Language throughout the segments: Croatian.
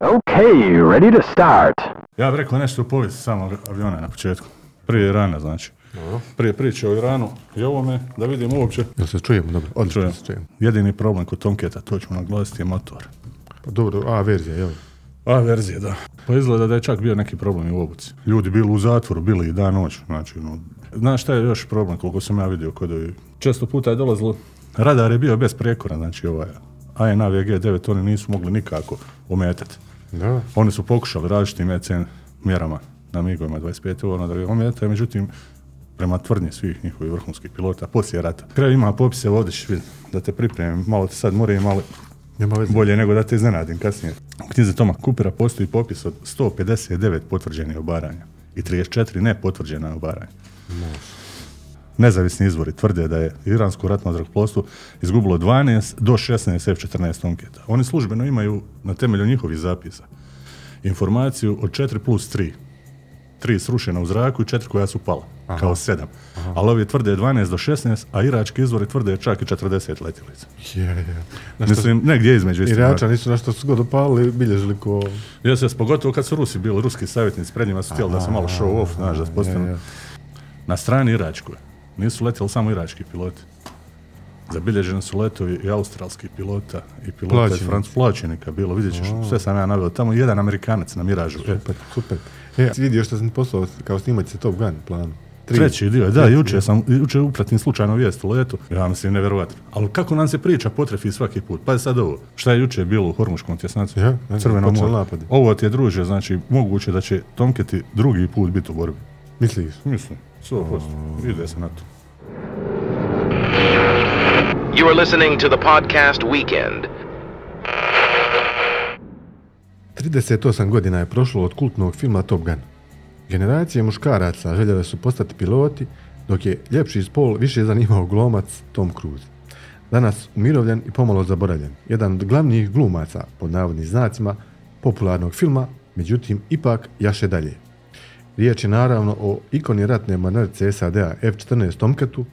Okay, ready to start. Ja bih rekao nešto u povijesti samog aviona na početku. Prije Irana, znači. Prije priče o Iranu i ovome, da vidimo uopće. Jel se čujemo? Dobro, odlično Čujem. se čujemo. Jedini problem kod Tomketa, to ćemo naglasiti, je motor. Pa dobro, A verzija, jel? A verzije, da. Pa izgleda da je čak bio neki problem i u obuci. Ljudi bili u zatvoru, bili i dan noć. Znači, no, znaš šta je još problem, koliko sam ja vidio kod ovih. Često puta je dolazilo, radar je bio besprijekoran, znači ovaj ANA VG9 oni nisu mogli nikako ometati. Da. Oni su pokušali različitim ECN mjerama na migovima 25 ono da ga ometaju, međutim, prema tvrdnji svih njihovih vrhunskih pilota poslije rata. Kraj ima popise, vodiš, vidi, da te pripremim, malo te sad moram malo Nema veze. bolje nego da te iznenadim kasnije. U knjizi Toma Kupera postoji popis od 159 potvrđenih obaranja i 34 nepotvrđena obaranja. Nezavisni izvori tvrde da je iransko ratno zrakoplovstvo izgubilo 12 do 16 F-14 Tomketa. Oni službeno imaju na temelju njihovih zapisa informaciju od 4 plus 3. 3 srušena u zraku i 4 koja su pala, kao 7. Ali ovi tvrde 12 do 16, a irački izvori tvrde čak i 40 letjelica. Je, je. Na što Mislim, negdje između isto. Iračani nisu na što su god opalili, bilježili ko... Jes, jes, pogotovo kad su Rusi bili, ruski savjetnici, pred njima su htjeli da se malo show off, znaš, da se postanu. Na strani Iračkoj nisu letjeli samo irački piloti. Zabilježeni su letovi i australskih pilota i pilota iz Plaćenika. Franc plaćenika bilo, vidjet ćeš, sve sam ja naveo. Tamo je jedan Amerikanac na Miražu. E, Super, super. E, vidio što sam poslao kao snimać se Top Gun planu? Tri. Treći dio, da, juče sam, juče upratim slučajno vijest u letu, ja mislim nevjerovatno. Ali kako nam se priča potrefi svaki put? Pa sad ovo, šta je juče bilo u Hormuškom tjesnacu? Ja, ja, Crveno more. Ovo ti je druže, znači moguće da će Tomketi drugi put biti u borbi. Misliš? Mislim, 100%. Ide se na to. You are listening to the podcast Weekend. 38 godina je prošlo od kultnog filma Top Gun. Generacije muškaraca željele su postati piloti, dok je ljepši spol više zanimao glomac Tom Cruise. Danas umirovljen i pomalo zaboravljen. Jedan od glavnih glumaca, pod navodnim znacima, popularnog filma, međutim, ipak jaše dalje. Riječ je naravno o ikoni ratne mornarice SAD-a F-14 Tomcatu,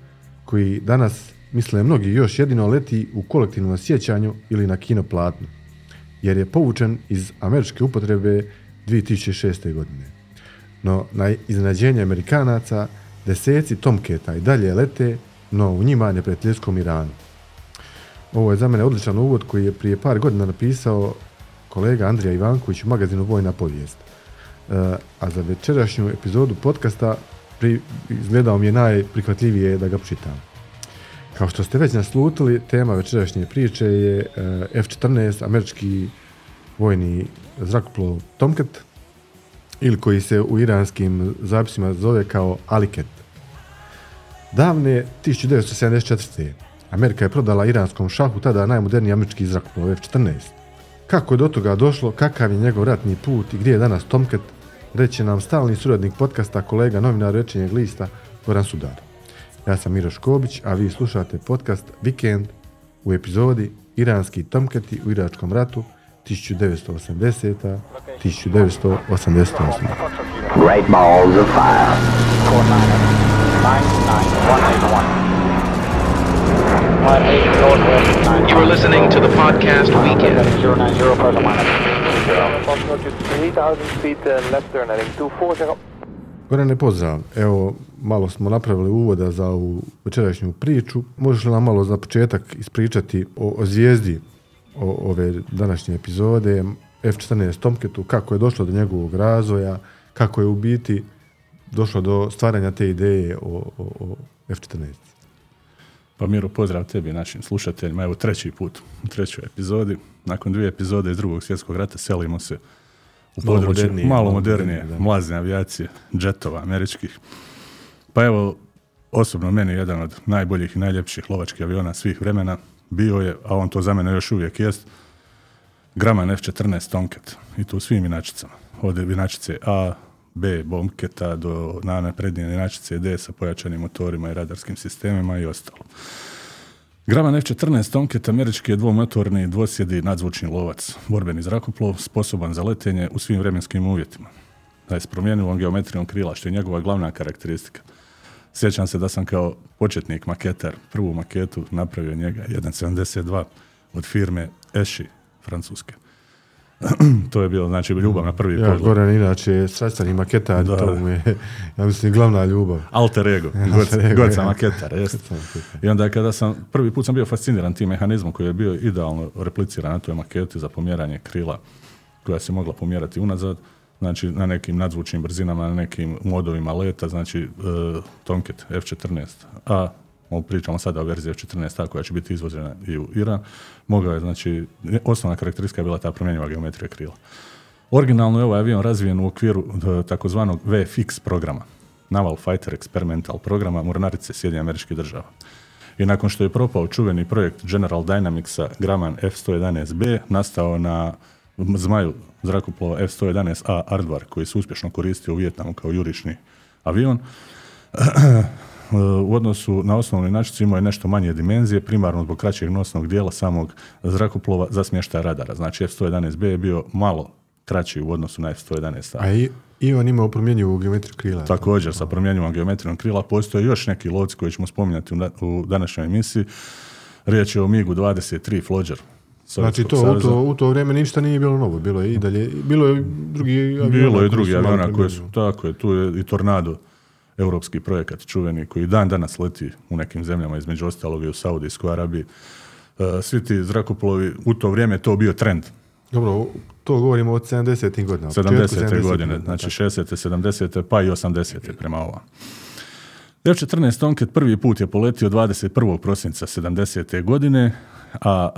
koji danas, misle mnogi, još jedino leti u kolektivnom sjećanju ili na kino platnu jer je povučen iz američke upotrebe 2006. godine. No, na iznenađenje Amerikanaca, deseci Tomketa i dalje lete, no u njima neprijateljskom Iranu. Ovo je za mene odličan uvod koji je prije par godina napisao kolega Andrija Ivanković u magazinu Vojna povijest. E, a za večerašnju epizodu podcasta pri, izgledao mi je najprihvatljivije da ga pročitam. Kao što ste već naslutili, tema večerašnje priče je e, F-14, američki vojni zrakoplov Tomcat, ili koji se u iranskim zapisima zove kao Aliket. Davne 1974. Amerika je prodala iranskom šahu tada najmoderniji američki zrakoplov F-14. Kako je do toga došlo, kakav je njegov ratni put i gdje je danas Tomcat, reće nam stalni suradnik podcasta, kolega novinar Rečenjeg lista, Goran Sudar. Ja sam Miro Škobić, a vi slušate podcast Weekend u epizodi Iranski Tomkati u Iračkom ratu 1980. 1988. Great balls of fire. You are listening to the podcast Weekend. Approximately 3,000 feet left turn heading 240. Gorane, pozdrav. Evo, malo smo napravili uvoda za ovu večerašnju priču. Možeš li nam malo za početak ispričati o, o zvijezdi o, ove današnje epizode, F-14 Tomketu, kako je došlo do njegovog razvoja, kako je u biti došlo do stvaranja te ideje o, o, o F-14. Pa Miro, pozdrav tebi našim slušateljima. Evo treći put u trećoj epizodi. Nakon dvije epizode iz drugog svjetskog rata selimo se u Malo područje modernije, malo malo modernije, modernije, mlazne avijacije, džetova američkih. Pa evo, osobno meni jedan od najboljih i najljepših lovačkih aviona svih vremena bio je, a on to za mene još uvijek jest, Grumman F-14 Tomcat i to u svim inačicama. Od inačice A, B, bombketa do na naprednije inačice D sa pojačanim motorima i radarskim sistemima i ostalo. Grumman F-14 Tomcat američki je dvomotorni dvosjedi nadzvučni lovac, borbeni zrakoplov, sposoban za letenje u svim vremenskim uvjetima. Da je s promjenjivom geometrijom krila, što je njegova glavna karakteristika. Sjećam se da sam kao početnik maketar prvu maketu napravio njega 1.72 od firme Eshi, francuske. to je bilo, znači, ljubav na prvi Ja, pogled. Goran inače je strastveni maketar, Da. to mu je, ja mislim, glavna ljubav. Alter ego, ja. Maketar, jest. I onda kada sam, prvi put sam bio fasciniran tim mehanizmom koji je bio idealno repliciran na toj maketi za pomjeranje krila koja se mogla pomjerati unazad, znači na nekim nadzvučnim brzinama, na nekim modovima leta, znači e, Tomcat F14, a pričamo sada o verziji F14A koja će biti izvođena i u Iran, mogao je, znači, osnovna karakteristika je bila ta promjenjiva geometrija krila. Originalno je ovaj avion razvijen u okviru e, takozvanog VFX programa, Naval Fighter Experimental programa Mornarice Sjedinjenih američkih država. I nakon što je propao čuveni projekt General Dynamicsa Grumman F-111B, nastao na zmaju zrakoplova F-111A Ardvar, koji se uspješno koristio u Vijetnamu kao jurišni avion, u odnosu na osnovnu inačicu imao je nešto manje dimenzije, primarno zbog kraćeg nosnog dijela samog zrakoplova za smještaj radara. Znači F-111B je bio malo kraći u odnosu na F-111A. A i, i on imao promjenjivu geometriju krila. Također, sa promjenjivom geometrijom krila postoje još neki lovci koji ćemo spominjati u, na- u današnjoj emisiji. Riječ je o MiGu 23 Flođer. Znači to, u, to, u to vrijeme ništa nije bilo novo, bilo je i dalje, bilo je drugi aviona Bilo je drugi aviona koji su, tako je, tu je i Tornado, europski projekat čuveni, koji dan danas leti u nekim zemljama, između ostalog i u Saudijskoj Arabiji. E, svi ti zrakoplovi, u to vrijeme je to bio trend. Dobro, to govorimo od 70. godina. početku 70. godine, znači tako. 60. 70. pa i 80. prema ovom. F-14 Tomcat prvi put je poletio 21. prosinca 70. godine, a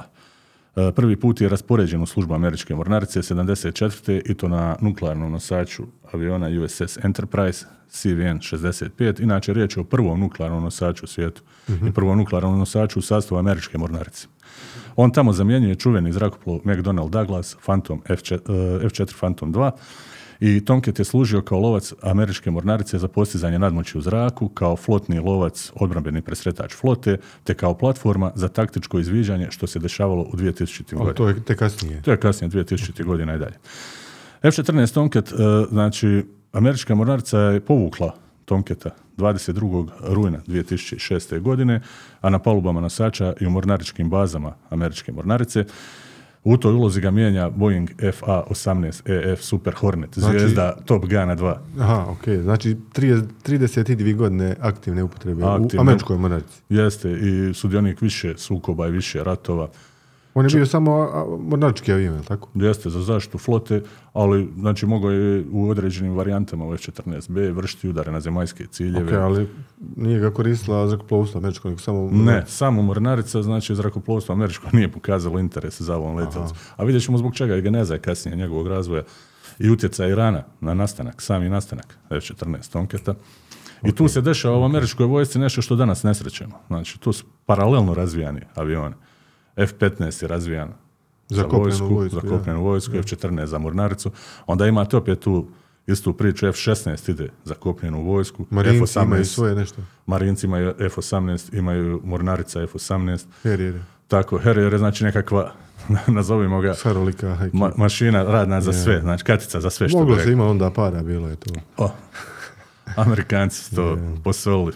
e, prvi put je raspoređen u službu američke mornarice 74. i to na nuklearnom nosaču aviona USS Enterprise CVN 65. Inače, riječ je o prvom nuklearnom nosaču u svijetu i prvom nuklearnom nosaču u sastavu američke mornarice. On tamo zamjenjuje čuveni zrakoplov McDonnell Douglas Phantom F4, eh, F4 Phantom 2 i Tomcat je služio kao lovac američke mornarice za postizanje nadmoći u zraku, kao flotni lovac, odbrambeni presretač flote, te kao platforma za taktičko izviđanje što se dešavalo u 2000. Ali godinama. to je te kasnije. To je kasnije 2000. godina i dalje. F-14 Tomcat, e, znači, američka mornarica je povukla Tomcata 22. rujna 2006. godine, a na palubama nosača i u mornaričkim bazama američke mornarice u toj ulozi ga mijenja Boeing FA-18EF Super Hornet, Znači- zvijezda Top Guna 2. Aha, ok. Znači 30, 32 godine aktivne upotrebe u Aktivne. američkoj mornarici. Jeste i sudionik više sukoba i više ratova. On je bio samo mornarički avion, tako? Jeste za zaštitu flote, ali znači mogao je u određenim varijantama u F-14B vršiti udare na zemaljske ciljeve. Ok, ali nije ga koristila zrakoplovstvo američko, nego samo... Ne, samo mornarica, znači zrakoplovstvo američko nije pokazalo interes za ovom letjelicu. A vidjet ćemo zbog čega je geneza je kasnije njegovog razvoja i utjecaj Irana na nastanak, sami nastanak F-14 Tomcata. I tu se dešava u američkoj vojsci nešto što danas ne srećemo. Znači, tu su paralelno razvijani avioni. F-15 je razvijan Za kopnenu vojsku, za ja. kopnenu vojsku, F-14 za mornaricu. Onda imate opet tu istu priču, F-16 ide za kopnenu vojsku, Marinci imaju F-18 svoje nešto. Marinci imaju F-18, imaju mornarica F-18, Harrier, tako, Harrier je znači nekakva, nazovimo ga, Sarolika. ma- mašina radna za sve, znači katica za sve što Moglo se ima onda para, bilo je to. O, Amerikanci su to posolili.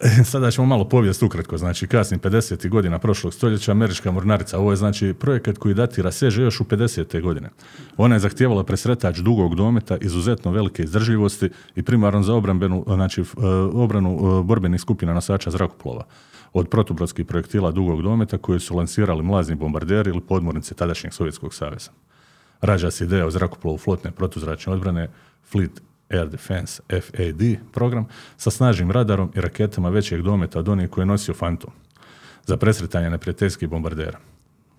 Sada ćemo malo povijest ukratko, znači kasni 50. godina prošlog stoljeća, američka mornarica, ovo je znači projekat koji datira seže još u 50. godine. Ona je zahtijevala presretač dugog dometa, izuzetno velike izdržljivosti i primarno za obrambenu, znači e, obranu e, borbenih skupina nosača zrakoplova od protubrodskih projektila dugog dometa koje su lansirali mlazni bombarderi ili podmornice tadašnjeg Sovjetskog saveza. Rađa se ideja o zrakoplovu flotne protuzračne odbrane Fleet Air Defense FAD program sa snažnim radarom i raketama većeg dometa od onih koje je nosio Phantom za presretanje neprijateljskih bombardera.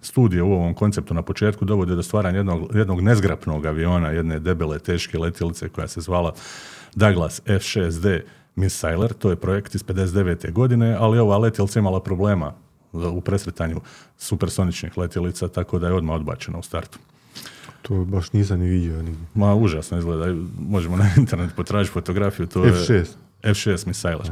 Studije u ovom konceptu na početku dovode do stvaranja jednog, jednog nezgrapnog aviona, jedne debele, teške letjelice koja se zvala Douglas F-6D Missiler, to je projekt iz 59. godine, ali ova letjelica imala problema u presretanju supersoničnih letjelica, tako da je odmah odbačena u startu. To baš nisam ni vidio. Ni... Ma, užasno izgleda. Možemo na internet potražiti fotografiju. To je F6. F6 Missiler.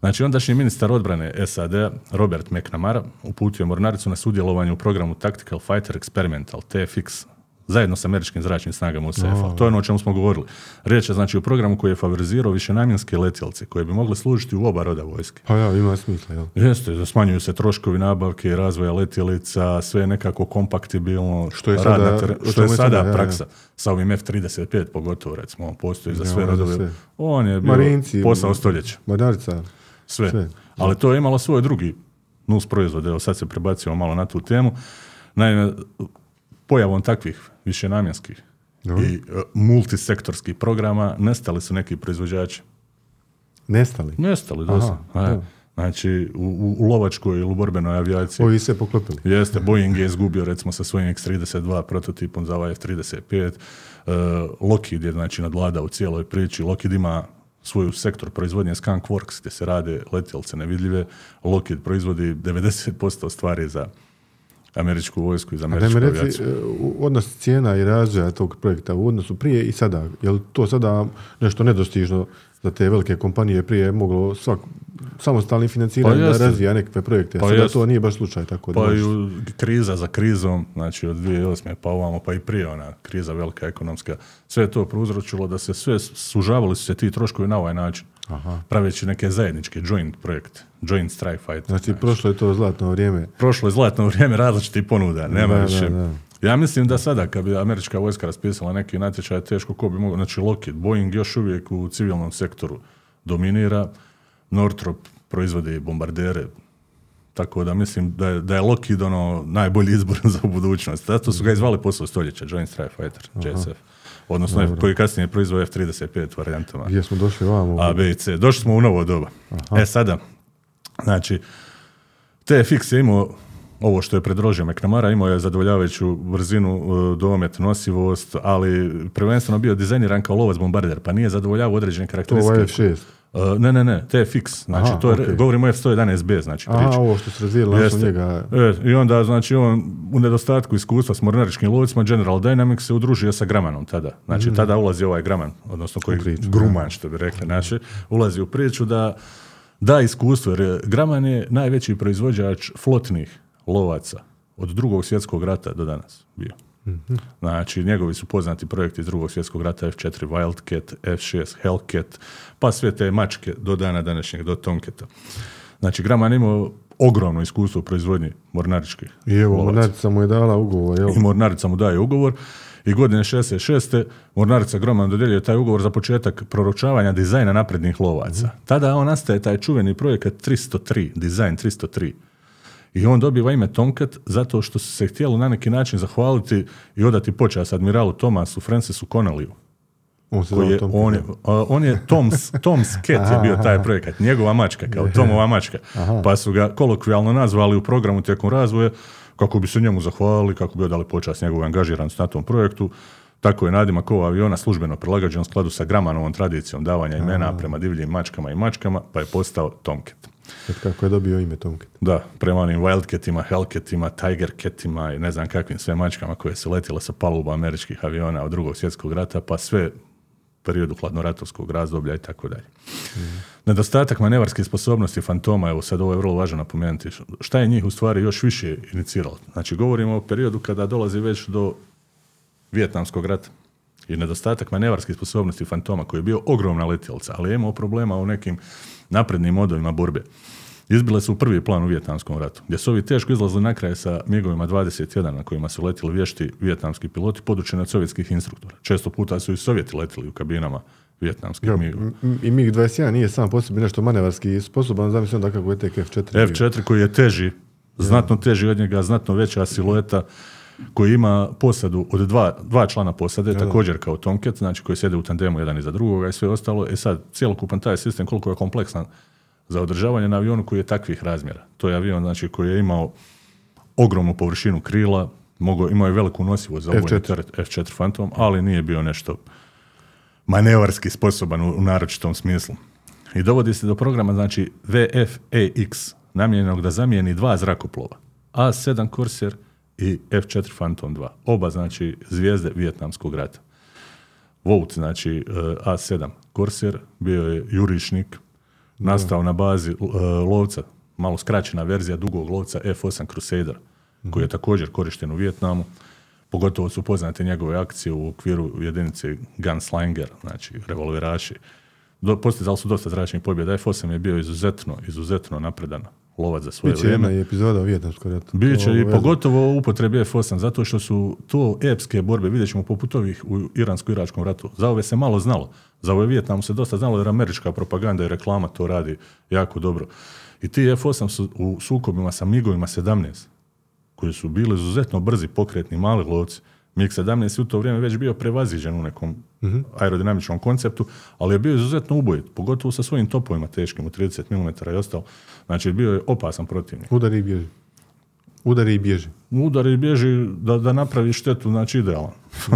Znači, ondašnji ministar odbrane SAD, Robert McNamara, uputio je mornaricu na sudjelovanje u programu Tactical Fighter Experimental, TFX zajedno s američkim zračnim snagama u CFA. To je ono o čemu smo govorili. Riječ je znači o programu koji je favorizirao višenamjenske letjelce koje bi mogle služiti u oba roda vojske. Pa ja, ima smisla, jel? Jeste, da smanjuju se troškovi nabavke i razvoja letjelica, sve je nekako kompaktibilno. Što je sada- na teren- o što je sada ja, ja. praksa. Sa ovim F-35 pogotovo, recimo, on postoji za Ja, sve rodove. sve. On je bio Marinci, posao stoljeća. Mornarica. Sve. Sve. Ali to je imalo svoj drugi nus proizvod. Evo sad se prebacimo malo na tu temu. Naime, pojavom takvih višenamjenskih Dobro. i e, multisektorskih programa nestali su neki proizvođači. Nestali. Nestali, doslovno. Aha, E. Znači, u, u- lovačkoj ili u borbenoj avijaciji. Ovi se poklopili. Jeste, Boeing je izgubio recimo sa svojim X-32 prototipom za ovaj F-35. Uh, Lockheed je znači nadvladao u cijeloj priči. Lockheed ima svoju sektor proizvodnje Skunk Works gdje se rade letjelce nevidljive. Lockheed proizvodi 90% stvari za američku vojsku i za američku reci, e, odnos cijena i razvoja tog projekta u odnosu prije i sada, je li to sada nešto nedostižno za te velike kompanije prije moglo svak samostalnim financiranjem Pa da razvija nekakve projekte, Pa sada jeste. to nije baš slučaj tako Pa i u- kriza za krizom, znači od 2008. pa ovamo, pa i prije ona kriza velika ekonomska, sve je to prouzročilo da se sve, sužavali su se ti troškovi na ovaj način. Aha. Praveći neke zajedničke joint projekte, joint strike fight. Znači, prošlo je to zlatno vrijeme. prošlo je zlatno vrijeme različitih ponuda, nema Da, više. da, da. Ja mislim da sada kad bi američka vojska raspisala neki natječaj, teško ko bi mogao, znači Lockheed, Boeing još uvijek u civilnom sektoru dominira, Northrop proizvodi bombardere, tako da mislim da je, da je Lockheed ono najbolji izbor za budućnost. Zato su ga i zvali posao stoljeća, Joint Strike Fighter, JSF. Odnosno, koji kasnije proizvode F-35 varijantama. Gdje smo došli ovamo? A, B i C. Došli smo u novo doba. E sada, znači, TFX je imao ovo što je predložio McNamara, imao je zadovoljavajuću brzinu, e, domet, nosivost, ali prvenstveno bio dizajniran kao lovac bombarder, pa nije zadovoljavao određene to ovaj karakteristike. F6. E, ne, ne, ne, TFX, znači Aha, to je, okej. govorimo o F111B, znači Aha, priča. ovo što se razvijelo njega. E, I onda, znači, on u nedostatku iskustva s mornaričkim lovicima, General Dynamics se udružio sa Gramanom tada. Znači, tada ulazi ovaj Graman, odnosno koji Mm. Priču, Gruman, što bi rekli naši, ulazi u priču da da iskustvo, jer Graman je najveći proizvođač flotnih lovaca od drugog svjetskog rata do danas bio. Mhm. Znači, njegovi su poznati projekti iz drugog svjetskog rata, F4 Wildcat, F6 Hellcat, pa sve te mačke do dana današnjeg, do Tomcata. Znači, Graman imao ogromno iskustvo u proizvodnji mornaričkih I evo, lovaca. Mornarica mu je dala ugovor, jel? I Mornarica mu daje ugovor i godine 66. Mornarica Groman dodjeljuje taj ugovor za početak proročavanja dizajna naprednih lovaca. Tada on nastaje taj čuveni projekat 303, dizajn 303. I on dobiva ime Tomcat zato što su se htjeli na neki način zahvaliti i odati počast admiralu Thomasu Francisu Connelliju. On Koji je, on, je, on je Tom's, Tom's Cat je bio taj projekat, njegova mačka, kao Tomova mačka. Pa su ga kolokvijalno nazvali u programu tijekom razvoja kako bi se njemu zahvalili, kako bi odali počast njegove angažiranosti na tom projektu. Tako je nadimak ovog aviona službeno prilagođen u skladu sa Gramanovom tradicijom davanja imena prema divljim mačkama i mačkama, pa je postao Tomcat. Kako je dobio ime Tomcat. Da, prema onim Wildcatima, Hellcatima, Tiger Catima i ne znam kakvim sve mačkama koje su letjele sa paluba američkih aviona od drugog svjetskog rata, pa sve periodu hladnoratovskog razdoblja i tako dalje. Nedostatak manevarske sposobnosti fantoma, evo sad ovo je vrlo važno napomenuti, šta je njih u stvari još više iniciralo? Znači govorimo o periodu kada dolazi već do Vijetnamskog rata i nedostatak manevarske sposobnosti fantoma koji je bio ogromna letjelca, ali je imao problema u nekim naprednim modovima borbe. Izbile su u prvi plan u Vijetnamskom ratu, gdje su ovi teško izlazili na kraj sa migovima 21 na kojima su letjeli vješti vijetnamski piloti podučeni od sovjetskih instruktora. Često puta su i Sovjeti letjeli u kabinama vijetnamskih Ja, migova. I MiG-21 nije sam po sebi nešto manevarski sposoban, zamislim onda kako je tek F4. bio. F4 koji je teži, znatno teži od njega, znatno veća silueta, koji ima posadu od dva, dva člana posade, također kao Tomcat, znači koji sjede u tandemu jedan iza drugoga i sve ostalo. E sad, cjelokupan taj sistem, koliko je kompleksan za održavanje na avionu koji je takvih razmjera. To je avion znači, koji je imao ogromnu površinu krila, mogao, imao je veliku nosivost za obojni F4. teret F4 Phantom, ali nije bio nešto manevarski sposoban u, u naročitom smislu. I dovodi se do programa, znači VFAX, namijenjenog da zamijeni dva zrakoplova, A7 Corsair i F4 Phantom 2. Oba, znači, zvijezde Vijetnamskog rata. Vout, znači eh, A7 Corsair, bio je jurišnik, nastao na bazi eh, lovca, malo skraćena verzija dugog lovca F8 Crusader, koji je također korišten u Vijetnamu. Pogotovo su poznate njegove akcije u okviru jedinice Gunslinger, znači revolveraši. Do, postizali su dosta zračnih pobjeda. F8 je bio izuzetno, izuzetno napredan lovac za svoje Biće jedna vrijeme. i epizoda o Vijetnamskoj ratu. Biće i pogotovo upotrebi F8, zato što su to epske borbe, vidjet ćemo poput ovih u Iransko-Iračkom ratu. Za ove se malo znalo. Za ove Vijetnamu se dosta znalo jer američka propaganda i reklama to radi jako dobro. I ti F8 su u sukobima sa MiGovima 17, koji su bili izuzetno brzi, pokretni, mali lovci. MiG-17 je u to vrijeme već bio prevaziđen u nekom aerodinamičnom konceptu, ali je bio izuzetno ubojit, pogotovo sa svojim topovima teškim u 30 mm i ostalo. Znači, bio je opasan protivnik. Udari i bježi. Udari i bježi. Udari i bježi da, da napravi štetu, znači idealan.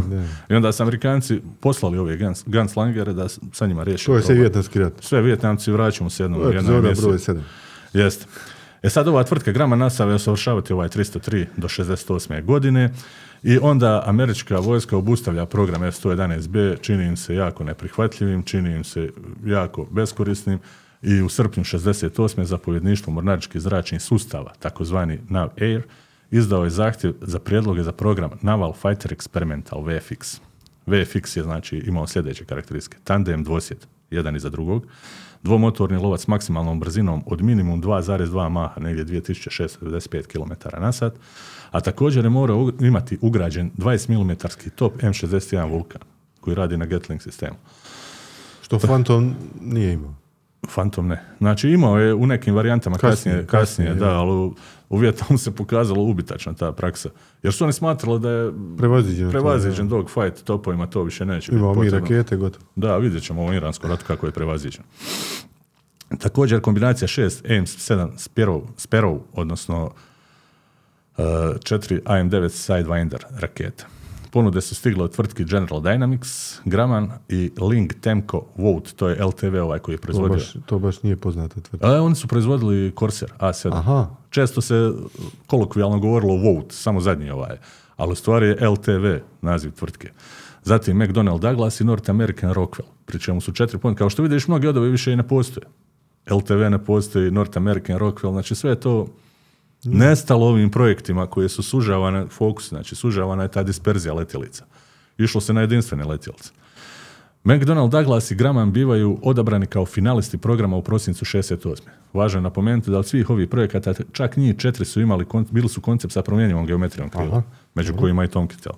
I onda su Amerikanci poslali ove guns, gunslangere da sa njima riješe To je sve problem. Vijetnamski rat. Sve Vijetnamci vraćamo se jednom epizoda broj 7. Jeste. E sad ova tvrtka Grama nastave usavršavati ovaj 303 do 68. godine i onda američka vojska obustavlja program F-111B, čini im se jako neprihvatljivim, čini im se jako beskorisnim i u srpnju 68. zapovjedništvo mornaričkih zračnih sustava, takozvani NAV-AIR, izdao je zahtjev za prijedloge za program Naval Fighter Experimental VFX. VFX je znači imao sljedeće karakteristike. Tandem dvosjet, jedan iza drugog, dvomotorni lovac s maksimalnom brzinom od minimum 2,2 maha, negdje 2695 km na sat, a također je morao imati ugrađen 20 mm top M61 Vulkan, koji radi na Gatling sistemu. Što Phantom nije imao. Phantom ne. Znači imao je u nekim varijantama kasnije, Kasnije, kasnije, da, ali u, u Vijetnamu se pokazalo ubitačna ta praksa. Jer su oni smatrali da je Prevaziđen. to, prevaziđen dogfight topovima, to više neće. Imamo biti mi potrebno. rakete, gotovo. Da, vidjet ćemo u ovom iranskom ratu kako je prevaziđen. Također kombinacija 6 Ames 7 Sparrow, Sparrow odnosno uh, 4 AM9 Sidewinder raketa. Ponude su stigle od tvrtki General Dynamics, Grumman i Link Temco Vote, to je LTV ovaj koji je To proizvodio. baš, to baš nije poznata tvrtka. A, oni su proizvodili Corsair A7. Aha. Često se kolokvijalno govorilo Vote, samo zadnji ovaj, ali u stvari je LTV naziv tvrtke. Zatim McDonnell Douglas i North American Rockwell, pri čemu su četiri pojene. Kao što vidiš, mnogi od ove više i ne postoje. LTV ne postoji, North American Rockwell, znači sve je to nestalo ovim projektima koje su sužavane, fokus, znači sužavana je ta disperzija letjelica. Išlo se na jedinstvene letjelice. McDonnell Douglas i Grumman bivaju odabrani kao finalisti programa u prosincu 68. Važno je napomenuti da od svih ovih projekata čak njih četiri su imali, bili su koncept sa promjenjivom geometrijom krila, Aha. među kojima i Tom Kittel.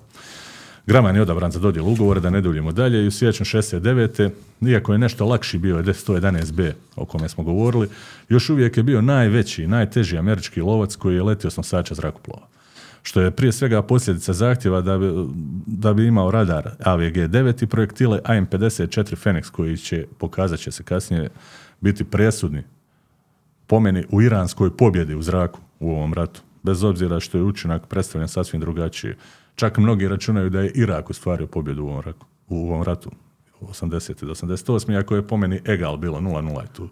Grumman je odabran za dodjelu ugovora, da ne duljimo dalje, i u siječnju 69. Iako je nešto lakši bio je 111B, o kome smo govorili, još uvijek je bio najveći i najteži američki lovac koji je letio s nosača zrakoplova što je prije svega posljedica zahtjeva da bi, da bi imao radar AVG-9 i projektile AM-54 Phoenix koji će, pokazat će se kasnije, biti presudni po meni u iranskoj pobjedi u zraku u ovom ratu. Bez obzira što je učinak predstavljen sasvim drugačije. Čak mnogi računaju da je Irak ostvario pobjedu u ovom, raku, u ovom ratu. 80. do 88. Iako je po meni egal bilo 0-0 je tu.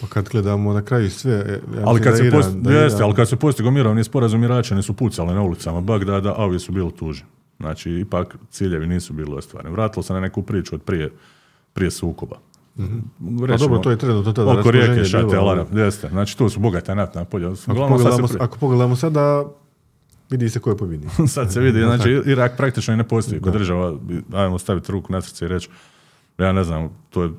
Pa kad gledamo na kraju sve... e, Ja Ali kad, se Iran- post, da jeste, Iran- ali kad se postigao mirovni sporazum, Iračani su pucali na ulicama Bagdada, a ovi su bili tužni. Znači, ipak ciljevi nisu bili ostvareni. Vratilo se na neku priču od prije, prije sukoba. Pa dobro, to je trenutno tada Oko rijeke raspoloženje bilo, Šate ali- jeste. Znači, tu su bogata naftna polja. Ako pogledamo, pri- ako pogledamo sada, vidi se ko je pobjednik. sad se vidi, znači, Irak praktično i ne postoji kod država. Ajmo staviti ruku na srce i reći, ja ne znam, to je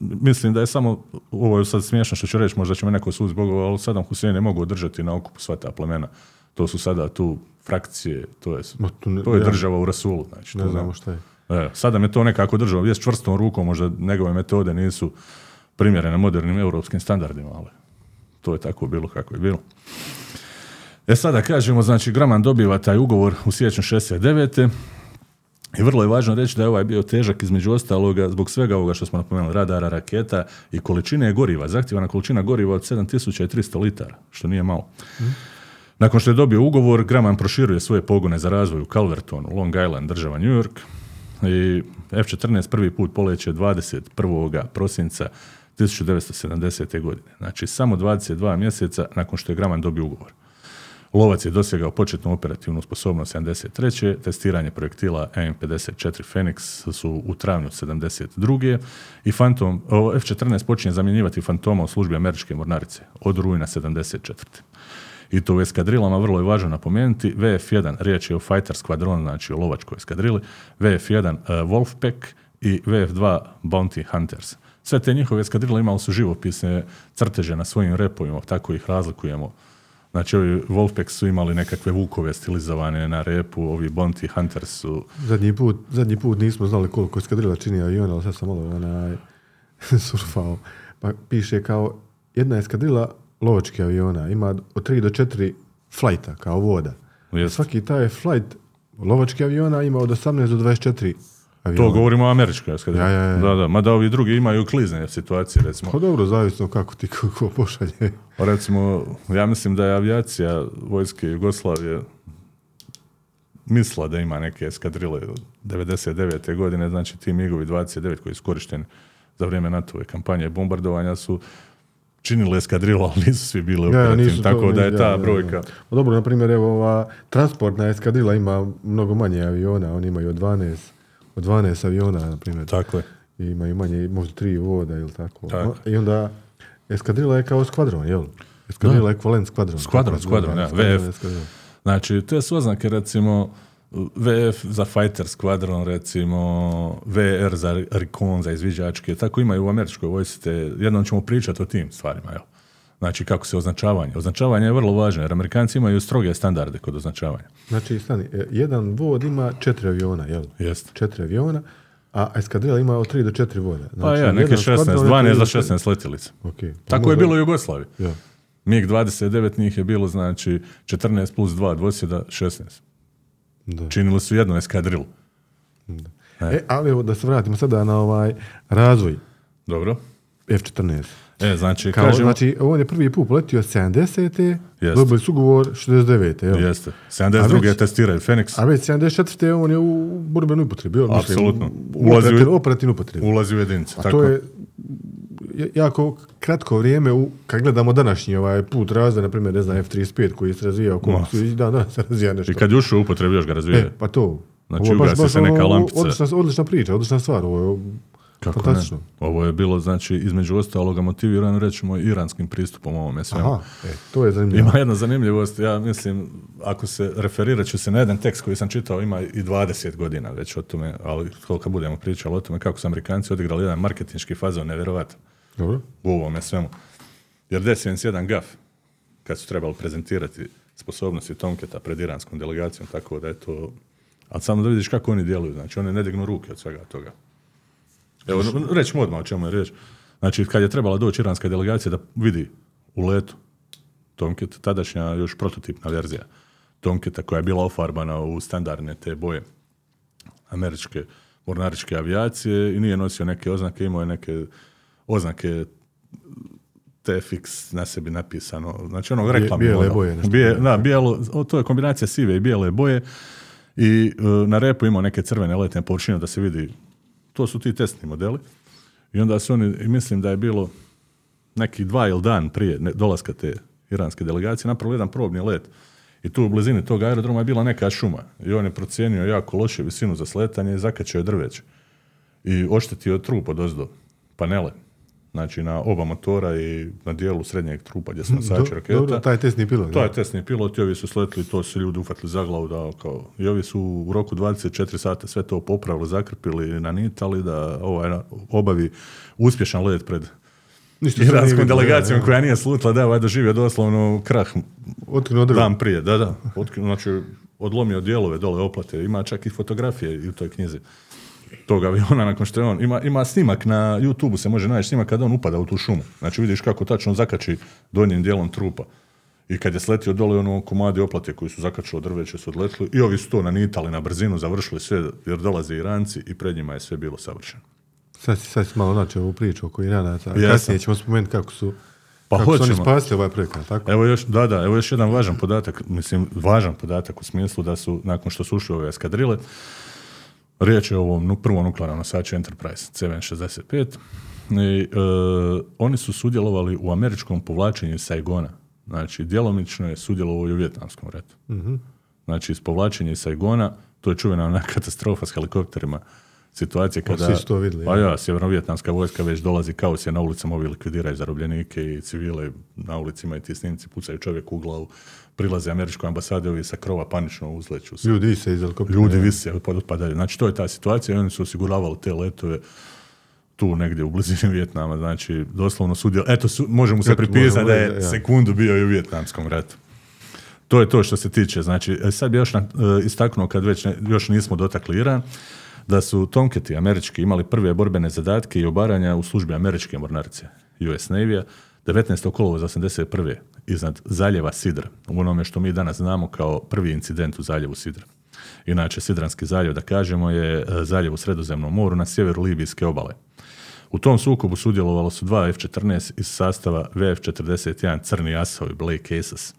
Mislim da je samo, ovo je sad smiješno što ću reći, možda će me neko sud zbog ali Saddam Hussein je mogao održati na okupu sva ta plemena. To su sada tu frakcije, to je, ne- to je država u Rasulu. Znači, Ne znamo šta je. E, sada je to nekako držao vijest čvrstom rukom, možda njegove metode nisu primjerene modernim europskim standardima, ali to je tako bilo kako je bilo. E sada kažemo, znači Graman dobiva taj ugovor u siječnju 69. I vrlo je važno reći da je ovaj bio težak između ostaloga zbog svega ovoga što smo napomenuli, radara, raketa i količine goriva, zahtjevana količina goriva od 7300 litara, što nije malo. Nakon što je dobio ugovor, Grumman proširuje svoje pogone za razvoj u Calvertonu, Long Island, država New York. I F-14 prvi put poleće 21. prosinca 1970. godine. Znači, samo 22 mjeseca nakon što je Grumman dobio ugovor. Lovac je dosegao početnu operativnu sposobnost 73. Testiranje projektila M54 Phoenix su u travnju 72. I Phantom, o, F-14 počinje zamjenjivati Fantoma u službi američke mornarice od rujna 74. I to u eskadrilama vrlo je važno napomenuti. VF1, riječ je o Fighter Squadron, znači o lovačkoj eskadrili. VF1 uh, Wolfpack i VF2 Bounty Hunters. Sve te njihove eskadrile imali su živopisne crteže na svojim repovima, tako ih razlikujemo. Znači, ovi Wolfpack su imali nekakve vukove stilizovane na repu, ovi Bounty Hunters su... Zadnji put, zadnji put nismo znali koliko eskadrila čini aviona, ali sad sam malo onaj, surfao. Pa piše kao jedna eskadrila lovačkih aviona ima od 3 do 4 flighta kao voda. Jest. Svaki taj flight lovačkih aviona ima od 18 do 24 aviona. To govorimo o američkoj eskadrili. Ja, ja, ja. Da, da, mada ovi drugi imaju klizne situacije, recimo. Pa dobro, zavisno kako ti ko, ko pošalje. Pa recimo, ja mislim da je avijacija vojske Jugoslavije mislila da ima neke eskadrile od 99. godine, znači ti MIG-ovi 29 koji su korišteni za vrijeme NATO-ve kampanje bombardovanja su činili eskadrilu, ali nisu svi bili Ja, ja, operativni, tako da je ja, ta ja, ja. brojka... Pa dobro, na primjer, evo ova transportna eskadrila ima mnogo manje aviona, oni imaju od 12, od 12 aviona, na primjer. Tako je. I imaju manje, možda tri voda ili tako. Tako. I onda eskadrila je kao skvadron, jel? Eskadrila je ekvivalent skvadron. Skvadron, skvadron, ja, VF. eskadrila. Znači, te su oznake, recimo, VF za Fighter Squadron, recimo, VR za Recon, za izviđačke, tako imaju u američkoj vojsci, te jednom ćemo pričati o tim stvarima, jel? Znači, kako se označavanje. Označavanje je vrlo važno, jer Amerikanci imaju stroge standarde kod označavanja. Znači, stani, e, jedan vod ima četiri aviona, jel? Jest. Četiri aviona, a eskadrila ima od 3 do 4 voda. Znači, Pa ja, neke jedan 16, skvadron je 12 tri za do četiri- 16 letjelica. Ok. pa Tako je bilo u Jugoslaviji. Ja. MiG-29 njih je bilo, znači, 14 plus 2 dvosjeda, 16. Da. Činili su jednu eskadrilu. E, ali evo da se vratimo sada na ovaj razvoj Dobro. F-14. E, znači, Kao, kažemo... znači, on je prvi put poletio 70. Jest. Dobili su ugovor 69. Jel? Jeste. 72. već- testiraju Fenix. A već 74. on je u borbenu upotrebi. jel? Apsolutno. Ulazi u- operativnu- operativnu upotrebu. Ulazi u jedinice. A tako. to je jako kratko vrijeme u, kad gledamo današnji ovaj put razvoja, na primjer, ne znam, F-35 koji se razvijao, koliko Ma. su i dan danas se razvija nešto. I kad je ušao u upotrebu, još ga razvije. E, pa to. Znači, je ugasi se neka ono, lampica. Odlična, odlična priča, odlična stvar. Ovo je Kako ne? Ovo je bilo, znači, između ostaloga motivirano, rećemo, iranskim pristupom ovome svemu. Aha, e, to je zanimljivo. Ima jedna zanimljivost, ja mislim, ako se referirat ću se na jedan tekst koji sam čitao, ima i 20 godina već o tome, ali koliko budemo pričali o tome kako su Amerikanci odigrali jedan marketinški fazon, nevjerovatan Dobro. u ovome svemu. Jer desio im se jedan gaf kad su trebali prezentirati sposobnosti Tomketa pred iranskom delegacijom, tako da je to... Ali samo da vidiš kako oni djeluju, znači oni ne dignu ruke od svega toga. Evo, rećemo odmah o čemu je riječ. Znači, kad je trebala doći iranska delegacija da vidi u letu Tomket, tadašnja još prototipna verzija Tomketa koja je bila ofarbana u standardne te boje američke mornaričke avijacije i nije nosio neke oznake, imao je neke oznake TFX na sebi napisano, znači onog reklamnog. bijele ono. boje nešto. Bije- da, bijelo, to je kombinacija sive i bijele boje i e, na repu imao neke crvene letne površine da se vidi, to su ti testni modeli. I onda su oni, mislim da je bilo neki dva ili dan prije dolaska te iranske delegacije napravili jedan probni let. I tu u blizini tog aerodroma je bila neka šuma. I on je procijenio jako loše visinu za sletanje i zakačio je drveće. I oštetio trup od ozdo, panele. Znači na oba motora i na dijelu srednjeg trupa gdje su nosači Do- raketa. dobro, taj testni pilot. To da. je testni pilot i ovi su sletili, to su ljudi ufatili za glavu da kao, i ovi su u roku 24 sata sve to popravili, zakrpili, nanitali da ovaj obavi uspješan let pred Ništa iranskom delegacijom koja nije slutila da je ovaj doživio doslovno krah dan prije, da, da. Otkinuo, znači, odlomio dijelove dole oplate, ima čak i fotografije i u toj knjizi tog aviona nakon što je on, ima, ima snimak na YouTube se može naći snimak kada on upada u tu šumu. Znači vidiš kako tačno zakači donjim dijelom trupa. I kad je sletio dole ono komadi oplate koji su zakačili od drveća su odletili i ovi su to nanitali na brzinu, završili sve jer dolaze Iranci i pred njima je sve bilo savršeno. Sad, si- sad si malo načeo ovu priču oko Iranaca. a. Kasnije ćemo spomenuti kako su, Pa kako su oni hoćemo. spasili ovaj projekat. Tako? Evo još, da, da, evo još jedan važan podatak, mislim, važan podatak u smislu da su, nakon što su ušli ove eskadrile, riječ je o ovom prvom nuklearnom nosaču Enterprise CV65, i, e, oni su sudjelovali u američkom povlačenju Saigona. Znači, djelomično je sudjelovao i u Vjetnamskom ratu. Znači, iz povlačenja Saigona, to je čuvena ona katastrofa s helikopterima situacije kada... svi su to vidjeli, Pa ja. sjeverno-vjetnamska vojska već dolazi, kaos je na ulicama, ovi likvidiraju zarobljenike i civile na ulicima i ti snimci pucaju čovjek u glavu, prilaze američkoj ambasadi, ovi sa krova panično uzleću se. Ljudi se iz. Ljudi vise, podpadaju. Znači, to je ta situacija i oni su osiguravali te letove tu negdje u blizini Vjetnama, znači doslovno sudjel... Eto, su, možemo se pripisati da je ja. sekundu bio i u Vjetnamskom ratu. To je to što se tiče. Znači, e, sad bi još na- e, istaknuo, kad već ne- još nismo dotakli Iran, da su Tomketi američki imali prve borbene zadatke i obaranja u službi američke mornarice US Navy-a 19. kolovoza 81. iznad zaljeva Sidra, u onome što mi danas znamo kao prvi incident u zaljevu Sidra. Inače, Sidranski zaljev, da kažemo, je e, zaljev u Sredozemnom moru na sjeveru Libijske obale. U tom sukobu sudjelovalo su dva F-14 iz sastava VF-41 Crni asovi Blake Aces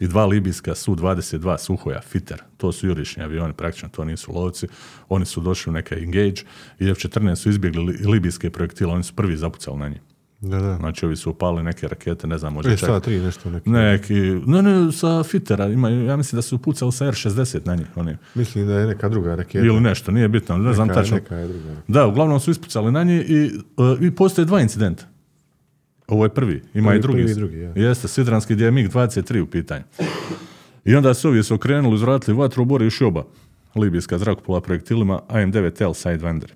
i dva libijska Su-22 Suhoja Fitter. To su jurišni avioni, praktično to nisu lovci. Oni su došli u neka engage i F-14 su izbjegli li- libijske projektile, oni su prvi zapucali na njih. Da, da. Znači ovi su upali neke rakete, ne znam, možda E, čak... sa tri nešto neki. Neki, ne, ne, sa Fittera, ima, ja mislim da su pucali sa R-60 na njih, oni. Mislim da je neka druga raketa. Ili nešto, nije bitno, ne znam neka, tačno. Neka je druga. Da, uglavnom su ispucali na nje i, uh, i postoje dva incidenta. Ovo je prvi, ima Prvi- i drugi. prvi i drugi, ja. Jeste, Sidranski gdje je MiG-23 u pitanju. I onda su ovi su okrenuli, uzvratili vatru, obori oba libijska zrakoplova projektilima AM-9L Sidewinder.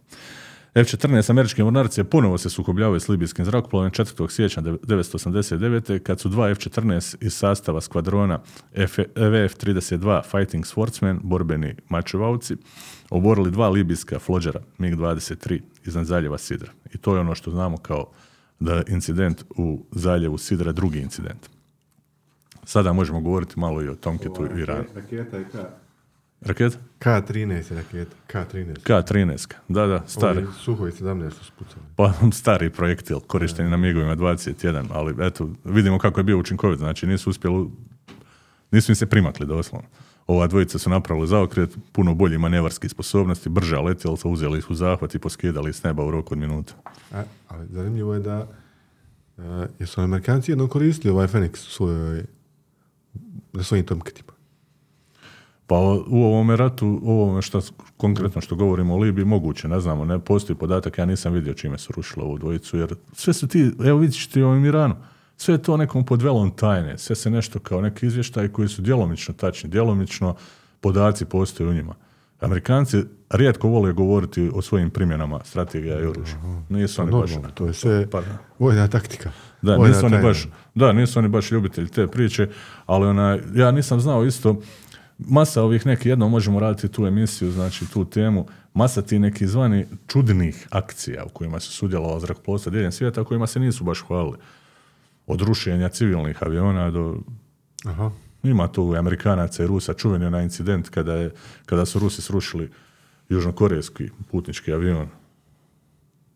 F-14 američke mornarice ponovo se sukobljavaju s libijskim zrakoplovom 4. siječnja 1989. kad su dva F-14 iz sastava skvadrona F- VF-32 Fighting Swordsman, borbeni mačevavci, oborili dva libijska flođera MiG-23 iznad zaljeva Sidra. I to je ono što znamo kao da incident u zaljevu Sidra drugi incident. Sada možemo govoriti malo i o Tomketu i Iranu. Raketa je K. Raketa? K13 je raketa. K13. K-13. Da, da, stari. Suhoj 17 su spucali. Pa stari projektil, korišten je na migovima 21, ali eto, vidimo kako je bio učinkovit, znači nisu uspjeli, nisu im se primakli doslovno. Ova dvojica su napravili zaokret, puno bolji manevarski sposobnosti, brža letjelica, uzeli ih u zahvat i poskidali s neba u roku od minuta. A, ali zanimljivo je da uh, jesu Amerikanci jednom koristili ovaj Fenix u svojoj na svojim tomketima. Pa u ovome ratu, u ovome što, konkretno što govorimo o Libiji, moguće, ne znamo, ne postoji podatak, ja nisam vidio čime su rušili ovu dvojicu, jer sve su ti, evo vidiš ti u ovom Iranu, sve je to nekom pod velom tajne, sve se nešto kao neki izvještaj koji su djelomično tačni, djelomično podaci postoje u njima. Amerikanci rijetko vole govoriti o svojim primjenama strategija i oružja. Nisu oni baš... To je sve Pa vojna taktika. Da, Vojna nisu oni baš, da, nisu oni baš ljubitelji te priče, ali ona, ja nisam znao isto, masa ovih nekih, jednom možemo raditi tu emisiju, znači tu temu, masa ti nekih zvani čudnih akcija u kojima su sudjelovali zrakoplovstva diljem svijeta, u kojima se nisu baš hvalili. Od rušenja civilnih aviona do Aha. ima tu Amerikanaca i Rusa čuveni onaj incident kada, je, kada su Rusi srušili južnokorejski putnički avion.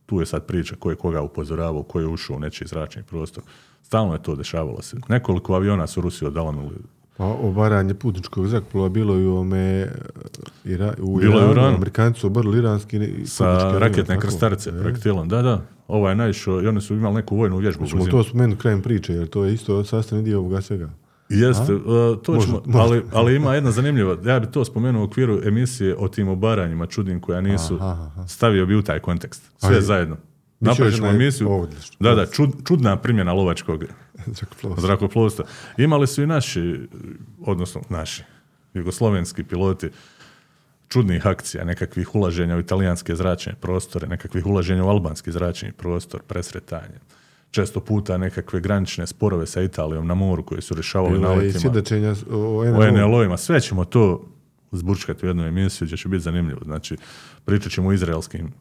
Tu je sad priča ko je koga upozoravao, ko je ušao u nečiji zračni prostor. Stalno je to dešavalo se. Nekoliko aviona su Rusi odalanuli. Pa obaranje putničkog zrakoplova bilo je u ome Ira, u Bilo Iranu. Iranu. Amerikanci su obrli iranski Sa raketne tako? krstarce, E. projektilom. Da, da. Ovaj je naišao i oni su imali neku vojnu vježbu. Hoćemo uz to spomenuti krajem priče, jer to je isto sastavni dio ovoga svega. Jeste, uh, to Može- ćemo, može. ali, ali ima jedna zanimljiva, ja bi to spomenuo u okviru emisije o tim obaranjima čudnim koja nisu, Aha, aha. stavio bi u taj kontekst. Sve Ajde. zajedno. Napravit ćemo emisiju. Da, da, čud, čudna primjena lovačkog Zrakoplovstvo. zrakoplovstva. Imali su i naši, odnosno naši, jugoslovenski piloti čudnih akcija, nekakvih ulaženja u italijanske zračne prostore, nekakvih ulaženja u albanski zračni prostor, presretanje. Često puta nekakve granične sporove sa Italijom na moru koje su rješavali naletima o o NLO. NLO-ima. Sve ćemo to zburčkati u jednu emisiju gdje će biti zanimljivo. Znači, pričat ćemo o izraelskim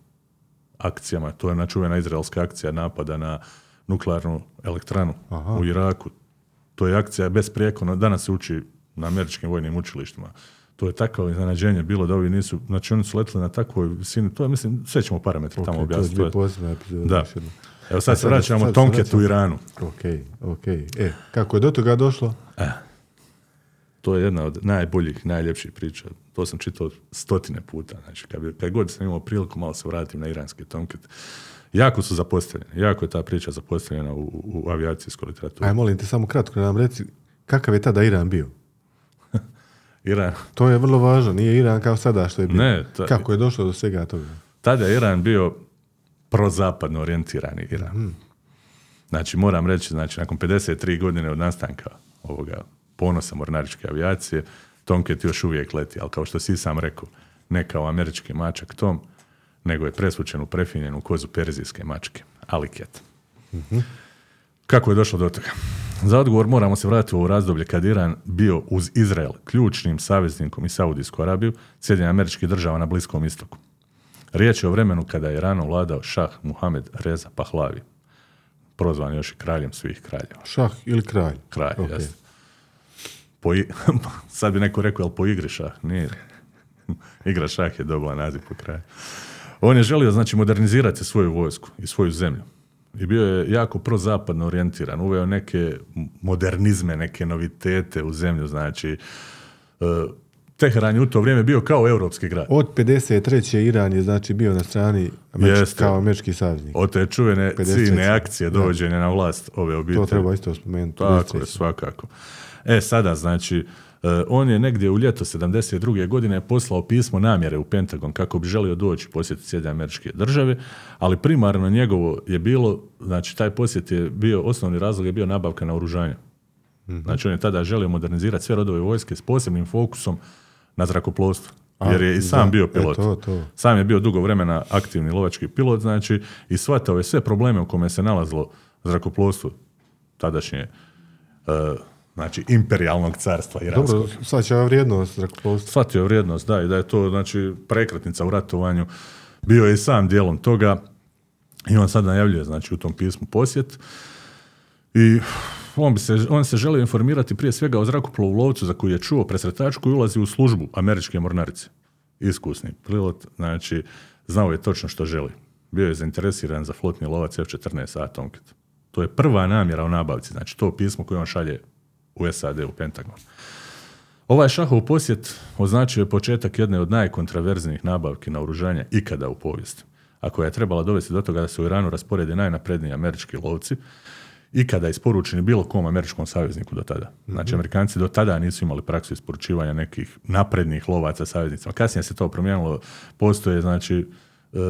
akcijama. To je ona čuvena izraelska akcija napada na nuklearnu elektranu Aha. u Iraku. To je akcija besprijekorno. Danas se uči na američkim vojnim učilištima. To je takvo iznenađenje bilo da ovi nisu, znači oni su letili na takvoj visini, to je, mislim, sve ćemo parametre tamo Ok, to je objasniti. To je-. Da. Evo sad se sad- vraćamo sad Tomketu u. Iranu. Ok, ok. E, kako je do toga došlo? To je jedna od najboljih, najljepših priča. To sam čitao stotine puta. Znači, kad, kad god sam imao priliku, malo se vratim na iranski tomket. Jako su zapostavljeni. Jako je ta priča zapostavljena u, u, avijacijskoj literaturi. Aj, molim te, samo kratko nam reci, kakav je tada Iran bio? Iran, To je vrlo važno, nije Iran kao sada što je bio. Ne, ta- Kako je došlo do svega toga? tada je Iran bio prozapadno orijentirani Iran. Znači, moram reći, znači, nakon 53 godine od nastanka ovoga ponosa mornaričke avijacije, Tomcat još uvijek leti, ali kao što si sam rekao, ne kao američki mačak Tom, nego je presvučen u prefinjenu kozu perzijske mačke, Aliket. Kako je došlo do toga? Za odgovor moramo se vratiti u razdoblje kad Iran bio uz Izrael ključnim saveznikom i Saudijsku Arabiju, Sjedinjenih američkih država na Bliskom istoku. Riječ je o vremenu kada je Iranom vladao šah Muhammed Reza Pahlavi, prozvan još i kraljem svih kraljeva. Šah ili kralj? Kralj, Ok. jeste. Po i- Sad bi neko rekao, jel po igri šah? Nije. Igra šah je dobila naziv po kraju. On je želio, znači, modernizirati svoju vojsku i svoju zemlju. I bio je jako prozapadno orijentiran. Uveo neke modernizme, neke novitete u zemlju, znači... e, Teheran je u to vrijeme bio kao europski grad. Od 53. Iran je znači bio na strani američki, Jeste. kao američki saveznik. Od te čuvene 53. ciljne akcije dovođenja na vlast ove obitelji. To treba isto spomenuti. Tako je, 53.. svakako. E, sada, znači, on je negdje u ljeto 72. godine poslao pismo namjere u Pentagon kako bi želio doći posjetiti Sjedinjene američke države, ali primarno njegovo je bilo, znači taj posjet je bio, osnovni razlog je bio nabavka naoružanja. Znači on je tada želio modernizirati sve rodove vojske s posebnim fokusom na zrakoplovstvo. A, Jer je i sam da, bio e, pilot. to, to. Sam je bio dugo vremena aktivni lovački pilot, znači, i shvatao je sve probleme u kome se nalazilo zrakoplovstvo tadašnje, e, znači, imperijalnog carstva iranskog. Dobro, svaća vrijednost zrakoplovstva. Shvatio je vrijednost, da, i da je to, znači, prekretnica u ratovanju. Bio je i sam dijelom toga i on sad najavljuje, znači, u tom pismu posjet. I on, bi se, on se želio informirati prije svega o zrakoplovu lovcu za koji je čuo presretač koji ulazi u službu američke mornarice. Iskusni pilot, znači, znao je točno što želi. Bio je zainteresiran za flotni lovac F-14 A Tomcat. To je prva namjera o nabavci, znači to pismo koje on šalje u SAD, u Pentagon. Ovaj šahov posjet označio je početak jedne od najkontraverznijih nabavki naoružanja ikada u povijesti, a koja je trebala dovesti do toga da se u Iranu rasporede najnapredniji američki lovci ikada isporučeni bilo kom američkom savezniku do tada. Znači, Amerikanci do tada nisu imali praksu isporučivanja nekih naprednih lovaca saveznicima. Kasnije se to promijenilo, postoje, znači, e,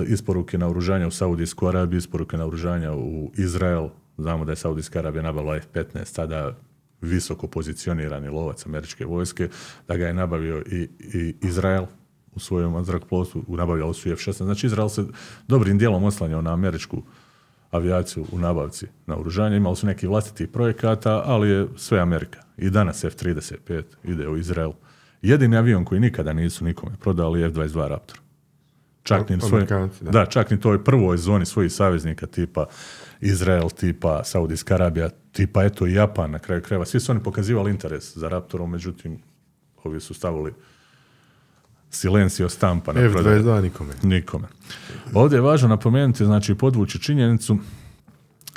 isporuke naoružanja u Saudijsku Arabiju, isporuke naoružanja u Izrael. Znamo da je Saudijska Arabija nabavila F-15, tada visoko pozicionirani lovac američke vojske, da ga je nabavio i, i Izrael u svojom zrakoplovstvu, nabavljali su i F-16. Znači, Izrael se dobrim dijelom oslanjao na američku avijaciju u nabavci naoružanja. Imali su neki vlastitih projekata, ali je sve Amerika. I danas F-35 ide u Izrael. Jedini avion koji nikada nisu nikome prodali je F-22 Raptor. Čak ni, svoj, da. da, čak ni toj prvoj zoni svojih saveznika tipa Izrael, tipa Saudijska Arabija, tipa eto i Japan na kraju krajeva. Svi su oni pokazivali interes za Raptorom, međutim, ovi su stavili silencio stampa na prodaju. F-22 nikome. Nikome. Ovdje je važno napomenuti, znači podvući činjenicu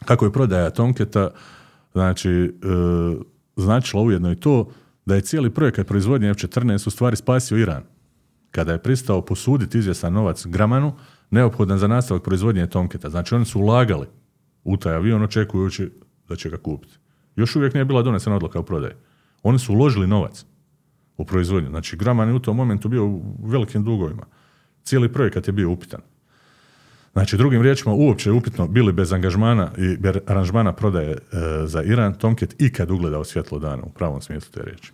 kako je prodaja Tomketa znači, e, značila ujedno i to da je cijeli projekat proizvodnje F-14 u stvari spasio Iran. Kada je pristao posuditi izvjestan novac Gramanu, neophodan za nastavak proizvodnje Tomketa. Znači oni su ulagali u taj avion očekujući da će ga kupiti. Još uvijek nije bila donesena odluka o prodaji. Oni su uložili novac u proizvodnju. Znači, Graman je u tom momentu bio u velikim dugovima. Cijeli projekat je bio upitan. Znači, drugim riječima, uopće je upitno bili bez angažmana i bez aranžmana prodaje e, za Iran, Tomcat ikad ugledao svjetlo dana u pravom smislu te riječi.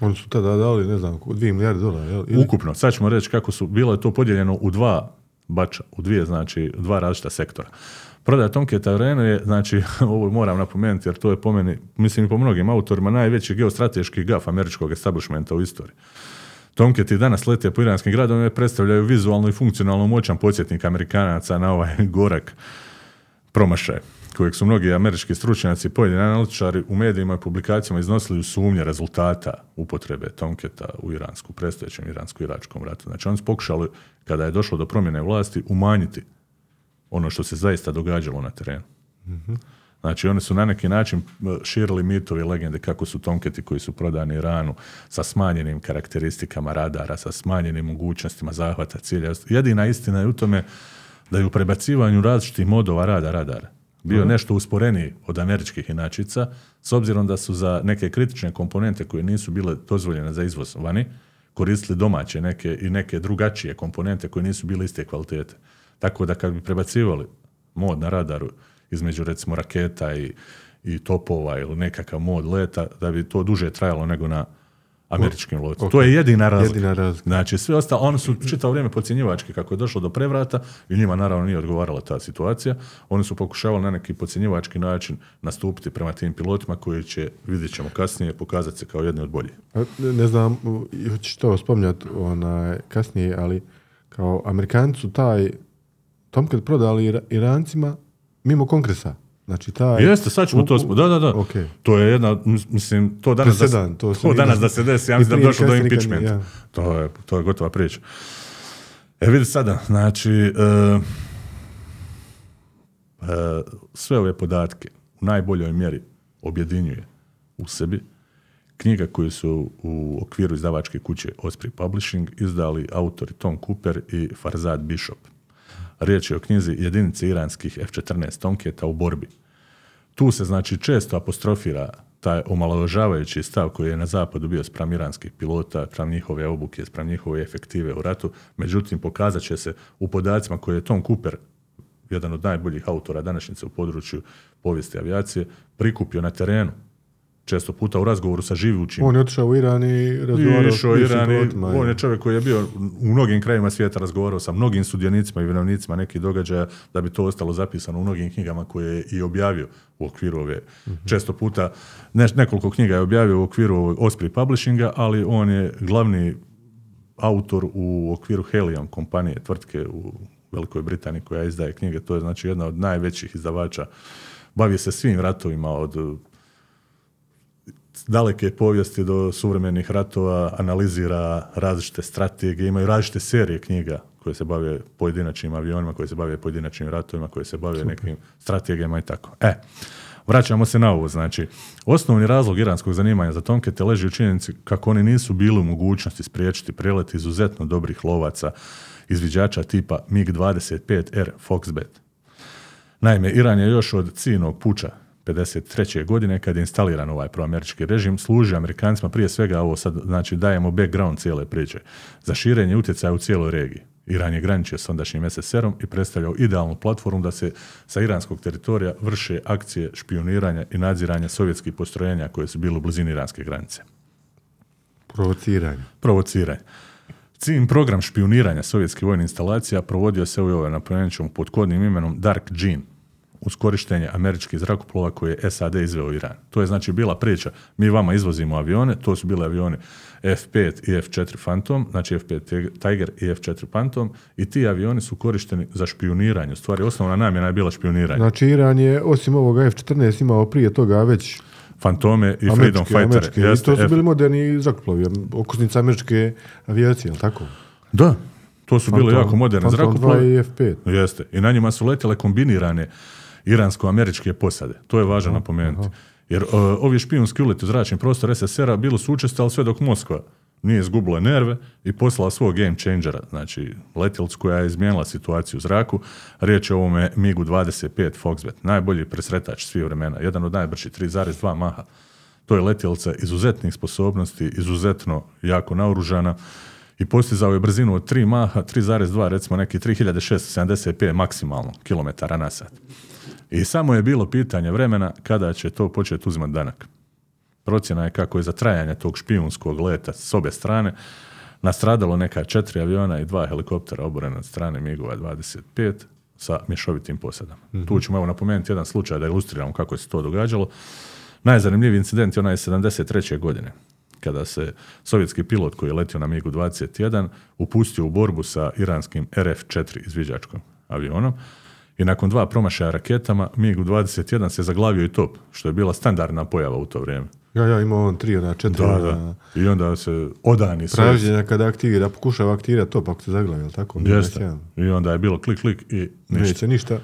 Oni su tada dali, ne znam, 2 milijarde dolara, jel? Ili- Ukupno, sad ćemo reći kako su, bilo je to podijeljeno u dva bača, u dvije, znači, dva različita sektora. Prodaja Tomketa Arenu je, znači, ovo moram napomenuti jer to je po meni, mislim i po mnogim autorima, najveći geostrateški gaf američkog establishmenta u istoriji. Tomketi danas lete po iranskim gradovima i predstavljaju vizualno i funkcionalno moćan podsjetnik Amerikanaca na ovaj gorak promašaj kojeg su mnogi američki stručnjaci, pojedini analitičari u medijima i publikacijama iznosili u sumnje rezultata upotrebe Tomketa u iransku, predstojećem iransko-iračkom ratu. Znači oni su pokušali, kada je došlo do promjene vlasti, umanjiti ono što se zaista događalo na terenu. Znači oni su na neki način e, širili mitovi i legende kako su Tomketi koji su prodani Iranu sa smanjenim karakteristikama radara, sa smanjenim mogućnostima zahvata cilja. Jedina istina je u tome da je u prebacivanju različitih modova rada radara bio nešto usporeniji od američkih inačica, s obzirom da su za neke kritične komponente koje nisu bile dozvoljene za izvoz vani, koristili domaće neke i neke drugačije komponente koje nisu bile iste kvalitete. Tako da kad bi prebacivali mod na radaru između recimo raketa i, i topova ili nekakav mod leta, da bi to duže trajalo nego na američkim lovcima. ok. To je jedina razlika. Jedina razlika. Znači, sve ostalo, oni su čitavo vrijeme podcjenjivački kako je došlo do prevrata i njima naravno nije odgovarala ta situacija. Oni su pokušavali na neki podcjenjivački način nastupiti prema tim pilotima koji će, vidjet ćemo kasnije, pokazati se kao jedni od boljih. Ne, znam, hoćeš to spominjati onaj, kasnije, ali kao Amerikanci su taj Tomcat prodali Ira- Irancima mimo kongresa. Znači taj... Jeste, sad ćemo u- to Da, da, da. Ok. To je jedna, mis- mislim, to danas, da, Presedan, to to, se vidi. danas da se desi, ja mislim da bi došlo do impeachmenta. To, je, to je gotova priča. E vidi sada, znači, e, sve ove podatke u najboljoj mjeri objedinjuje u sebi knjiga koju su u okviru izdavačke kuće Osprey Publishing izdali autori Tom Cooper i Farzad Bishop. Riječ je o knjizi jedinice iranskih F-14 Tomketa u borbi. Tu se znači često apostrofira taj omalovažavajući stav koji je na zapadu bio spram iranskih pilota, spram njihove obuke, spram njihove efektive u ratu. Međutim, pokazat će se u podacima koje je Tom Cooper, jedan od najboljih autora današnjice u području povijesti avijacije, prikupio na terenu. Često puta u razgovoru sa živućim On je otišao u Iran i razgovarao bivšim Iran i on je. je čovjek koji je bio u mnogim krajevima svijeta razgovarao sa mnogim sudionicima i vinovnicima nekih događaja da bi to ostalo zapisano u mnogim knjigama koje je i objavio u okviru ove. Često puta ne, nekoliko knjiga je objavio u okviru Osprey Publishinga, ali on je glavni autor u okviru Helium kompanije, tvrtke u Velikoj Britaniji koja izdaje knjige. To je znači jedna od najvećih izdavača. Bavi se svim ratovima od daleke povijesti do suvremenih ratova, analizira različite strategije, imaju različite serije knjiga koje se bave pojedinačnim avionima, koje se bave pojedinačnim ratovima, koje se bave nekim strategijama i tako. E, vraćamo se na ovo, znači, osnovni razlog iranskog zanimanja za Tomkete leži u činjenici kako oni nisu bili u mogućnosti spriječiti prelet izuzetno dobrih lovaca, izviđača tipa MiG-25R Foxbat. Naime, Iran je još od cijenog puča 53. godine, kad je instaliran ovaj proamerički režim, služi Amerikancima prije svega, ovo sad znači dajemo background cijele priče, za širenje utjecaja u cijeloj regiji. Iran je graničio s ondašnjim SSR-om i predstavljao idealnu platformu da se sa iranskog teritorija vrše akcije špioniranja i nadziranja sovjetskih postrojenja koje su bile u blizini iranske granice Provociranje. provociranje. Cilj program špioniranja sovjetskih vojnih instalacija provodio se u ovoj napomenut pod kodnim imenom Dark Gene uz korištenje američkih zrakoplova koje je SAD izveo Iran. To je znači bila priča, mi vama izvozimo avione, to su bile avioni F5 i F4 Phantom, znači F5 Tiger i F4 Phantom i ti avioni su korišteni za špioniranje. U stvari, osnovna namjena je bila špioniranje. Znači Iran je osim ovoga F-14 imao prije toga već Fantome i Freedom Fighter. i to su bili moderni zrakoplovi, okosnica američke avijacije, jel tako? Da, to su bili Phantom- jako moderni Phantom zrakoplovi. 2 i F5. Jeste. I na njima su letjele kombinirane iransko-američke posade. To je važno napomenuti. Jer uh, ovi špijunski uleti u zračni prostor SSR-a bili su učestali sve dok Moskva nije izgubila nerve i poslala svog game changera, znači letjelicu koja je izmijenila situaciju u zraku. Riječ je o ovome MiGu 25 Foxbat, najbolji presretač svih vremena, jedan od najbržih 3,2 maha. To je letjelica izuzetnih sposobnosti, izuzetno jako naoružana i postizao je brzinu od 3 maha, 3,2, recimo neki 3675 maksimalno kilometara na sat. I samo je bilo pitanje vremena kada će to početi uzimati danak. Procjena je kako je za trajanje tog špijunskog leta s obe strane nastradalo neka četiri aviona i dva helikoptera oborena od strane MiG-ova 25 sa mješovitim posadama. Tu ćemo evo napomenuti jedan slučaj da ilustriramo kako se to događalo. Najzanimljiviji incident je onaj 73. godine kada se sovjetski pilot koji je letio na MiG-u 21 upustio u borbu sa iranskim RF-4 izviđačkom avionom i nakon dva promašaja raketama MiG-u 21 se zaglavio i top, što je bila standardna pojava u to vrijeme. Ja, ja, imao on tri, ona četiri, Da, da. I onda se odani sovjetski- traženja kada aktivira, pokušava aktivirati to, pa ako se zaglavi, jel tako? Jeste. I onda je bilo klik, klik i ništa. Neće ništa.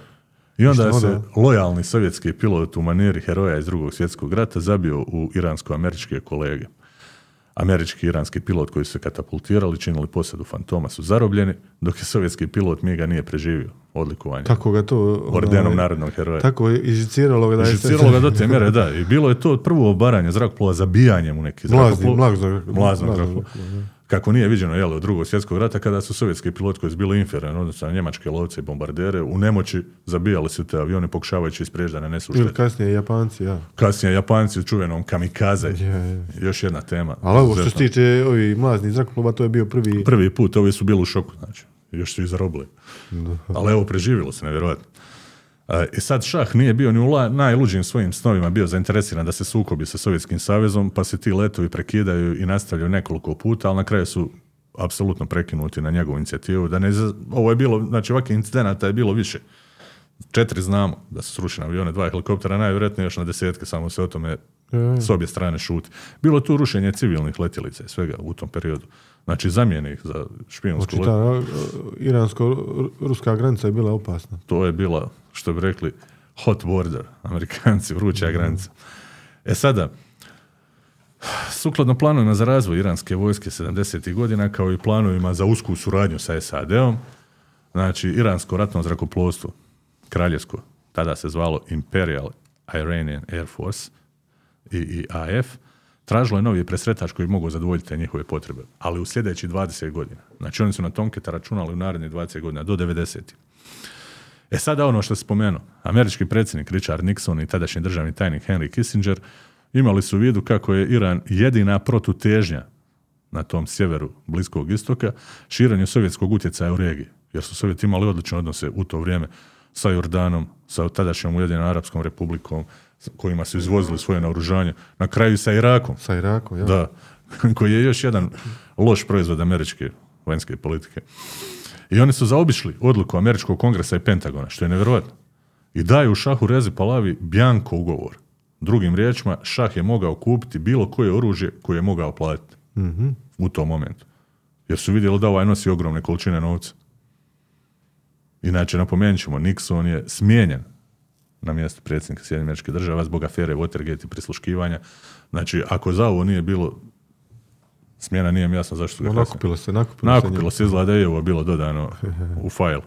I onda je Ništa, se onda- lojalni sovjetski pilot u maniri heroja iz drugog svjetskog rata zabio u iransko-američke kolege. Američki i iranski pilot koji su se katapultirali, činili posadu fantoma su zarobljeni, dok je sovjetski pilot Miga nije preživio odlikovanje. Kako ga to... Ordenom onaj, narodnog heroja. Tako je iziciralo ga da je... Žiciralo ga do te mjere, da. I bilo je to prvo obaranje zrakoplova zabijanjem u neki zrakoplov. Mlaznog zrakoplova. Kako nije viđeno jel, od drugog svjetskog rata kada su sovjetski piloti koji su bili inferiorni odnosno na njemačke lovce i bombardere u nemoći zabijali su te avione pokušavajući isprijeći da ne nesu Ili kasnije Japanci, ja. Kasnije Japanci u čuvenom kamikaze. Je, je. Još jedna tema. Ali ovo što se tiče ovih mlaznih zrakoplova, to je bio prvi... Prvi put, ovi su bili u šoku, znači. Još su i zarobili. Ali evo, preživjelo se, nevjerojatno. E, I sad šah nije bio ni u najluđim svojim snovima bio zainteresiran da se sukobi sa Sovjetskim savezom, pa se ti letovi prekidaju i nastavljaju nekoliko puta, ali na kraju su apsolutno prekinuti na njegovu inicijativu. Da ne, ovo je bilo, znači ovakvih incidenata je bilo više. Četiri znamo da su srušene avione, dva helikoptera, najvjerojatnije još na desetke, samo se o tome s obje strane šuti. Bilo je tu rušenje civilnih letjelica i svega u tom periodu. Znači zamjene ih za špijunsku Znači, let- ta uh, iransko-ruska granica je bila opasna. to je bila, što bi rekli, hot border, amerikanci, vruća granica. E sada, sukladno planovima za razvoj iranske vojske 70. godina, kao i planovima za usku suradnju sa SAD-om, znači iransko ratno zrakoplovstvo, kraljevsko, tada se zvalo Imperial Iranian Air Force, IIAF, tražilo je novi presretač koji mogao zadovoljiti te njihove potrebe, ali u sljedećih 20 godina. Znači oni su na Tomketa računali u narednih 20 godina, do 90. E sada ono što se spomenuo, američki predsjednik Richard Nixon i tadašnji državni tajnik Henry Kissinger imali su u vidu kako je Iran jedina protutežnja na tom sjeveru Bliskog istoka širenju sovjetskog utjecaja u regiji. Jer su Sovjeti imali odlične odnose u to vrijeme sa Jordanom, sa tadašnjom Ujedinom Arapskom republikom, kojima su izvozili svoje naoružanje, na kraju sa Irakom. Sa Irakom, ja. Da, koji je još jedan loš proizvod američke vanjske politike. I oni su zaobišli odluku američkog kongresa i Pentagona, što je nevjerojatno. I daju šahu Rezi Palavi bjanko ugovor. Drugim riječima, šah je mogao kupiti bilo koje oružje koje je mogao platiti u tom momentu. Jer su vidjeli da ovaj nosi ogromne količine novca. Inače, napomenut ćemo, Nixon je smijenjen na mjesto predsjednika Sjedinjenih američkih država zbog afere Watergate i prisluškivanja. Znači, ako za ovo nije bilo smjena, nije mi jasno zašto su ga No, nakupilo se, nakupilo, se. Nakupilo se, izgleda da je ovo bilo dodano u fajl.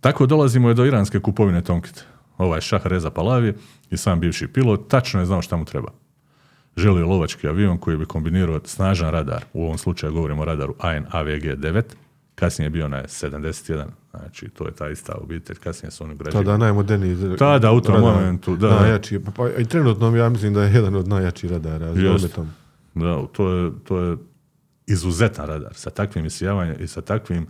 Tako dolazimo i do iranske kupovine Tomkita. Ovaj šah Reza Palavi i sam bivši pilot tačno je znao šta mu treba. Želio je lovački avion koji bi kombinirao snažan radar, u ovom slučaju govorimo o radaru AN AVG-9, kasnije je bio na 71, znači to je ta ista obitelj, kasnije su oni ugrađivali. Tada najmoderniji Tada, u tom radar. momentu, da. Najjači, pa, pa i trenutno ja mislim da je jedan od najjačih radara. dometom. Da, to je, to je izuzetan radar sa takvim isijavanjem i sa takvim,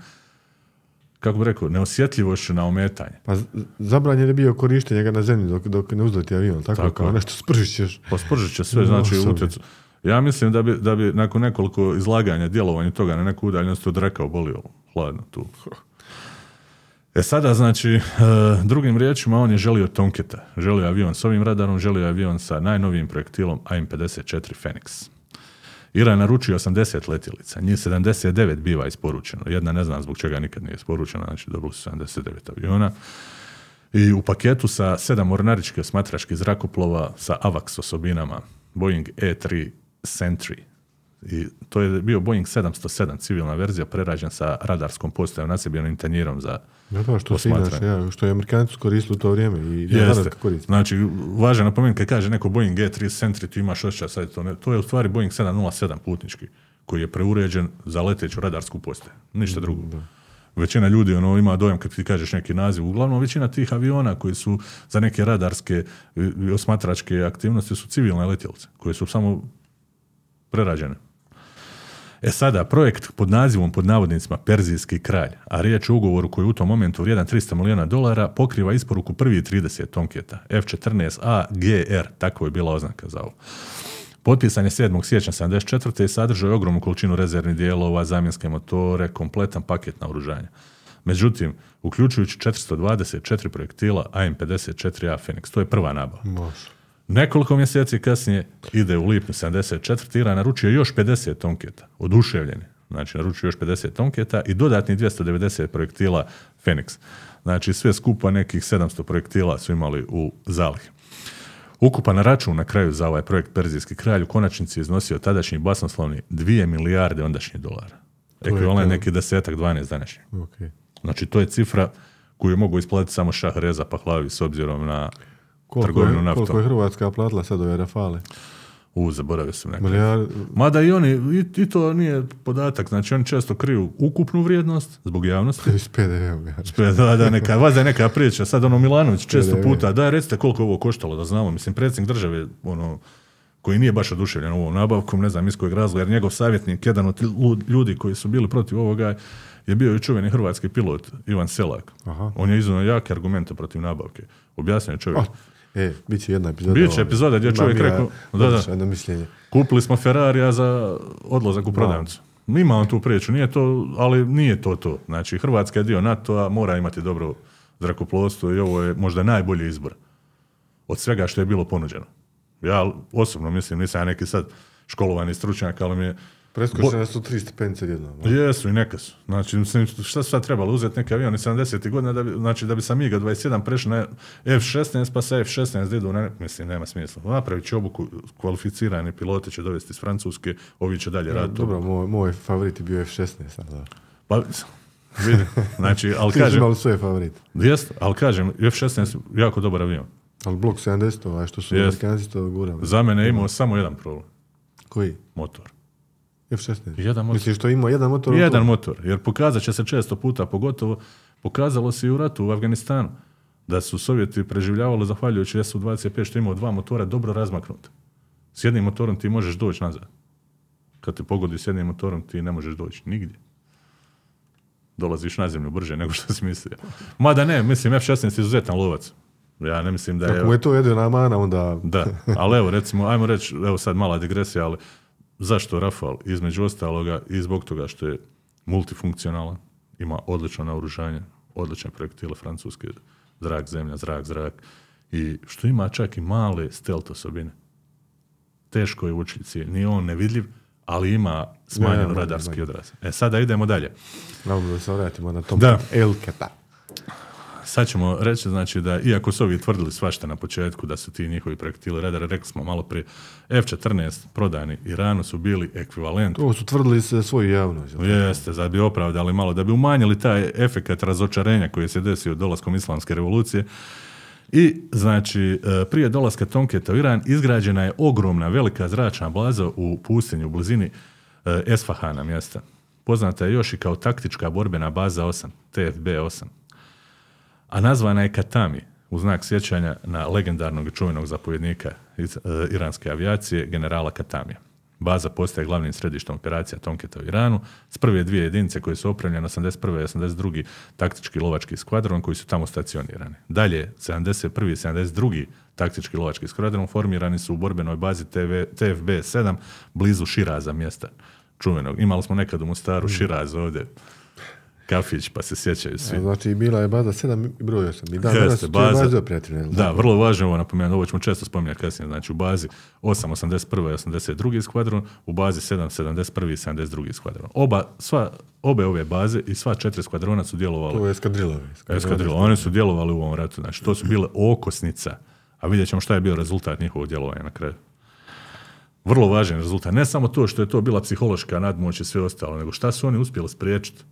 kako bi rekao, neosjetljivošću na ometanje. Pa zabranjen je bio korištenje ga na zemlji dok, dok ne uzleti avion, tako, Tako kao nešto spržiš ćeš. Pospržit će sve, No, znači utjecu. Ja mislim da bi, da bi nakon nekoliko izlaganja, djelovanja toga na neku udaljenost od reka obolio hladno tu. E sada, znači, e, drugim riječima, on je želio Tomketa. Želio avion s ovim radarom, želio avion sa najnovijim projektilom AIM-54 Phoenix. Iran je naručio 80 letjelica, njih 79 biva isporučeno. Jedna ne znam zbog čega nikad nije isporučena, znači dobili su 79 aviona. I u paketu sa sedam mornaričkih osmatračkih zrakoplova sa AVAX osobinama Boeing E3 Sentry. I to je bio Boeing 707 civilna verzija prerađen sa radarskom postajom nasibljenim tanjirom za Ja, to što se ja, što je Amerikanci koristili u to vrijeme i Jeste. Znači, važno napomenuti kad kaže neko Boeing G3 Sentry, ti imaš osjećaj sad to ne, to je u stvari Boeing 707 putnički, koji je preuređen za leteću radarsku postaju. Ništa drugo. Većina ljudi ono ima dojam kad ti kažeš neki naziv. Uglavnom većina tih aviona koji su za neke radarske osmatračke aktivnosti su civilne letjelice, koje su samo prerađene. E sada, projekt pod nazivom, pod navodnicima, Perzijski kralj, a riječ je o ugovoru koji je u tom momentu vrijedan 300 milijuna dolara, pokriva isporuku prvih 30 Tomketa, F-14A GR, tako je bila oznaka za ovo. Potpisan je 7. siječnja 74. i sadržao je ogromnu količinu rezervnih dijelova, zamjenske motore, kompletan paket naoružanja. Međutim, uključujući 424 projektila AM-54A Phoenix, to je prva nabava. Može. Nekoliko mjeseci kasnije ide u lipnju 74. Iran naručio još 50 tonketa, oduševljeni. Znači, naručio još 50 tonketa i dodatnih 290 projektila Phoenix. Znači, sve skupa nekih 700 projektila su imali u zalih. Ukupan račun na kraju za ovaj projekt Perzijski kralj u konačnici iznosio tadašnji basnoslovni 2 milijarde ondašnjih dolara. je Ekvivalent neki desetak, 12 današnjih. Ok. Znači, to je cifra koju je mogu isplatiti samo šah Reza Pahlavi s obzirom na Koliko trgovinu je, naftom. koliko je Hrvatska platila sad ove rafale? U, zaboravio sam nekako. Milijar, Mada i oni, i, i to nije podatak, znači oni često kriju ukupnu vrijednost zbog javnosti. s ja. Pa Da, da, neka, valjda je neka priča. Sad ono Milanović često PDV. puta, da recite koliko je ovo koštalo, da znamo. Mislim, predsjednik države, ono, koji nije baš oduševljen ovom nabavkom, ne znam iz kojeg razloga, jer njegov savjetnik, jedan od ljudi koji su bili protiv ovoga, je bio i čuveni hrvatski pilot Ivan Selak. Aha. On je iznio jake argumente protiv nabavke. Objasnio je čovjek. E, bit će jedna epizoda. Bit će epizoda gdje čovjek rekao- da, da. odlično mišljenje. Kupili smo Ferrarija za odlazak u prodavnicu. Ima on tu priču, nije to, ali nije to to. Znači, Hrvatska je dio NATO-a, mora imati dobro zrakoplovstvo i ovo je možda najbolji izbor od svega što je bilo ponuđeno. Ja osobno mislim, nisam ja neki sad školovani stručnjak, ali mi je Preskočene su tri stepenice jednom. Jesu i neka su. Znači, mislim, šta su sad trebalo uzeti neki avion iz 70. godina da bi, znači, da bi sa MiGa 21 prešli na F-16 pa sa F-16 da idu na, mislim, nema smisla. Napravit će obuku, kvalificirani piloti će dovesti iz Francuske, ovi će dalje raditi. Dobro, moj, moj favorit je bio F-16. a Da. Pa, vidi, znači, ali Ti kažem, imali svoje favorite. jest, ali kažem, F-16 jako dobar avion. Ali blok 70, ovaj što su. Amerikanci to gurali. Za mene je imao samo jedan problem, Koji? motor. F-16. Jedan motor. Misliš što ima jedan motor? Jedan motor, jer pokazat će se često puta, pogotovo pokazalo se i u ratu u Afganistanu, da su Sovjeti preživljavali zahvaljujući Su-25 što je imao dva motora dobro razmaknuta. S jednim motorom ti možeš doći nazad. Kad te pogodi s jednim motorom ti ne možeš doći nigdje. Dolaziš na zemlju brže nego što si mislio. Mada ne, mislim F-16 je izuzetan lovac. Ja ne mislim da je... Ako je to jedina mana, onda... Da, ali evo recimo, ajmo reći, evo sad mala digresija, ali zašto Rafal? Između ostaloga i zbog toga što je multifunkcionalan, ima odlično naoružanje, odlične projektile francuske, zrak, zemlja, zrak, zrak, i što ima čak i male stealth osobine. Teško je učići, nije on nevidljiv, ali ima smanjen Ja, ja, radarski odraz. E sada idemo dalje. Dobro da se vratimo na tom Da. Elketa. Sad ćemo reći, znači da, iako su ovi tvrdili svašta na početku, da su ti njihovi projektili radara, rekli smo malo prije, F-14 prodani Iranu su bili ekvivalent To su tvrdili se svoju javnost. Jeste, da bi opravdali malo, da bi umanjili taj efekat razočarenja koji se desio dolaskom islamske revolucije. I, znači, e, prije dolaska Tonketa u Iran izgrađena je ogromna, velika zračna baza u pustinju u blizini e, Esfahana mjesta. Poznata je još i kao taktička borbena baza 8, TFB-8. A nazvana je Katami, u znak sjećanja na legendarnog čuvenog zapovjednika iz, e, iranske avijacije, generala Katamija. Baza postaje glavnim središtem operacija Tonketa u Iranu, s prve dvije jedinice koje su opremljene 81. i 82. taktički lovački skvadron koji su tamo stacionirani. Dalje, 71. i 72. taktički lovački skvadron formirani su u borbenoj bazi TV, TFB-7 blizu Širaza mjesta čuvenog. Imali smo nekad u Mostaru Širaz ovdje, kafić, pa se sjećaju svi. A Znači, bila je baza 7 i broj 8. I dan Jeste, danas su te baza- Da, vrlo važno je ovo napomenuti, ovo ćemo često spominjati kasnije, znači u bazi 8, 81. i 82. skvadron, u bazi 7, 71. i 72. skvadron. Oba, sva, obe ove baze i sva četiri skvadrona su djelovali To je eskadrilove. eskadrilo. Oni su djelovali u ovom ratu, znači to su bile okosnica, a vidjet ćemo šta je bio rezultat njihovog djelovanja na kraju. Vrlo važan rezultat. Ne samo to što je to bila psihološka nadmoć i sve ostalo, nego šta su oni uspjeli spriječiti.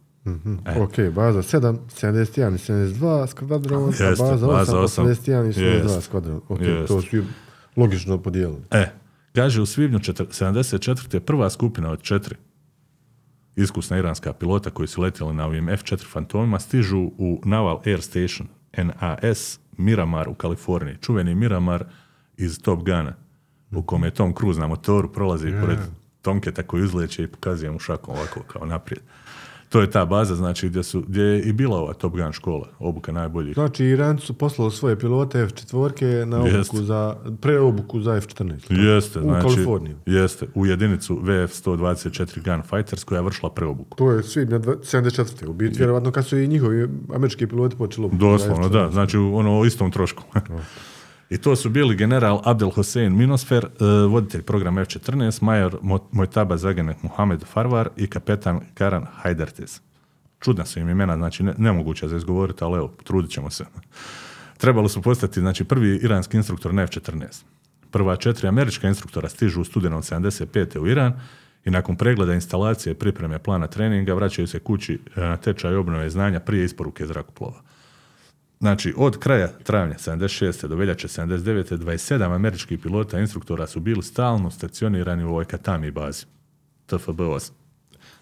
E. Ok, baza 7, 71 i 72 skvadron, a Jeste, baza 8, baza osam. 81 i 72 Jeste. skvadron. Ok, Jeste. to su logično podijelili. E, kaže u svibnju četir- 74. prva skupina od četiri iskusna iranska pilota koji su letjeli na ovim F-4 Fantomima stižu u Naval Air Station, NAS, Miramar u Kaliforniji. Čuveni Miramar iz Top Guna, u kome je Tom Cruise na motoru prolazi pored Tomketa koji izleće i pokazuje mu šakom ovako kao naprijed. To je ta baza, znači, gdje, su, gdje je i bila ova Top Gun škola, obuka najboljih. Znači, Iranci su poslali svoje pilote F4 na Jeste. obuku za, preobuku za F14. Jeste, u znači, Kaliforniju. jeste, u jedinicu VF-124 Gunfighters koja je vršila preobuku. To je svibnja dva- 74. U biti, vjerovatno kad su i njihovi američki piloti počeli obuku Doslovno, F14. da, znači u ono o istom trošku. I to su bili general Abdel Hossein Minosfer, eh, voditelj programa F-14, major Mo- Mojtaba Zagenek Muhammed Farvar i kapetan Karan Hajdertes. Čudna su im imena, znači ne, nemoguće za izgovoriti, ali evo, trudit ćemo se. Trebalo su postati znači, prvi iranski instruktor na F-14. Prva četiri američka instruktora stižu u studenom 75. u Iran i nakon pregleda instalacije pripreme plana treninga vraćaju se kući na tečaj obnove znanja prije isporuke zrakoplova. Znači, od kraja travnja 76. do veljače 79. 27 američkih pilota i instruktora su bili stalno stacionirani u ovoj Katami bazi, TFB-8.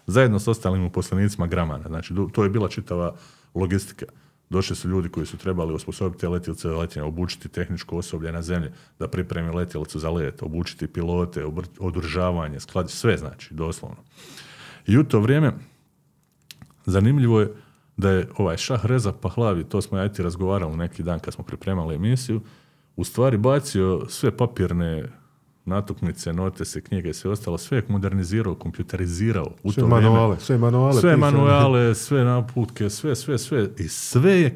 Zajedno s ostalim uposlenicima Gramana. Znači, to je bila čitava logistika. Došli su ljudi koji su trebali osposobiti te letjelce za letenje, obučiti tehničko osoblje na zemlji, da pripremi letjelicu za let, obučiti pilote, održavanje, sklad, sve znači, doslovno. I u to vrijeme zanimljivo je da je ovaj Šah Reza Pahlavi, to smo ja ti razgovarali neki dan kad smo pripremali emisiju, u stvari bacio sve papirne natuknice, notese, knjige i sve ostalo, sve je modernizirao, kompjuterizirao u Sve to manuale, sve manuale. Sve pisane. manuale, sve naputke, sve, sve, sve. I sve je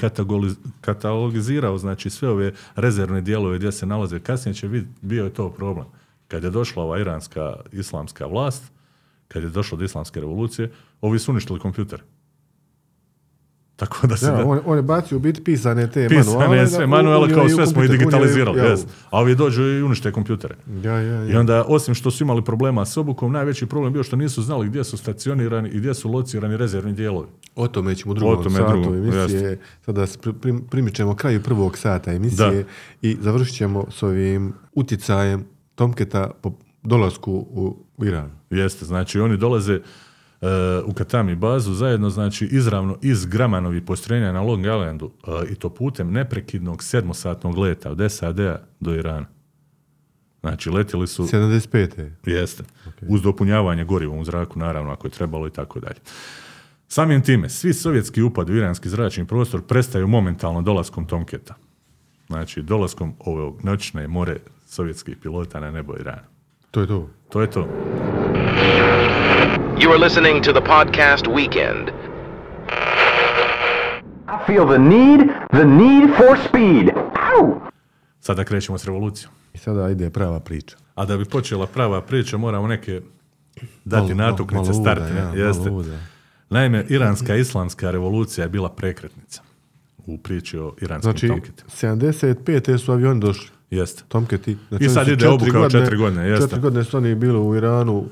katalogizirao, znači sve ove rezervne dijelove gdje se nalaze. Kasnije će vidjeti, bio je to problem. Kad je došla ova iranska islamska vlast, kad je došlo do islamske revolucije, ovi su uništili kompjuter. Tako da se... Da, on, on je bacio u biti pisane te pisane manuale. je da sve manuale kao sve smo i digitalizirali. ja, jest. A ovi dođu i unište kompjutere. Ja, ja, ja. I onda, osim što su imali problema s obukom, najveći problem bio što nisu znali gdje su stacionirani i gdje su locirani rezervni dijelovi. O tome ćemo u drugom O tome satu drugom, emisije. Sada se pri- prim- primičemo kraju prvog sata emisije Da. i završit ćemo s ovim utjecajem Tomketa po dolasku u, Iran. Jeste, znači oni dolaze u Katami bazu zajedno, znači izravno iz Gramanovih postrojenja na Long Islandu e, i to putem neprekidnog sedmosatnog leta od SAD-a do Irana. Znači letjeli su, 75. jeste, uz dopunjavanje gorivom u zraku naravno ako je trebalo i tako dalje. Samim time, svi sovjetski upad u iranski zračni prostor prestaju momentalno dolaskom Tomketa. Znači dolaskom ovog noćne more sovjetskih pilota na nebo Irana. To je to. To je to. You are listening to the podcast Weekend. I feel the need, the need for speed. Ow! Sada krećemo s revolucijom. I sada ide prava priča. A da bi počela prava priča, moramo neke dati Malo- natuknice malo starte. uda, ne? ja, malo Jeste. uda. Naime, iranska islamska revolucija je bila prekretnica u priči o iranskim Znači, tomketima. 75. su avioni došli. Jeste. Tomketi. Znači, I sad ide obuka od četiri godine, jeste. Četiri godine su oni bili u Iranu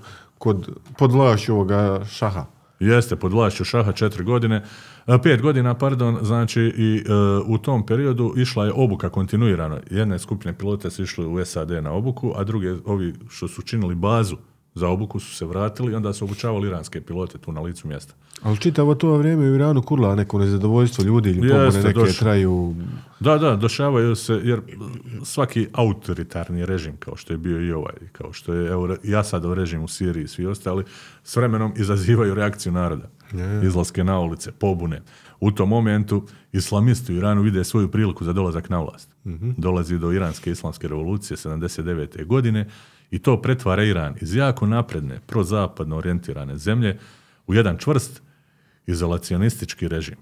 kod, pod vlašću ovoga šaha. Jeste, pod vlašću Šaha četiri godine, e, pet godina, pardon, znači i e, u tom periodu išla je obuka kontinuirano. Jedne skupine pilota su išli u SAD na obuku, a druge, ovi što su činili bazu za obuku su se vratili i onda su obučavali iranske pilote tu na licu mjesta. Ali čitavo to vrijeme u Iranu kurla neko nezadovoljstvo ljudi ili Jeste, pobune neke traju. Da, da, dešavaju se, jer svaki autoritarni režim, kao što je bio i ovaj, kao što je evo, i Asadov režim u Siriji i svi ostali, s vremenom izazivaju reakciju naroda. Izlaske na ulice, pobune. U tom momentu islamisti u Iranu vide svoju priliku za dolazak na vlast. Dolazi do iranske islamske revolucije 79. godine i to pretvara Iran iz jako napredne, prozapadno orijentirane zemlje u jedan čvrst izolacionistički režim.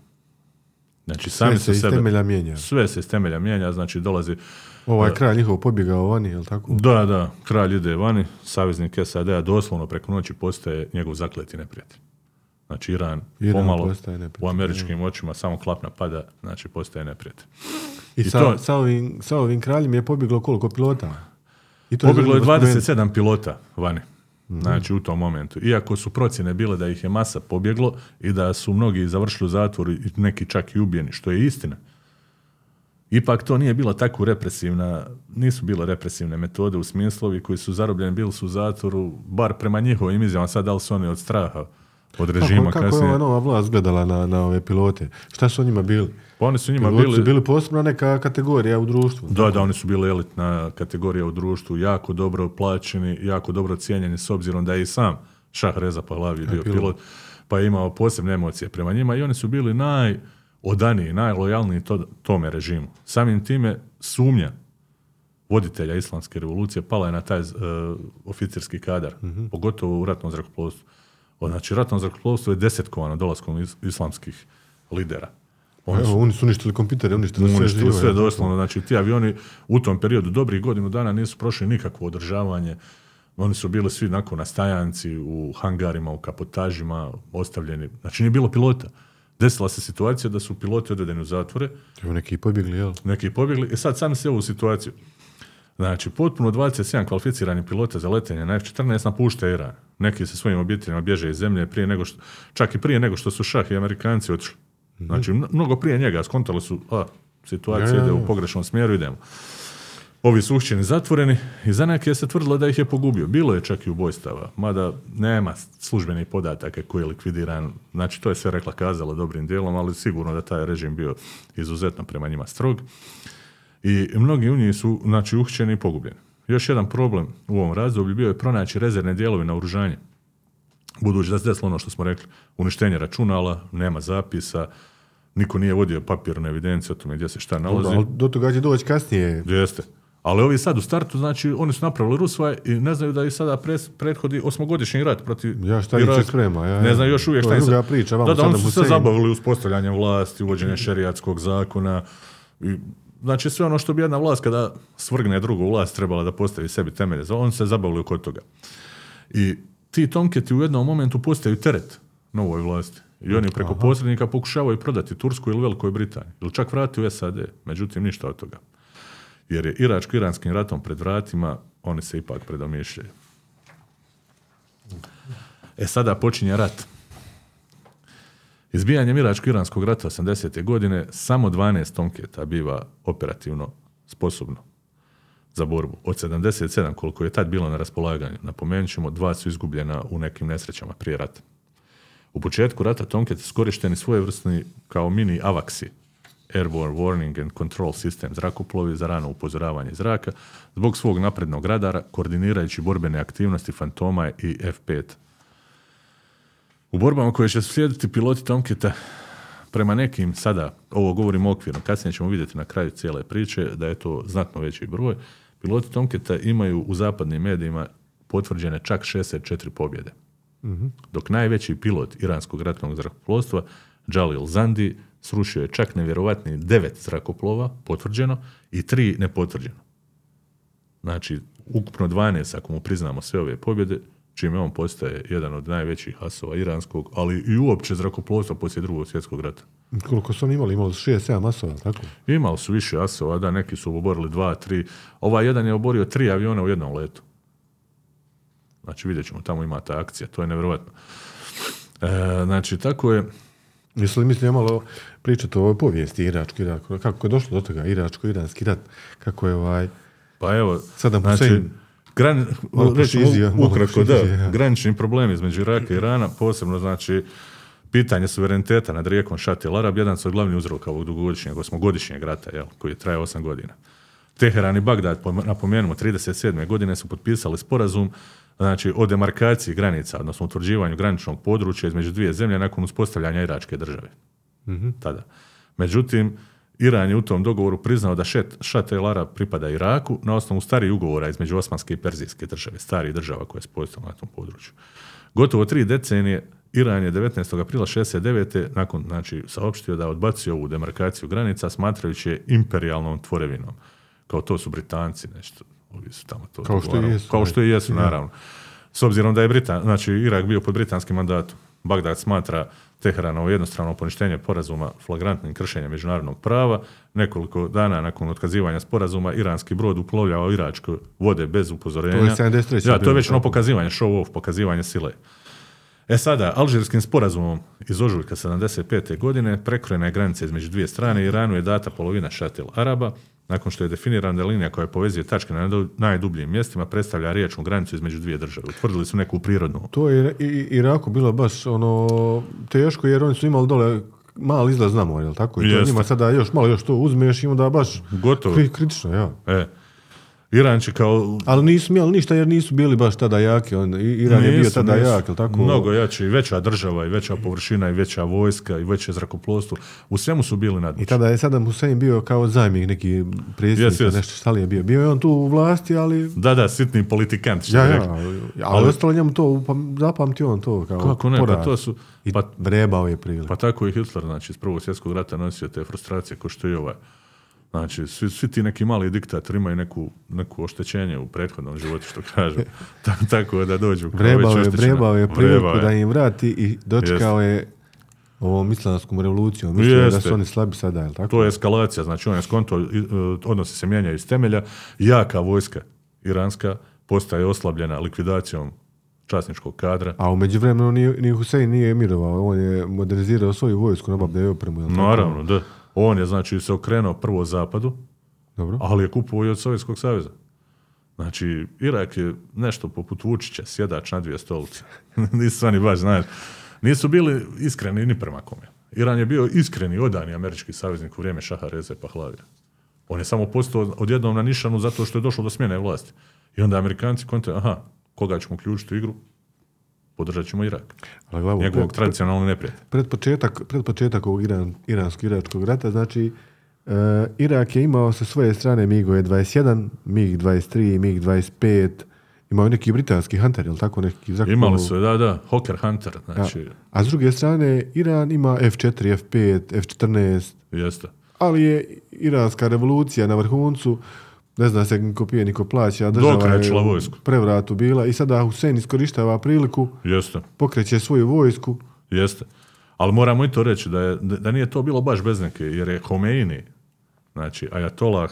Znači, sami se iz sebe, temelja mijenja. sve se iz temelja mijenja, znači dolazi Ovaj kralj njihov pobjegao vani, jel tako? da, da, kralj ide vani, saveznik SAD-a doslovno preko noći postaje njegov zakleti neprijatelj. Znači Iran, Iran pomalo u američkim očima samo klapna pada, znači postaje neprijatelj. I, I sa, to- sa, ovim, sa ovim kraljem je pobjeglo koliko pilota? I to Pobjeglo je zanimljivo spomenuti. 27 pilota vani. Znači u tom momentu. Iako su procjene bile da ih je masa pobjeglo i da su mnogi završili u zatvoru i neki čak i ubijeni, što je istina. Ipak to nije bila tako represivna, nisu bile represivne metode u smislu ovi koji su zarobljeni bili su u zatvoru, bar prema njihovim izjavama, sad da li su oni od straha, od režima Kako, kako je kasnije. ova nova vlast gledala na, na ove pilote? Šta su o njima bili? Pa oni su njima bili... su bili posebna neka kategorija u društvu. Da, da, oni su bili elitna kategorija u društvu, jako dobro plaćeni, jako dobro cijenjeni s obzirom da je i sam Šah Reza Pahlavi bio pilot. pilot, pa je imao posebne emocije prema njima i oni su bili najodaniji, najlojalniji to, tome režimu. Samim time sumnja voditelja islamske revolucije pala je na taj uh, oficirski kadar, pogotovo u ratnom zrakoplovstvu. Znači, ratno zrakoplovstvo je desetkovano dolaskom is- islamskih lidera. Oni Evo, oni su uništili kompjutere, uništili sve uništili sve tako? doslovno. Znači, ti avioni u tom periodu dobrih godinu dana nisu prošli nikakvo održavanje. Oni su bili svi nakon na stajanci, u hangarima, u kapotažima, ostavljeni. Znači, nije bilo pilota. Desila se situacija da su piloti odvedeni u zatvore, Evo neki pobjegli, jel? neki pobjegli. I sad sam se ovu situaciju. Znači, potpuno 27 kvalificiranih pilota za letenje na F-14 napušta Iran. Neki sa svojim obiteljima bježe iz zemlje prije nego što, čak i prije nego što su šah i Amerikanci otišli. Znači, mno- mnogo prije njega skontali su, a, situacija Ja, ide u pogrešnom smjeru, idemo. Ovi su uhćeni zatvoreni i za neke se tvrdilo da ih je pogubio. Bilo je čak i ubojstava, mada nema službenih podataka koji je likvidiran. Znači, to je sve rekla kazala dobrim dijelom, ali sigurno da taj režim bio izuzetno prema njima strog. I mnogi u njih su znači, uhćeni i pogubljeni. Još jedan problem u ovom razdoblju bio je pronaći rezervne dijelove na oružanje. Budući da se desilo ono što smo rekli, uništenje računala, nema zapisa, niko nije vodio papirne evidencije o tome gdje se šta nalazi. Ali do toga će doći kasnije. Jeste. Ali ovi sad u startu, znači, oni su napravili Rusvaj i ne znaju da i sada pres, prethodi osmogodišnji rat protiv Ja, šta Iraka. sprema, ja, ne znaju još uvijek šta je im se- druga priča, Da, da, oni su se zabavili uspostavljanjem vlasti, uvođenje šerijatskog zakona. I, znači, sve ono što bi jedna vlast kada svrgne drugu vlast trebala da postavi sebi temelje. Oni se zabavili kod toga. I ti tomketi u jednom momentu postaju teret novoj vlasti. I oni preko posrednika pokušavaju prodati Tursku ili Velikoj Britaniji. Ili čak vratiti u SAD. Međutim, ništa od toga. Jer je Iračko-iranskim ratom pred vratima, oni se ipak predomišljaju. E sada počinje rat. Izbijanjem Iračko-iranskog rata 80. godine samo 12 tomketa biva operativno sposobno za borbu. Od 77 koliko je tad bilo na raspolaganju, napomenut ćemo, dva su izgubljena u nekim nesrećama prije rata. U početku rata Tomketi su korišteni svojevrsni kao mini avaksi, Airborne Warning and Control System zrakoplovi za rano upozoravanje zraka, zbog svog naprednog radara, koordinirajući borbene aktivnosti Fantoma i F-5. U borbama koje će slijediti piloti Tomketa prema nekim sada, ovo govorim okvirno, kasnije ćemo vidjeti na kraju cijele priče da je to znatno veći broj, piloti Tomketa imaju u zapadnim medijima potvrđene čak 64 pobjede. Dok najveći pilot iranskog ratnog zrakoplovstva, Jalil Zandi, srušio je čak nevjerovatni devet zrakoplova, potvrđeno, i tri nepotvrđeno. Znači, ukupno 12, ako mu priznamo sve ove pobjede, čime on postaje jedan od najvećih asova iranskog, ali i uopće zrakoplovstva poslije drugog svjetskog rata. Koliko su oni imali? Imali su 6-7 masova, tako? Imali su više asova, da, neki su oborili dva, tri. Ovaj jedan je oborio tri aviona u jednom letu. Znači, vidjet ćemo, tamo ima ta akcija, to je nevjerojatno. E, znači, tako je, Jesu li mislili malo pričati o ovoj povijesti iračko iransko kako je došlo do toga iračko-iranski rat, kako je ovaj, Pa evo, Saddam znači, Hussein. gran, malo ukratko, da, prošizio, ja. granični problemi između Iraka i Irana, posebno znači pitanje suvereniteta nad rijekom Šat el Arab, jedan su od glavnih uzroka ovog dugogodišnjeg, osmogodišnjeg rata, jel, koji je traje osam godina. Teheran i Bagdad, pom- napomenemo, 37. godine su potpisali sporazum znači, o demarkaciji granica, odnosno utvrđivanju graničnog područja između dvije zemlje nakon uspostavljanja Iračke države. Tada. Međutim, Iran je u tom dogovoru priznao da šet, Šat el Arab pripada Iraku na osnovu starijih ugovora između Osmanske i Perzijske države, starih država koje su postojale na tom području. Gotovo tri decenije Iran je 19. aprila 69. nakon, znači, saopštio da odbacio ovu demarkaciju granica smatrajući je imperijalnom tvorevinom. Kao to su Britanci, nešto, ovi su tamo to Kao što i jesu, Kao što i jesu, naravno. S obzirom da je Britan, znači Irak bio pod britanskim mandatom, Bagdad smatra Teheranovo jednostrano poništenje porazuma flagrantnim kršenjem međunarodnog prava. Nekoliko dana nakon otkazivanja sporazuma iranski brod uplovljava u iračke vode bez upozorenja. To je 73. Ja, to je već ono pokazivanje, show off, pokazivanje sile. E sada, alžirskim sporazumom iz ožujka 75. godine prekrojena je granica između dvije strane Iranu je data polovina šatel Araba, nakon što je definirana da linija koja povezuje tačke na najdu- najdubljim mjestima predstavlja riječnu granicu između dvije države. Utvrdili su neku prirodnu. To je i, Iraku bilo baš ono teško jer oni su imali dole mali izlaz na more, jel tako? I to njima sada još malo još to uzmeš i onda baš Gotovo. kri- kritično, ja. E, Iran će kao... Ali nisu imali ništa jer nisu bili baš tada jaki. On, I- Iran je bio Nisu, tada nisu. jak, jel tako? Mnogo jači, i veća država, i veća površina, i veća vojska, i veće zrakoplovstvo. U svemu su bili I nadmoćni. tada je Saddam Hussein bio kao zamjenik neki predsjednik, jes. nešto šta li je bio. Bio je on tu u vlasti, ali... Da, da, sitni politikant, što Ja, ja, ali Ali- ostalo njemu to, zapamti on to kao Kako ne, pa to su... I Pa, vrebao je prilike. pa tako i Hitler, znači, iz prvog svjetskog rata nosio te frustracije, ko što i ovaj. Znači, svi, svi ti neki mali diktatori imaju neku, neku oštećenje u prethodnom životu, što kažu. Ta- tako da dođu Vrebao je, vrebao je priliku da im vrati i dočekao je ovom islanskom revolucijom. Mislio je da su oni slabi sada, jel tako? To je eskalacija, znači on je skonto, e, odnosi se mijenjaju iz temelja, jaka vojska iranska postaje oslabljena likvidacijom časničkog kadra. A u međuvremenu ni, ni Husein nije mirovao, on je modernizirao svoju vojsku, nabavljao je opremu? Naravno, da. On je znači se okrenuo prvo zapadu, Dobro. ali je kupovao i od Sovjetskog saveza. Znači, Irak je nešto poput Vučića, sjedač na dvije stolice. Nisu oni baš, znaš, nisu bili iskreni ni prema kome. Iran je bio iskreni, odani američki saveznik u vrijeme Šaha Reze Pahlavija. On je samo postao odjednom na nišanu zato što je došlo do smjene vlasti. I onda Amerikanci konte, aha, koga ćemo uključiti u igru? Podržat ćemo Irak. Ali Njegovog pred- tradicionalnog neprijatelja. pred početak, pred početak ovog Iran, iransko-iračkog rata, znači e, Irak je imao sa svoje strane MiG-ove 21, MiG-23, MiG-25, imao neki britanski Hunter, jel tako neki zrakoplov? Imali su, da, da, Hawker Hunter, A, znači, a s druge strane, Iran ima F4, F5, F14, jeste. ali je iranska revolucija na vrhuncu, ne zna se niko pije, niko plaća, država je vojsku. prevratu bila i sada Hussein iskorištava priliku, Jeste, pokreće svoju vojsku, jeste. Ali moramo i to reći da, je, da nije to bilo baš bez neke, jer je Homeini, znači Ajatolah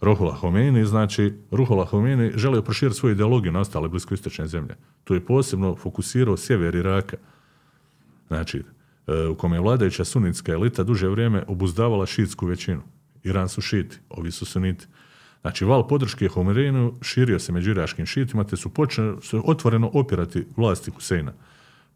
Rohullah Homeini, znači Ruhollah Homeini želio proširiti svoju ideologiju na ostale bliskoistočne zemlje. Tu je posebno fokusirao sjever Iraka. Znači, e, u kome je vladajuća sunitska elita duže vrijeme obuzdavala šiitsku većinu. Iran su šiti, ovi su suniti. Znači, val podrške Homerinu širio se među iraškim šitima, te su počeli su otvoreno opirati vlasti Huseina.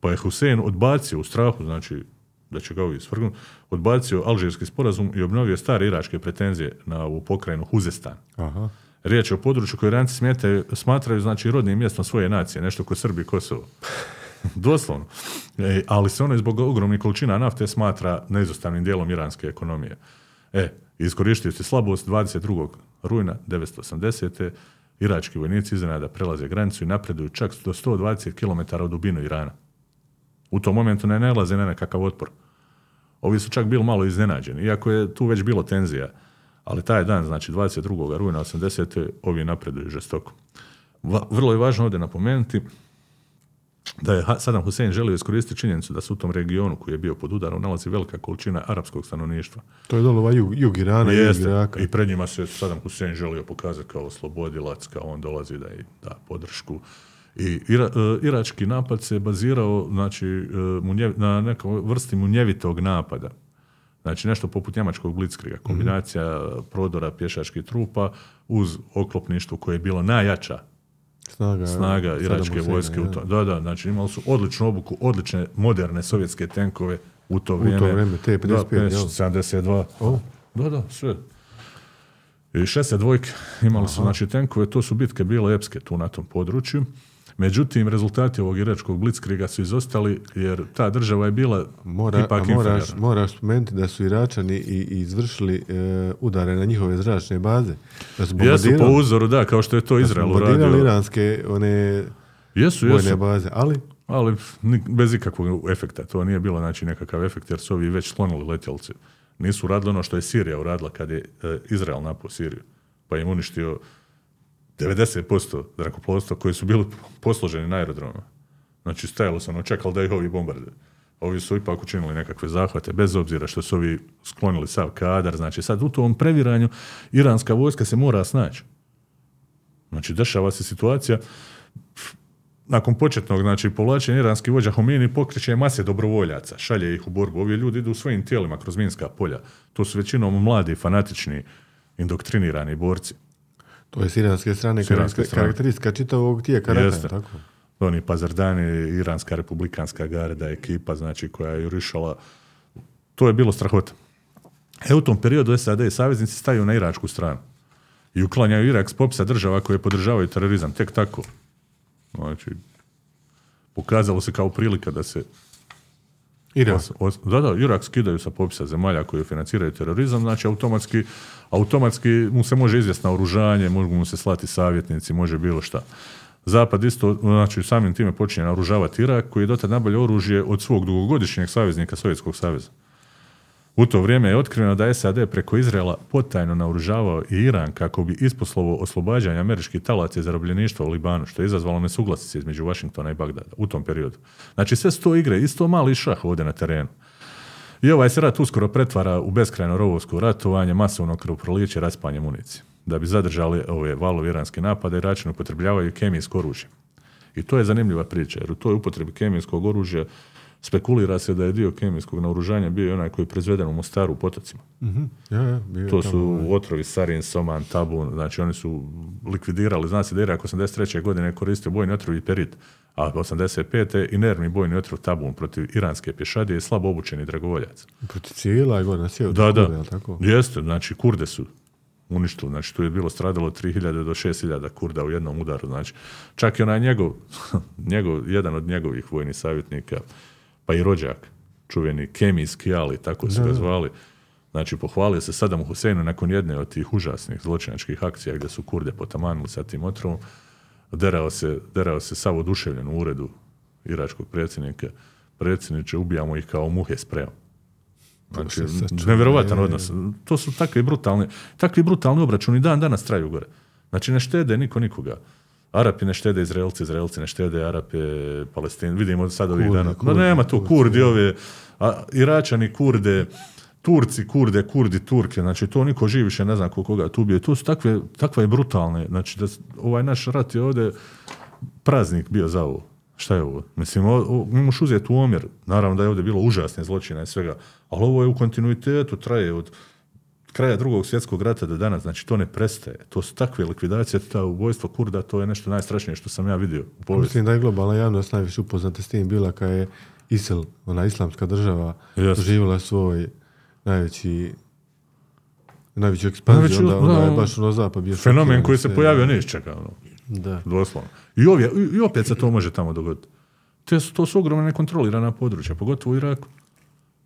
Pa je Husein odbacio u strahu, znači da će ga ovi svrgnuti, odbacio alžirski sporazum i obnovio stare iračke pretenzije na ovu pokrajinu Huzestan. Aha. Riječ je o području koje Iranci smetaju, smatraju znači rodnim mjestom svoje nacije, nešto kao Srbi i Kosovo. Doslovno. E, ali se ono zbog ogromnih količina nafte smatra neizostavnim dijelom iranske ekonomije. E, iskoristio se slabost 22. rujna 1980. Irački vojnici iznenada prelaze granicu i napreduju čak do 120 km u dubinu Irana. U tom momentu ne nalaze na nekakav otpor. Ovi su čak bili malo iznenađeni, iako je tu već bilo tenzija. Ali taj dan, znači 22. rujna 80. ovi napreduju žestoko. Vrlo je važno ovdje napomenuti da je Saddam Hussein želio iskoristiti činjenicu da se u tom regionu koji je bio pod udarom nalazi velika količina arapskog stanovništva. To je dole ovaj jug, jug Irana, jug Jeste. Iraka. I pred njima se Saddam Hussein želio pokazati kao oslobodilac, kao on dolazi da i da podršku. I ira, e, irački napad se bazirao znači, e, munje- na nekoj vrsti munjevitog napada. Znači nešto poput njemačkog blitzkriga, kombinacija prodora pješačkih trupa uz oklopništvo koje je bilo najjača snaga, snaga iračke vojske. U to, da, da, znači imali su odličnu obuku, odlične moderne sovjetske tenkove u to vrijeme. vrijeme, T-55, Da, jel? 72. O. Da, da, sve. I 62 imali su, znači, tenkove, to su bitke bile epske tu na tom području. Međutim, rezultati ovog iračkog blitzkriga su izostali jer ta država je bila Mora, ipak a moraš, moraš spomenuti da su Iračani i, i izvršili e, udare na njihove zračne baze. Da su Jesu po uzoru, da, kao što je to Izrael uradio. iranske one Jesu, vojne jesu. baze, ali Ali bez ikakvog efekta. To nije bilo znači, nekakav efekt jer su ovi već sklonili letjelci. Nisu uradili ono što je Sirija uradila kad je e, Izrael napao Siriju. Pa im uništio 90% zrakoplovstva koji su bili posloženi na aerodromima. Znači stajalo se ono, čekalo da ih ovi bombarde. Ovi su ipak učinili nekakve zahvate, bez obzira što su ovi sklonili sav kadar. Znači sad u tom previranju iranska vojska se mora snaći. Znači dešava se situacija nakon početnog znači, povlačenja iranski vođa Homini pokreće mase dobrovoljaca, šalje ih u borbu. Ovi ljudi idu svojim tijelima kroz minska polja. To su većinom mladi, fanatični, indoktrinirani borci. To je s iranske strane, S iranske karakter- strane. karakteristika čitavog tijeka rata, tako? Oni pazardani, iranska republikanska garda, ekipa znači, koja je jurišala. To je bilo strahota. E u tom periodu SAD i saveznici staju na iračku stranu i uklanjaju Irak s popisa država koje podržavaju terorizam. Tek tako. Znači, pokazalo se kao prilika da se Irak. Os- os- da, da, Irak skidaju sa popisa zemalja koji financiraju terorizam, znači automatski, automatski mu se može izvesti naoružanje, mogu mu se slati savjetnici, može bilo šta. Zapad isto, znači samim time počinje naoružavati Irak, koji je dotad nabavljao oružje od svog dugogodišnjeg saveznika Sovjetskog saveza. U to vrijeme je otkriveno da je SAD preko Izraela potajno naoružavao i Iran kako bi isposlovo oslobađanje američkih talaca i zarobljeništva u Libanu, što je izazvalo nesuglasice između Vašingtona i Bagdada u tom periodu. Znači sve su to igre, isto mali šah ovdje na terenu. I ovaj se rat uskoro pretvara u beskrajno rovovsko ratovanje, masovno krvoproliće, raspanje municije. Da bi zadržali ove valove iranske napade, Iračani upotrebljavaju kemijsko oružje. I to je zanimljiva priča, jer u toj upotrebi kemijskog oružja Spekulira se da je dio kemijskog naoružanja bio i onaj koji je proizveden u Mostaru u potocima. Mhm. Ja, ja, bio To su ovaj. otrovi sarin, soman, tabun, znači oni su likvidirali, zna se da je Irak 83. godine koristio bojni otrov i perit, a 85. inervni bojni otrov tabun protiv iranske pješadije i slabo obučeni dragovoljaca. Protiv cijela je godina sjeo. Da, da, tako? jeste, znači kurde su uništili, znači tu je bilo stradalo 3000 do 6000 kurda u jednom udaru, znači čak i onaj njegov, njegov, jedan od njegovih vojnih savjetnika, pa i rođak, čuveni kemijski ali, tako su ga zvali, znači pohvalio se Sadamu Huseinu nakon jedne od tih užasnih zločinačkih akcija gdje su kurde potamanili sa tim otrovom, derao se, derao se sav oduševljen u uredu iračkog predsjednika, predsjedniče, ubijamo ih kao muhe sprejom. Znači, nevjerovatan je, je. odnos. To su takvi brutalni, takvi brutalni obračuni dan danas traju gore. Znači ne štede niko nikoga. Arapi ne štede Izraelci, Izraelci ne štede Arape, Palestin. Vidimo sad ovih dana. Kurdi, nema tu Kurdi ove, a, Iračani Kurde, Turci, Kurde, Kurdi, Turke, znači to niko živi više ne znam ko koga tu ubije. To su takve, takve brutalne, znači da ovaj naš rat je ovdje praznik bio za ovo. Šta je ovo? Mislim, možeš uzeti u omjer, naravno da je ovdje bilo užasne zločina i svega, ali ovo je u kontinuitetu, traje od kraja drugog svjetskog rata do danas, znači to ne prestaje. To su takve likvidacije, ta ubojstvo Kurda, to je nešto najstrašnije što sam ja vidio u povijesti. Mislim da je globalna javnost najviše upoznata s tim bila kad je ISIL, ona islamska država, Jeste. doživjela svoj najveći najveću ekspanziju, onda, onda je da, baš ono zapad bio Fenomen koji se sve. pojavio ne iščeka, ono, Da. doslovno. I, ovdje, i, opet se to može tamo dogoditi. Te su, to su ogromne nekontrolirana područja, pogotovo u Iraku.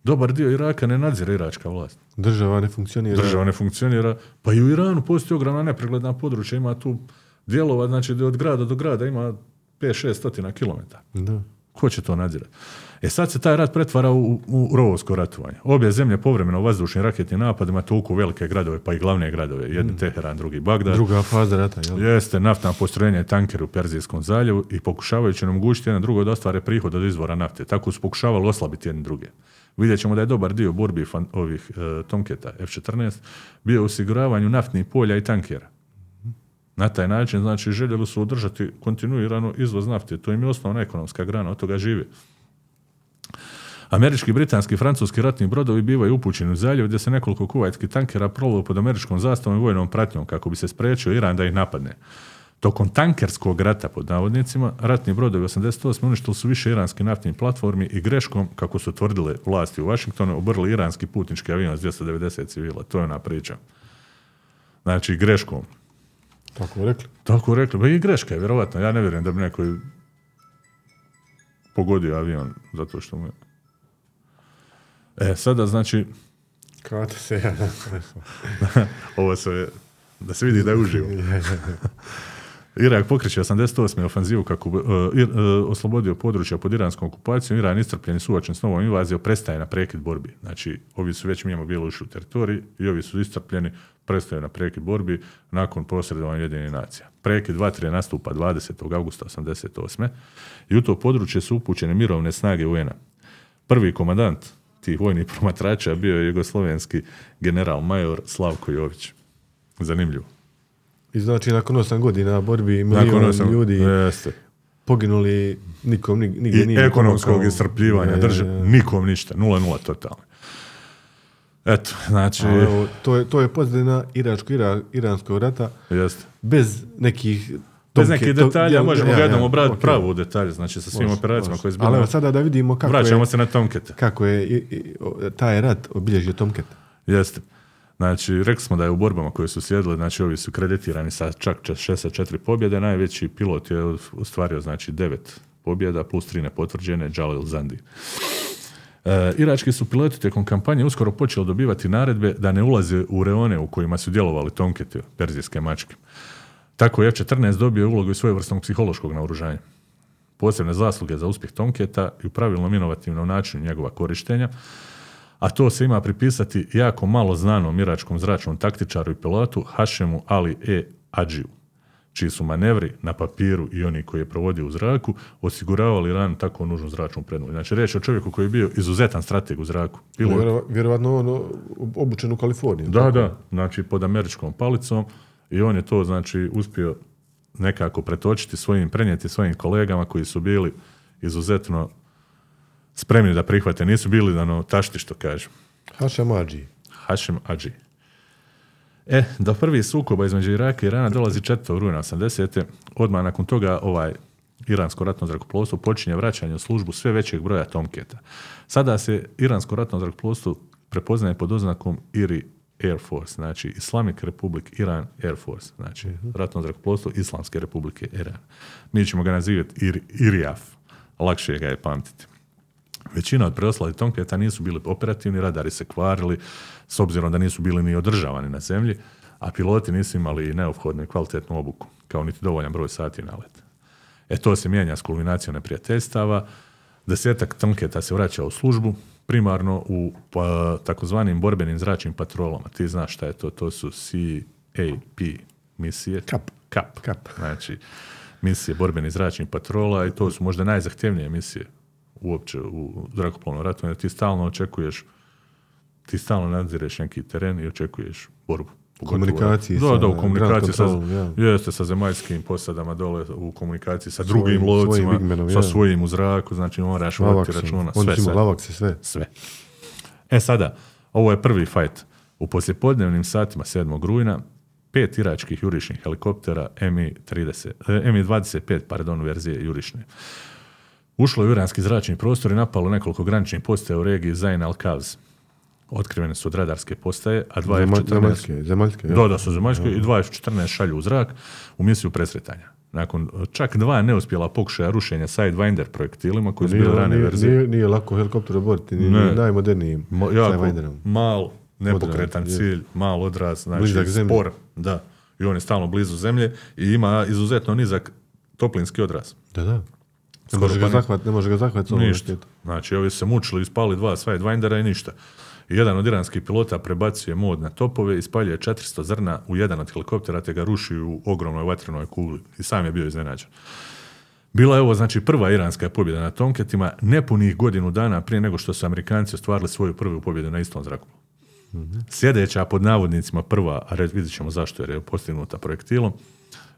Dobar dio Iraka ne nadzire iračka vlast. Država ne funkcionira. Država ne funkcionira. Pa i u Iranu postoji ogromna nepregledna područja, ima tu dijelova, znači od grada do grada ima 5-6 stotina kilometara. Da. Ko će to nadzirati? E sad se taj rat pretvara u, u rovovsko ratovanje. Obje zemlje povremeno vazdušnim raketnim napadima tuku velike gradove, pa i glavne gradove. Jedni Teheran, drugi Bagdad. Druga faza rata, jel? Jeste naftna postrojenja i tankeri u Perzijskom zaljevu i pokušavajući nam omogućiti jedan drugo da ostvare prihod od izvora nafte. Tako su pokušavali oslabiti jedni druge. Vidjet ćemo da je dobar dio borbi fan, ovih e, Tomketa F-14 bio u osiguravanju naftnih polja i tankera. Na taj način, znači, željeli su održati kontinuirano izvoz nafte. To im je osnovna ekonomska grana, od toga žive. Američki, britanski i francuski ratni brodovi bivaju upućeni u zaljev gdje se nekoliko kuvajtskih tankera plovilo pod američkom zastavom i vojnom pratnjom kako bi se spriječio Iran da ih napadne. Tokom tankerskog rata, pod navodnicima, ratni brodovi 88. uništili su više iranskih naftnih platformi i greškom, kako su tvrdile vlasti u Washingtonu, obrli iranski putnički avion s 290 civila. To je ona priča. Znači, greškom. Tako rekli. Tako rekli, ba i greška je, vjerovatno. Ja ne vjerujem da bi neko pogodio avion zato što mu je... E, sada znači, Kada se ja... ovo se, da se vidi da je uživo. Irak pokreće 88. ofanzivu kako bi uh, Ir- uh, oslobodio područja pod iranskom okupacijom. Iran iscrpljen i suočen s novom invazijom prestaje na prekid borbi. Znači, ovi su već mimo bili ušli u teritorij i ovi su iscrpljeni, prestaju na prekid borbi nakon posredovanja jedinih nacija. Prekid vatre nastupa 20. augusta 88. i u to područje su upućene mirovne snage UN-a. Prvi komandant tih vojnih promatrača bio je jugoslovenski general major Slavko Jović. Zanimljivo. I znači, nakon 8 godina borbi, milion osam- ljudi Jeste. poginuli, nikom nig- nigdje I nije ekonomskog pomogao. iscrpljivanja Je, drže, je, je. nikom ništa, 0-0 totalno. Eto, znači, A evo, to je, to je pozadina iračko-iranskog rata jeste. bez nekih Bez nekih detalja ja- možemo ja- ga ja, jednom obraditi ok. pravo u detalje, znači sa svim Može, operacijama može. koje je Ali sada da vidimo kako Vraćamo je, se na Tomkete. kako je i- i- o- taj rat obilježio Tomket. Jeste. Znači, rekli smo da je u borbama koje su sjedile, znači ovi su kreditirani sa čak 64 pobjede, najveći pilot je ostvario znači 9 pobjeda plus 3 nepotvrđene, Jalil Zandi. E, irački su piloti tijekom kampanje uskoro počeli dobivati naredbe da ne ulaze u reone u kojima su djelovali Tomkete, perzijske mačke. Tako je F-14 dobio ulogu i svojevrsnog psihološkog naoružanja. Posebne zasluge za uspjeh Tomketa i u pravilnom inovativnom načinu njegova korištenja, a to se ima pripisati jako malo znanom iračkom zračnom taktičaru i pilotu Hašemu Ali E. Adžiju, čiji su manevri na papiru i oni koji je provodio u zraku osiguravali Iranu tako nužnu zračnu prednost. Znači, riječ je o čovjeku koji je bio izuzetan strateg u zraku. Pilot, Vjerova- Vjerovatno ono obučen u Kaliforniji. da, tako? da, znači pod američkom palicom i on je to znači uspio nekako pretočiti svojim, prenijeti svojim kolegama koji su bili izuzetno spremni da prihvate, nisu bili ono tašti što kažu. Hašem Adži. Hašem Adži. E, do prvih sukoba između Iraka i Irana dolazi 4. rujna 80. Odmah nakon toga ovaj iransko ratno zrakoplovstvo počinje vraćanje u službu sve većeg broja Tomketa. Sada se iransko ratno zrakoplovstvo prepoznaje pod oznakom IRI Air Force, znači Islamic Republic Iran Air Force, znači ratno zrakoplovstvo Islamske republike Iran. Mi ćemo ga nazivati IRI, IRIAF, lakše ga je pamtiti. Većina od preostalih Tomketa nisu bili operativni, radari se kvarili, s obzirom da nisu bili ni održavani na zemlji, a piloti nisu imali neophodnu i kvalitetnu obuku, kao niti dovoljan broj sati na let. E to se mijenja s kulminacijom neprijateljstava, desetak Tomketa se vraća u službu, primarno u pa, takozvanim borbenim zračnim patrolama. Ti znaš šta je to, to su CAP misije. Kap. Kap. Kap. Znači, misije borbenih zračnih patrola i to su možda najzahtjevnije misije uopće u zrakoplovnom ratu, jer ti stalno očekuješ, ti stalno nadzireš neki teren i očekuješ borbu. Pogotovo- komunikaciji da, sa da, u komunikaciji sa, jeste sa zemaljskim posadama dole, u komunikaciji sa drugim svojim lovcima, sa svojim u zraku, znači moraš voditi računa, sve, sve. sve. Sve. E sada, ovo je prvi fajt. U poslijepodnevnim satima 7. rujna pet iračkih jurišnih helikoptera Mi-30, eh, Mi-25, pardon, verzije jurišne. Ušlo je u iranski zračni prostor i napalo nekoliko graničnih postaja u regiji Zain al-Kavz. Otkrivene su od radarske postaje, a dva Zemalj- F-14... Zemaljske, zemaljske. Da, da su zemaljske i dva F-14 šalju u zrak u misiju presretanja. Nakon eh, čak dva neuspjela pokušaja rušenja Sidewinder projektilima koji su Nije, bili rane nije, verzije. nije, nije lako helikopter oboriti, ni, Ne. ni najmodernijim Mo, jako Sidewinderom. mal, nepokretan Odraz, je. cilj, mal odraz, znači Blizak spor, da. I on je stalno blizu zemlje i ima izuzetno nizak toplinski odraz. Da, da. Ne može, ga pa zahvat, ne može ga zahvat s ovom Ništa. Znači, ovi se mučili, ispali dva Sidewindera i ništa. Jedan od iranskih pilota prebacuje mod na topove i spaljuje 400 zrna u jedan od helikoptera te ga ruši u ogromnoj vatrenoj kugli. I sam je bio iznenađen. Bila je ovo znači prva iranska pobjeda na Tomketima nepunih godinu dana prije nego što su Amerikanci ostvarili svoju prvu pobjedu na istom zrakoplovu. Sljedeća pod navodnicima prva, a vidjet ćemo zašto jer je postignuta projektilom,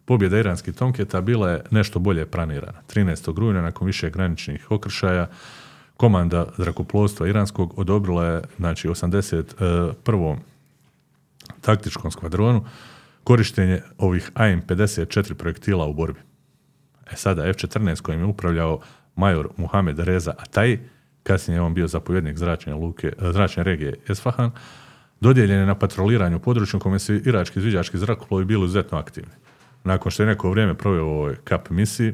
pobjeda iranskih Tomketa bila je nešto bolje planirana. 13. rujna nakon više graničnih okršaja komanda zrakoplovstva iranskog odobrila je znači 81. taktičkom skvadronu korištenje ovih AIM-54 projektila u borbi. E sada, F-14 kojim je upravljao major Muhamed Reza Atai, kasnije je on bio zapovjednik zračne, luke, e, zračne regije Esfahan, dodijeljen je na patroliranju području u kome su irački izviđački zrakoplovi bili izuzetno aktivni. Nakon što je neko vrijeme proveo u ovoj KAP misiji,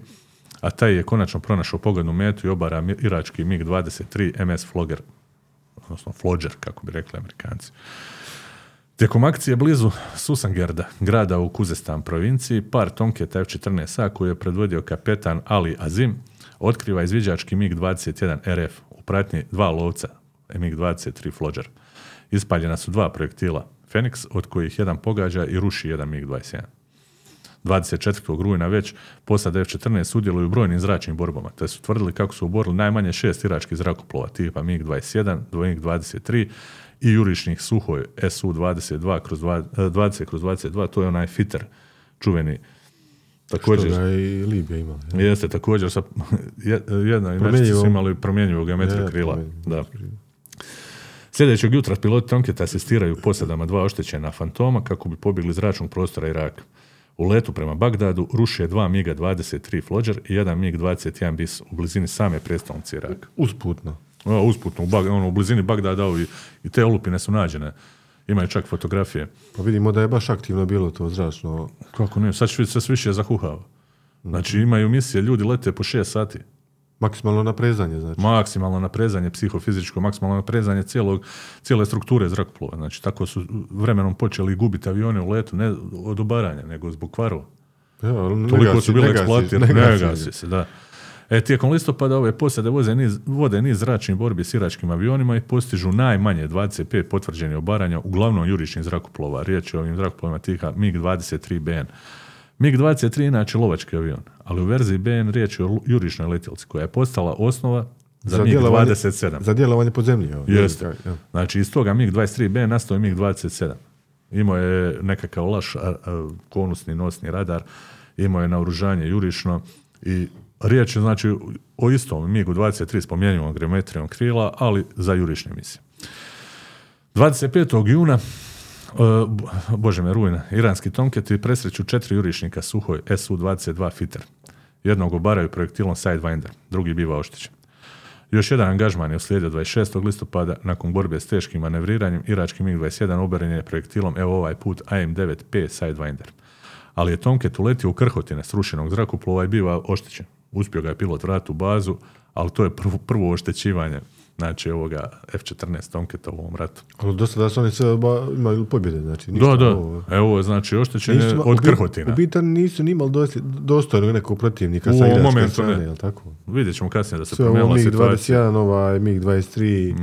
Atai je konačno pronašao pogodnu metu i obara irački MiG-23 MS Flogger, odnosno Flodger, kako bi rekli amerikanci. Tijekom akcije blizu Susangerda, grada u Kuzestan provinciji, par Tomketa F-14A koju je predvodio kapetan Ali Azim, otkriva izviđački MiG-21 RF u pratnji dva lovca MiG-23 Flodger. Ispaljena su dva projektila Phoenix, od kojih jedan pogađa i ruši jedan MiG-21. 24. rujna već posada F-14 sudjeluju u brojnim zračnim borbama, te su tvrdili kako su oborili najmanje šest iračkih zrakoplova tipa MiG-21, MiG-23 i jurišnih Suhoj Su-22 kroz dva- eh, 20 kroz 22, to je onaj fitter čuveni također Što ga je i Libija imala. ja. Jeste također sa je- jedna i su imali promjenjivog geometra Ja, krila. Da. Sljedećeg jutra piloti Tomketa asistiraju posadama dva oštećena fantoma kako bi pobjegli zračnog prostora Iraka. U letu prema Bagdadu ruše dva MiG-23 Flodger i jedan MiG-21 bis u blizini same predstavnice Iraka. Usputno. O, usputno, u, Bag- ono, u blizini Bagdada ovi, i te olupine su nađene. Imaju čak fotografije. Pa vidimo da je baš aktivno bilo to zračno. Kako ne, sad se više zahuhava. Znači imaju misije, ljudi lete po 6 sati. Maksimalno naprezanje, znači. maksimalno naprezanje psihofizičko, maksimalno naprezanje cijelog, cijele strukture zrakoplova. Znači, tako su vremenom počeli gubiti avione u letu, ne od obaranja, nego zbog kvarova. Ja, Toliko su bili ne gasi- eksploatirani. ne gasi- se, da. E, tijekom listopada ove posade voze niz, vode niz zračnih borbi s iračkim avionima i postižu najmanje 25 potvrđenih obaranja, uglavnom jurišnih zrakoplova. Riječ je o ovim zrakoplovima tiha MiG-23 BN. MiG-23 je inače lovački avion, ali u verziji BN riječ je o jurišnoj letjelici koja je postala osnova za, djelovanje- MiG-27. Za djelovanje po zemlji. Jeste. Ja. Znači, iz toga MiG-23B nastao je MiG-27. Imao je nekakav laš konusni nosni radar, imao je naoružanje jurišno I riječ je znači o istom MiG-23 s pomjenjivom geometrijom krila, ali za jurišne misije. 25. juna, e, bo- bože me rujna, iranski tomketi presreću četiri jurišnika Suhoj Su-22 Fitter. Jednog obaraju projektilom Sidewinder, drugi biva oštećen. Još jedan angažman je uslijedio 26. listopada nakon borbe s teškim manevriranjem. Irački MiG-21 oberen je projektilom, evo ovaj put AM-9P Sidewinder. Ali je Tomcat uletio u krhotine srušenog zrakoplova i biva oštećen. Uspio ga je pilot vratiti u bazu, ali to je prvo, prvo oštećivanje znači ovoga F-14 Tomcata u ovom ratu. Ali do sada su oni sve imali pobjede, znači ništa Da, da, novo. evo znači oštećen Nisu od krhotina. U biti oni nisu ni imali dostojnog nekog protivnika U sa iračke momentu strane, ne. jel tako? Vidjet ćemo kasnije da se Sve ovo promijenila situacija. MiG-21, ovaj MiG-23,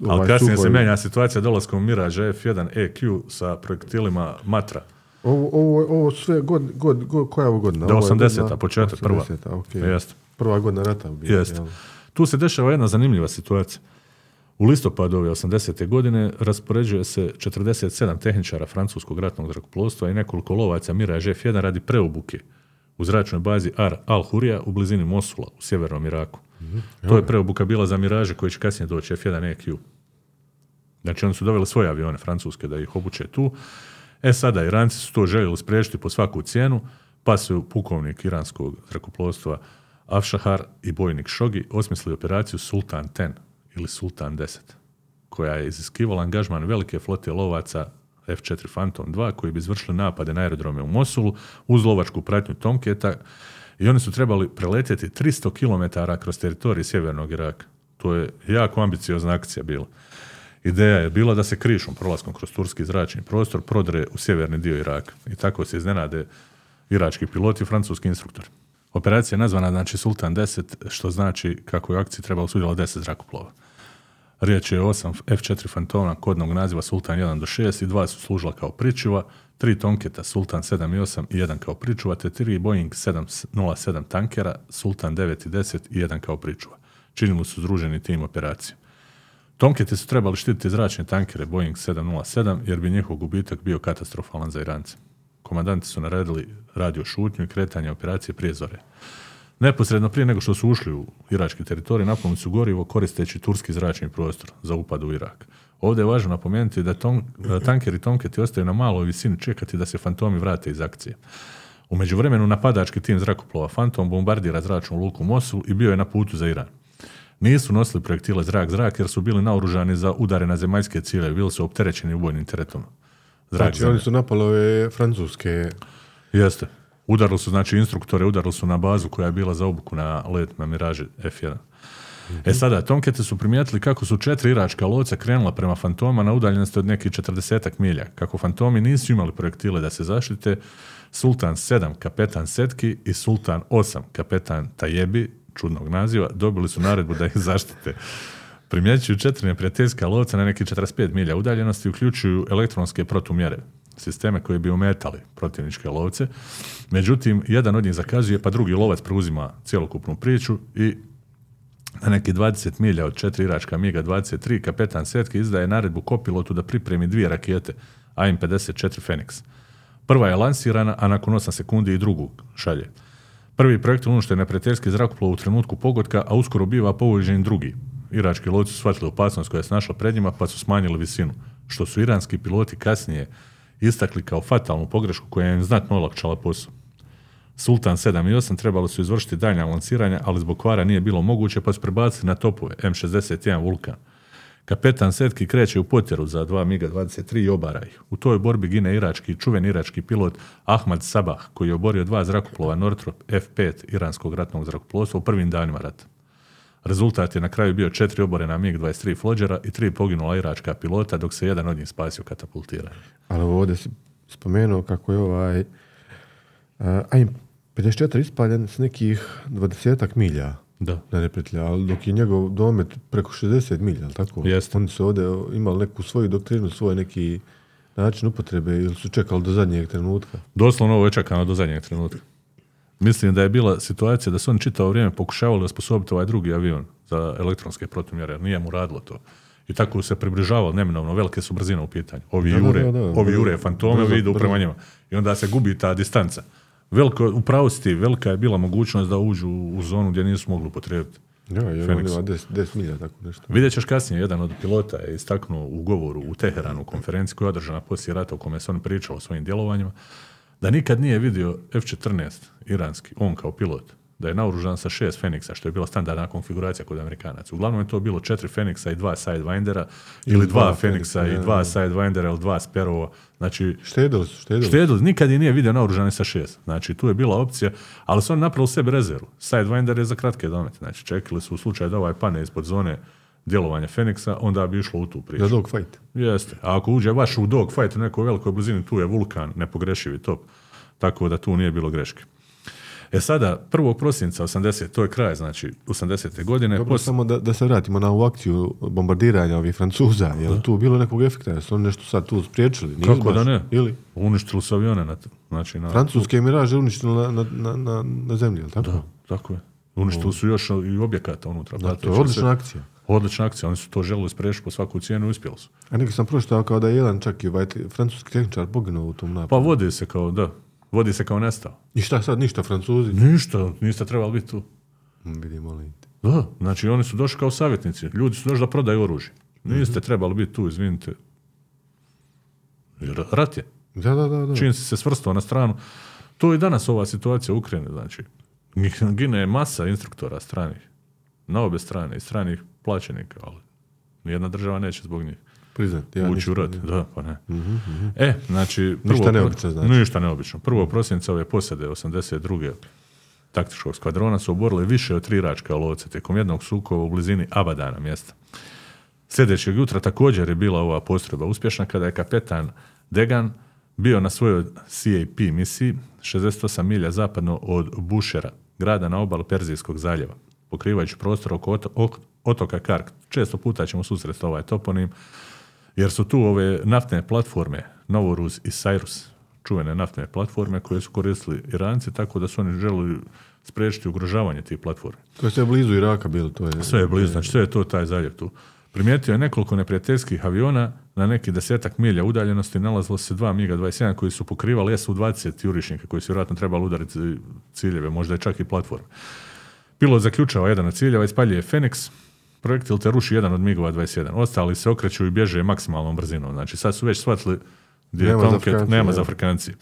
Ali ovaj kasnije se menja situacija dolaskom Mirage F1 EQ sa projektilima Matra. Ovo, ovo, ovo sve god, god, god, koja je ovo godina? Da, Ovo je 80-a, godina- početak, prva. 80-a, okej. Jeste. Prva godina rata u biti. Jest. jel? Tu se dešava jedna zanimljiva situacija. U listopadu ove 80. godine raspoređuje se 47 tehničara francuskog ratnog zrakoplovstva i nekoliko lovaca Mirage F1 radi preobuke u zračnoj bazi Ar Al Hurija u blizini Mosula u sjevernom Iraku. To je preobuka bila za Miraže koji će kasnije doći F1 EQ. Znači oni su doveli svoje avione francuske da ih obuče tu. E sada, Iranci su to željeli spriječiti po svaku cijenu, pa su pukovnik iranskog zrakoplovstva Afšahar i bojnik Šogi osmislili operaciju Sultan 10 ili Sultan 10, koja je iziskivala angažman velike flote lovaca F-4 Phantom 2 koji bi izvršili napade na aerodrome u Mosulu uz lovačku pratnju Tomketa i oni su trebali preletjeti 300 km kroz teritorij sjevernog Iraka. To je jako ambiciozna akcija bila. Ideja je bila da se krišom prolaskom kroz turski zračni prostor prodre u sjeverni dio Iraka. I tako se iznenade irački piloti i francuski instruktori. Operacija je nazvana znači Sultan 10, što znači kako je u akciji trebalo sudjelovati 10 zrakoplova. Riječ je o 8 F-4 Fantoma kodnog naziva Sultan 1 do 6 i dva su služila kao pričuva, tri Tomketa Sultan 7 i 8 i jedan kao pričuva, te tri Boeing 707 tankera Sultan 9 i 10 i jedan kao pričuva. Činili su združeni tim operacije. Tomketi su trebali štititi zračne tankere Boeing 707 jer bi njihov gubitak bio katastrofalan za Irance. Komandanti su naredili radio šutnju i kretanje operacije prije zore. Neposredno prije nego što su ušli u irački teritorij, napunili su gorivo koristeći turski zračni prostor za upad u Irak. Ovdje je važno napomenuti da tom, tankeri Tomketi ostaju na maloj visini čekati da se fantomi vrate iz akcije. U međuvremenu napadački tim zrakoplova Phantom bombardira zračnu luku Mosul i bio je na putu za Iran. Nisu nosili projektile zrak-zrak jer su bili naoružani za udare na zemaljske ciljeve, bili su opterećeni ubojnim teretom. Znači, oni su napali ove francuske... Jeste. Udarili su, znači, instruktore, udarili su na bazu koja je bila za obuku na let na Miraži F1. E sada, Tomkete su primijetili kako su četiri iračka lovca krenula prema Fantoma na udaljenosti od nekih 40 milja. Kako Fantomi nisu imali projektile da se zaštite, Sultan 7, kapetan Setki i Sultan 8, kapetan Tajebi, čudnog naziva, dobili su naredbu da ih zaštite. Primjećuju četiri neprijateljska lovca na nekih 45 milja udaljenosti, uključuju elektronske protumjere, sisteme koje bi ometali protivničke lovce. Međutim, jedan od njih zakazuje, pa drugi lovac preuzima cjelokupnu priču i na neki 20 milja od četiri iračka MiGa 23 kapetan Setke izdaje naredbu kopilotu da pripremi dvije rakete AIM-54 Phoenix. Prva je lansirana, a nakon 8 sekundi i drugu šalje. Prvi projektil unište neprijateljski zrakoplov u trenutku pogotka, a uskoro biva povođen drugi. Irački lovci su shvatili opasnost koja se našla pred njima, pa su smanjili visinu, što su iranski piloti kasnije istakli kao fatalnu pogrešku koja im znatno olakšala posao. Sultan 7 i 8 trebali su izvršiti daljnja lanciranja, ali zbog kvara nije bilo moguće, pa su prebacili na topove M61 Vulkan. Kapetan Setki kreće u potjeru za dva MiGa 23 i obara. U toj borbi gine irački, čuveni irački pilot Ahmad Sabah, koji je oborio dva zrakoplova Northrop F5 iranskog ratnog zrakoplovstva u prvim danima rata. Rezultat je na kraju bio četiri oborena MiG-23 Flođera i tri poginula iračka pilota, dok se jedan od njih spasio katapultiranja. Ali ovdje si spomenuo kako je ovaj... Uh, AIM 54 ispaljen s nekih 20 milja Da. na neprijatelja, ali dok je njegov domet preko 60 milja, tako? Jeste. Oni su ovdje imali neku svoju doktrinu, svoj neki način upotrebe ili su čekali do zadnjeg trenutka. Doslovno ovo je čekano do zadnjeg trenutka. Mislim da je bila situacija da su oni čitavo vrijeme pokušavali osposobiti ovaj drugi avion za elektronske protumjere, jer nije mu radilo to. I tako se približavalo neminovno, velike su brzine u pitanju. Ovi Da, jure, da, da. ovi jure fantome, Brzo, ovi idu brzo. prema njima. I onda se gubi ta distanca. Veliko, u pravu si ti, velika je bila mogućnost da uđu u zonu gdje nisu mogli upotrijebiti. Ja, ima 10, 10 milja, tako nešto. Vidjet ćeš kasnije, jedan od pilota je istaknuo u govoru u Teheranu, u konferenciji koja je održana poslije rata u kome se on pričao o svojim djelovanjima, da nikad nije vidio F-14 iranski, on kao pilot, da je naoružan sa šest Feniksa, što je bila standardna konfiguracija kod Amerikanaca. Uglavnom je to bilo četiri Feniksa i dva Sidewindera, ili dva, dva Feniksa i dva da. Sidewindera ili dva Sperova. Znači, Štedili su, štedili. Štedili, nikad je nije vidio naoružani sa šest. Znači, tu je bila opcija, ali su oni napravili sebi rezervu. Sidewinder je za kratke domete. Znači, čekali su u slučaju da ovaj pane ispod zone djelovanja Feniksa, onda bi išlo u tu priču. Za dog fight. Jeste. A ako uđe baš u dog fight u nekoj velikoj blizini, tu je vulkan, nepogrešivi top. Tako da tu nije bilo greške. E sada, 1. prosinca 80, to je kraj, znači 80. godine. Dobro, samo da, da se vratimo na ovu akciju bombardiranja ovih Francuza. Je li tu bilo nekog efekta? Jesu oni nešto sad tu spriječili? Kako da ne? Ili? Uništili su avione na, znači na, Francuske miraže uništili na, na, na, na, zemlji, je li tako? Da, tako je. Uništili su još i objekata unutra. Da, to je odlična akcija. Odlična akcija, oni su to želili spriječiti po svaku cijenu i uspjeli su. A neki sam pročitao kao da je jedan čak i ovaj francuski tehničar poginuo u tom napadu. Pa vodi se kao, da, vodi se kao nestao. I šta sad, ništa, Francuzi? Ništa, niste trebali biti tu. Mm, Vidi, molim te. Da, znači oni su došli kao savjetnici. Ljudi su došli da prodaju oružje. Niste trebali biti tu, izvinite. Jer rat je. Da, da, da. da. Čim si se svrstao na stranu. To je i danas ova situacija u Ukrajini, znači. Gine je masa instruktora stranih. Na obe strane, i stranih plaćenika, ali nijedna država neće zbog njih Priznat. Ja, ući u rat. Da, pa ne. E, znači... Ništa neobično, znači. Ništa neobično. Prvo prosinca ove posade 82. taktičkog skvadrona su oborili više od tri iračka lovca tijekom jednog sukoba u blizini Abadana mjesta. Sljedećeg jutra također je bila ova postrojba uspješna kada je kapetan Degan bio na svojoj CAP misiji 68 milja zapadno od Bušera, grada na obalu Perzijskog zaljeva, pokrivajući prostor oko otoka Kark. Često puta ćemo susresti ovaj toponim, jer su tu ove naftne platforme, Novoruz i Cyrus, čuvene naftne platforme koje su koristili Iranci, tako da su oni želili spriječiti ugrožavanje tih platformi. To je sve blizu Iraka bilo, to je... Sve je blizu, znači sve je to taj zaljev tu. Primijetio je nekoliko neprijateljskih aviona na neki desetak milja udaljenosti nalazilo se dva MiG-21 koji su pokrivali Su-20 jurišnika koji su vjerojatno trebali udariti ciljeve, možda i čak i platforme. Pilot zaključava jedan od ciljeva, ispaljuje Fenix, projektil te ruši jedan od MiG-ova 21. Ostali se okreću i bježe maksimalnom brzinom. Znači sad su već shvatili gdje je Nema Tomcat, nema za Afrikanci.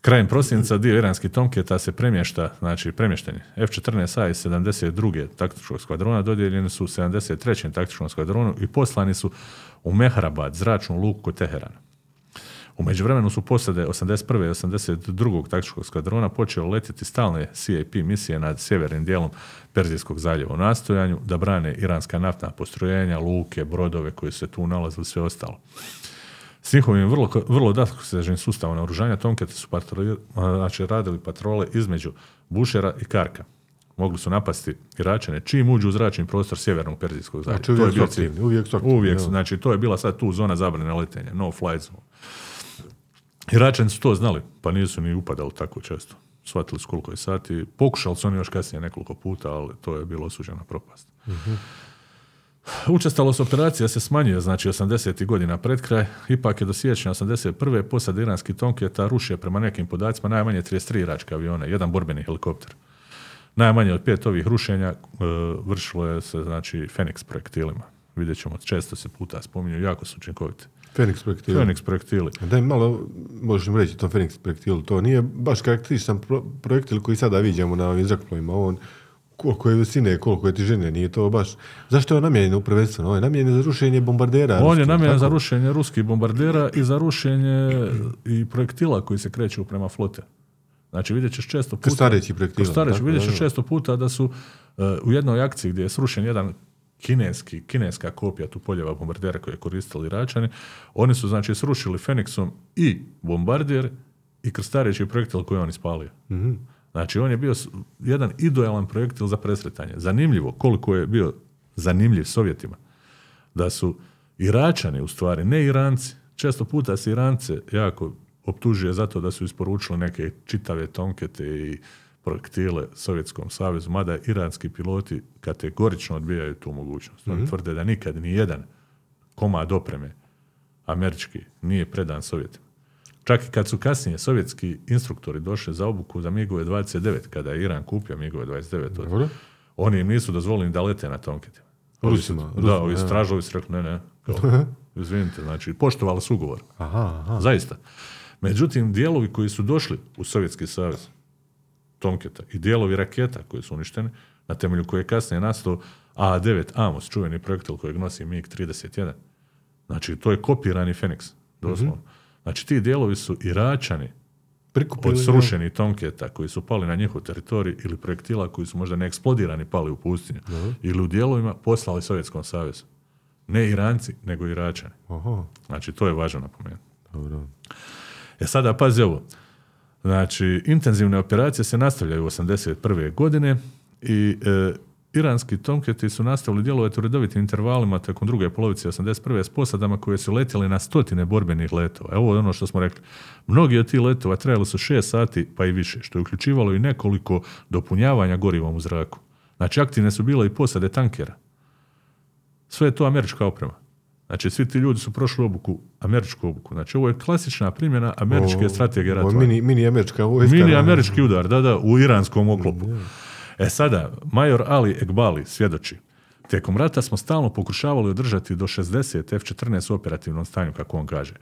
Krajem prosinca dio iranskih Tomketa se premješta, znači premješteni. F-14A iz 72. taktičkog skvadrona dodijeljeni su 73. taktičkom skvadronu i poslani su u Mehrabad, zračnu luku kod Teherana. U međuvremenu su posade 81. i 82. taktičkog skvadrona počeli letjeti stalne CAP misije nad sjevernim dijelom Perzijskog zaljeva u nastojanju da brane iranska naftna postrojenja, luke, brodove koji se tu nalazili sve ostalo. S njihovim vrlo, vrlo sustavom naoružanja Tomkete su patroli, znači, radili patrole između Bušera i Karka. Mogli su napasti Iračane čim uđu u zračni prostor sjevernog Perzijskog zaljeva. Znači, uvijek je bio aktivni, uvijek aktivni, Uvijek su, znači to je bila sad tu zona zabrane letenja, no fly zone. Iračani su to znali, pa nisu ni upadali tako često. Shvatili su koliko je sati. Pokušali su oni još kasnije nekoliko puta, ali to je bilo osuđeno na propast. Učestalost operacija se smanjuje, znači 80. godina pred kraj, ipak je do siječnja 81. posad iranskih Tomketa rušio prema nekim podacima najmanje 33 iračka aviona, jedan borbeni helikopter. Najmanje od pet ovih rušenja e, vršilo je se znači Fenix projektilima. Vidjet ćemo, često se puta spominju, jako su učinkoviti. Fenix projektil. Fenix projektili. Daj malo, možeš mi reći to Fenix projektil, to nije baš karakterističan pro- projektil koji sada vidimo na ovim zrakoplovima, on koliko je visine, koliko je težine, nije to baš... Zašto je on namijenjen prvenstveno? On je namijenjen za rušenje bombardera. On je namijenjen za rušenje ruskih bombardera i za rušenje i projektila koji se kreću prema flote. Znači vidjet ćeš često puta... Krstareći projektila, Krstareći, tako, vidjet ćeš često puta da su uh, u jednoj akciji gdje je srušen jedan kineski, kineska kopija Tupoljeva bombardera koje je koristili Iračani, oni su znači srušili Fenixom i bombardier i krstareći projektil koji je on ispalio. Mhm. Znači on je bio jedan idealan projektil za presretanje. Zanimljivo koliko je bio zanimljiv Sovjetima da su Iračani u stvari, ne Iranci, često puta se Irance jako optužuje zato da su isporučili neke čitave tonkete i projektile Sovjetskom savezu, mada iranski piloti kategorično odbijaju tu mogućnost. Oni tvrde da nikad ni jedan komad opreme američki nije predan Sovjetima. Čak i kad su kasnije sovjetski instruktori došli za obuku za MIG-ove 29, kada je Iran kupio MIG-ove 29, od- oni im nisu dozvolili da lete na tomketima. Rusima, Da, ovi stražovi su rekli, ne, ne, kao, izvinite, znači, poštovali su ugovor. Aha, aha. Zaista. Međutim, dijelovi koji su došli u Sovjetski savez, Tomketa, i dijelovi raketa koji su uništeni, na temelju koje je kasnije nastao A9 Amos, čuveni projektil kojeg nosi MiG-31. Znači, to je kopirani Fenix, doslovno. Znači, ti dijelovi su Iračani Prikupili, od srušenih Tomketa koji su pali na njihov teritorij ili projektila koji su možda neeksplodirani pali u pustinju ili u dijelovima poslali Sovjetskom savezu. Ne Iranci, nego Iračani. Aha, Znači, to je važno napomenuti. dobro. E sada, pazi ovo. Znači, intenzivne operacije se nastavljaju 81. godine i e, iranski tomketi su nastavili djelovati u redovitim intervalima tijekom druge polovice 81. s posadama koje su letjeli na stotine borbenih letova. Evo je ono što smo rekli. Mnogi od tih letova trajali su 6 sati pa i više, što je uključivalo i nekoliko dopunjavanja gorivom u zraku. Znači, aktivne su bile i posade tankera. Sve je to američka oprema. Znači, svi ti ljudi su prošli obuku, američku obuku. Znači, ovo je klasična primjena američke O, strategije ratovanja. Mini, mini američka vojska. Mini američki udar, da, da, u iranskom oklopu. E sada, major Ali Ekbali svjedoči. Tijekom rata smo stalno pokušavali održati do 60 F-14 u operativnom stanju, kako on kaže.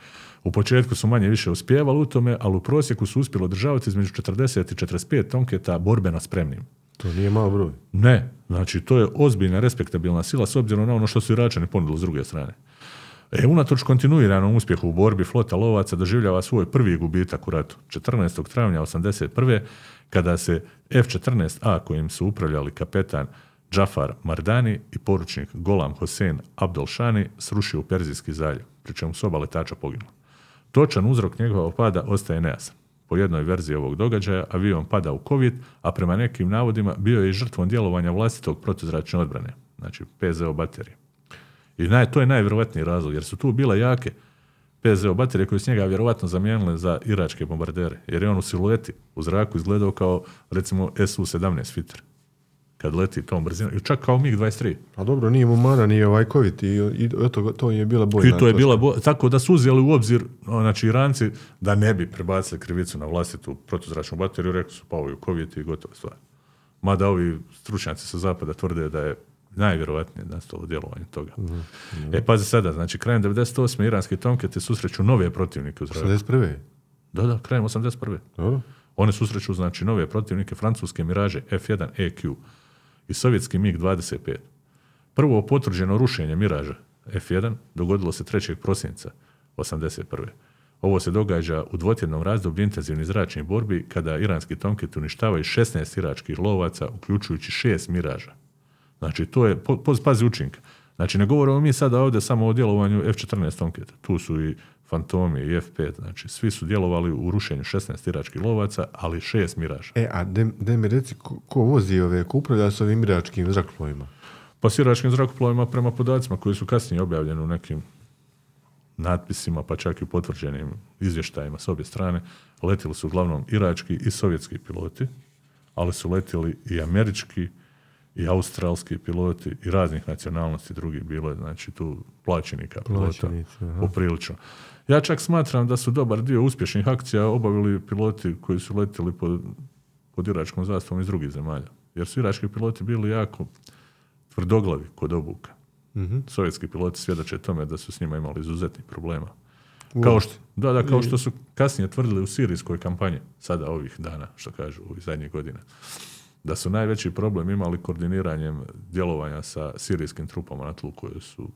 U početku su manje više uspjevali u tome, ali u prosjeku su uspjeli održavati između 40 i 45 tonketa borbeno spremnim. To nije malo broj. Ne, znači to je ozbiljna respektabilna sila s obzirom na ono što su Iračani ponudili s druge strane. E, unatoč kontinuiranom uspjehu u borbi flota lovaca doživljava svoj prvi gubitak u ratu. 14. travnja 81. kada se F-14A kojim su upravljali kapetan Džafar Mardani i poručnik Golam Hosein Abdolšani srušio u Perzijski zaljev, pri čemu su oba letača poginula. Točan uzrok njegovog pada ostaje nejasan. Po jednoj verziji ovog događaja avion pada u COVID, a prema nekim navodima bio je i žrtvom djelovanja vlastitog protuzračne odbrane, znači PZO baterije. I naj, to je najvjerovatniji razlog, jer su tu bile jake PZO baterije koje su njega vjerovatno zamijenile za iračke bombardere, jer je on u silueti u zraku izgledao kao recimo Su-17 fitter kad leti tom brzinom, i čak kao MiG-23. A dobro, nije mu mana, nije ovaj COVID i, i eto, to je bila bojna. I to je bila, bo- tako da su uzeli u obzir, znači Iranci, da ne bi prebacili krivicu na vlastitu protuzračnu bateriju, rekli su pa ovo je COVID i gotova stvar. Mada ovi stručnjaci sa zapada tvrde da je najvjerovatnije nastalo djelovanje toga. E, pazi sada, znači krajem 98. iranski tomketi susreću nove protivnike u zraku. 81. Da, da, krajem 81. Dobro. Oni susreću znači nove protivnike francuske miraže F1 EQ i sovjetski MiG-25. Prvo potvrđeno rušenje miraža F1 dogodilo se 3. prosinca 81. Ovo se događa u dvotjednom razdoblju intenzivnih zračnih borbi kada iranski tomketi uništavaju 16 iračkih lovaca, uključujući 6 miraža. Znači, to je, pazi učinka. Znači, ne govorimo mi sada ovdje samo o djelovanju F-14 tomketa. Tu su i Fantomi i F-5. Znači, svi su djelovali u rušenju 16 iračkih lovaca, ali 6 miraža. E, a de, de mi reci, ko, ko vozi ove, ko upravlja s ovim iračkim zrakoplovima? Pa s iračkim zrakoplovima prema podacima koji su kasnije objavljeni u nekim natpisima, pa čak i u potvrđenim izvještajima s obje strane, letili su uglavnom irački i sovjetski piloti, ali su letili i američki i australski piloti i raznih nacionalnosti drugih bilo je, znači tu plaćenika pilota poprilično. Ja čak smatram da su dobar dio uspješnih akcija obavili piloti koji su letili pod, pod iračkom zastavom iz drugih zemalja. Jer su irački piloti bili jako tvrdoglavi kod obuka. Sovjetski piloti svjedoče tome da su s njima imali izuzetnih problema. Kao što, da, da, kao što su kasnije tvrdili u sirijskoj kampanji, sada ovih dana, što kažu, ovih zadnjih godina, da su najveći problem imali koordiniranjem djelovanja sa sirijskim trupama na tlu koje su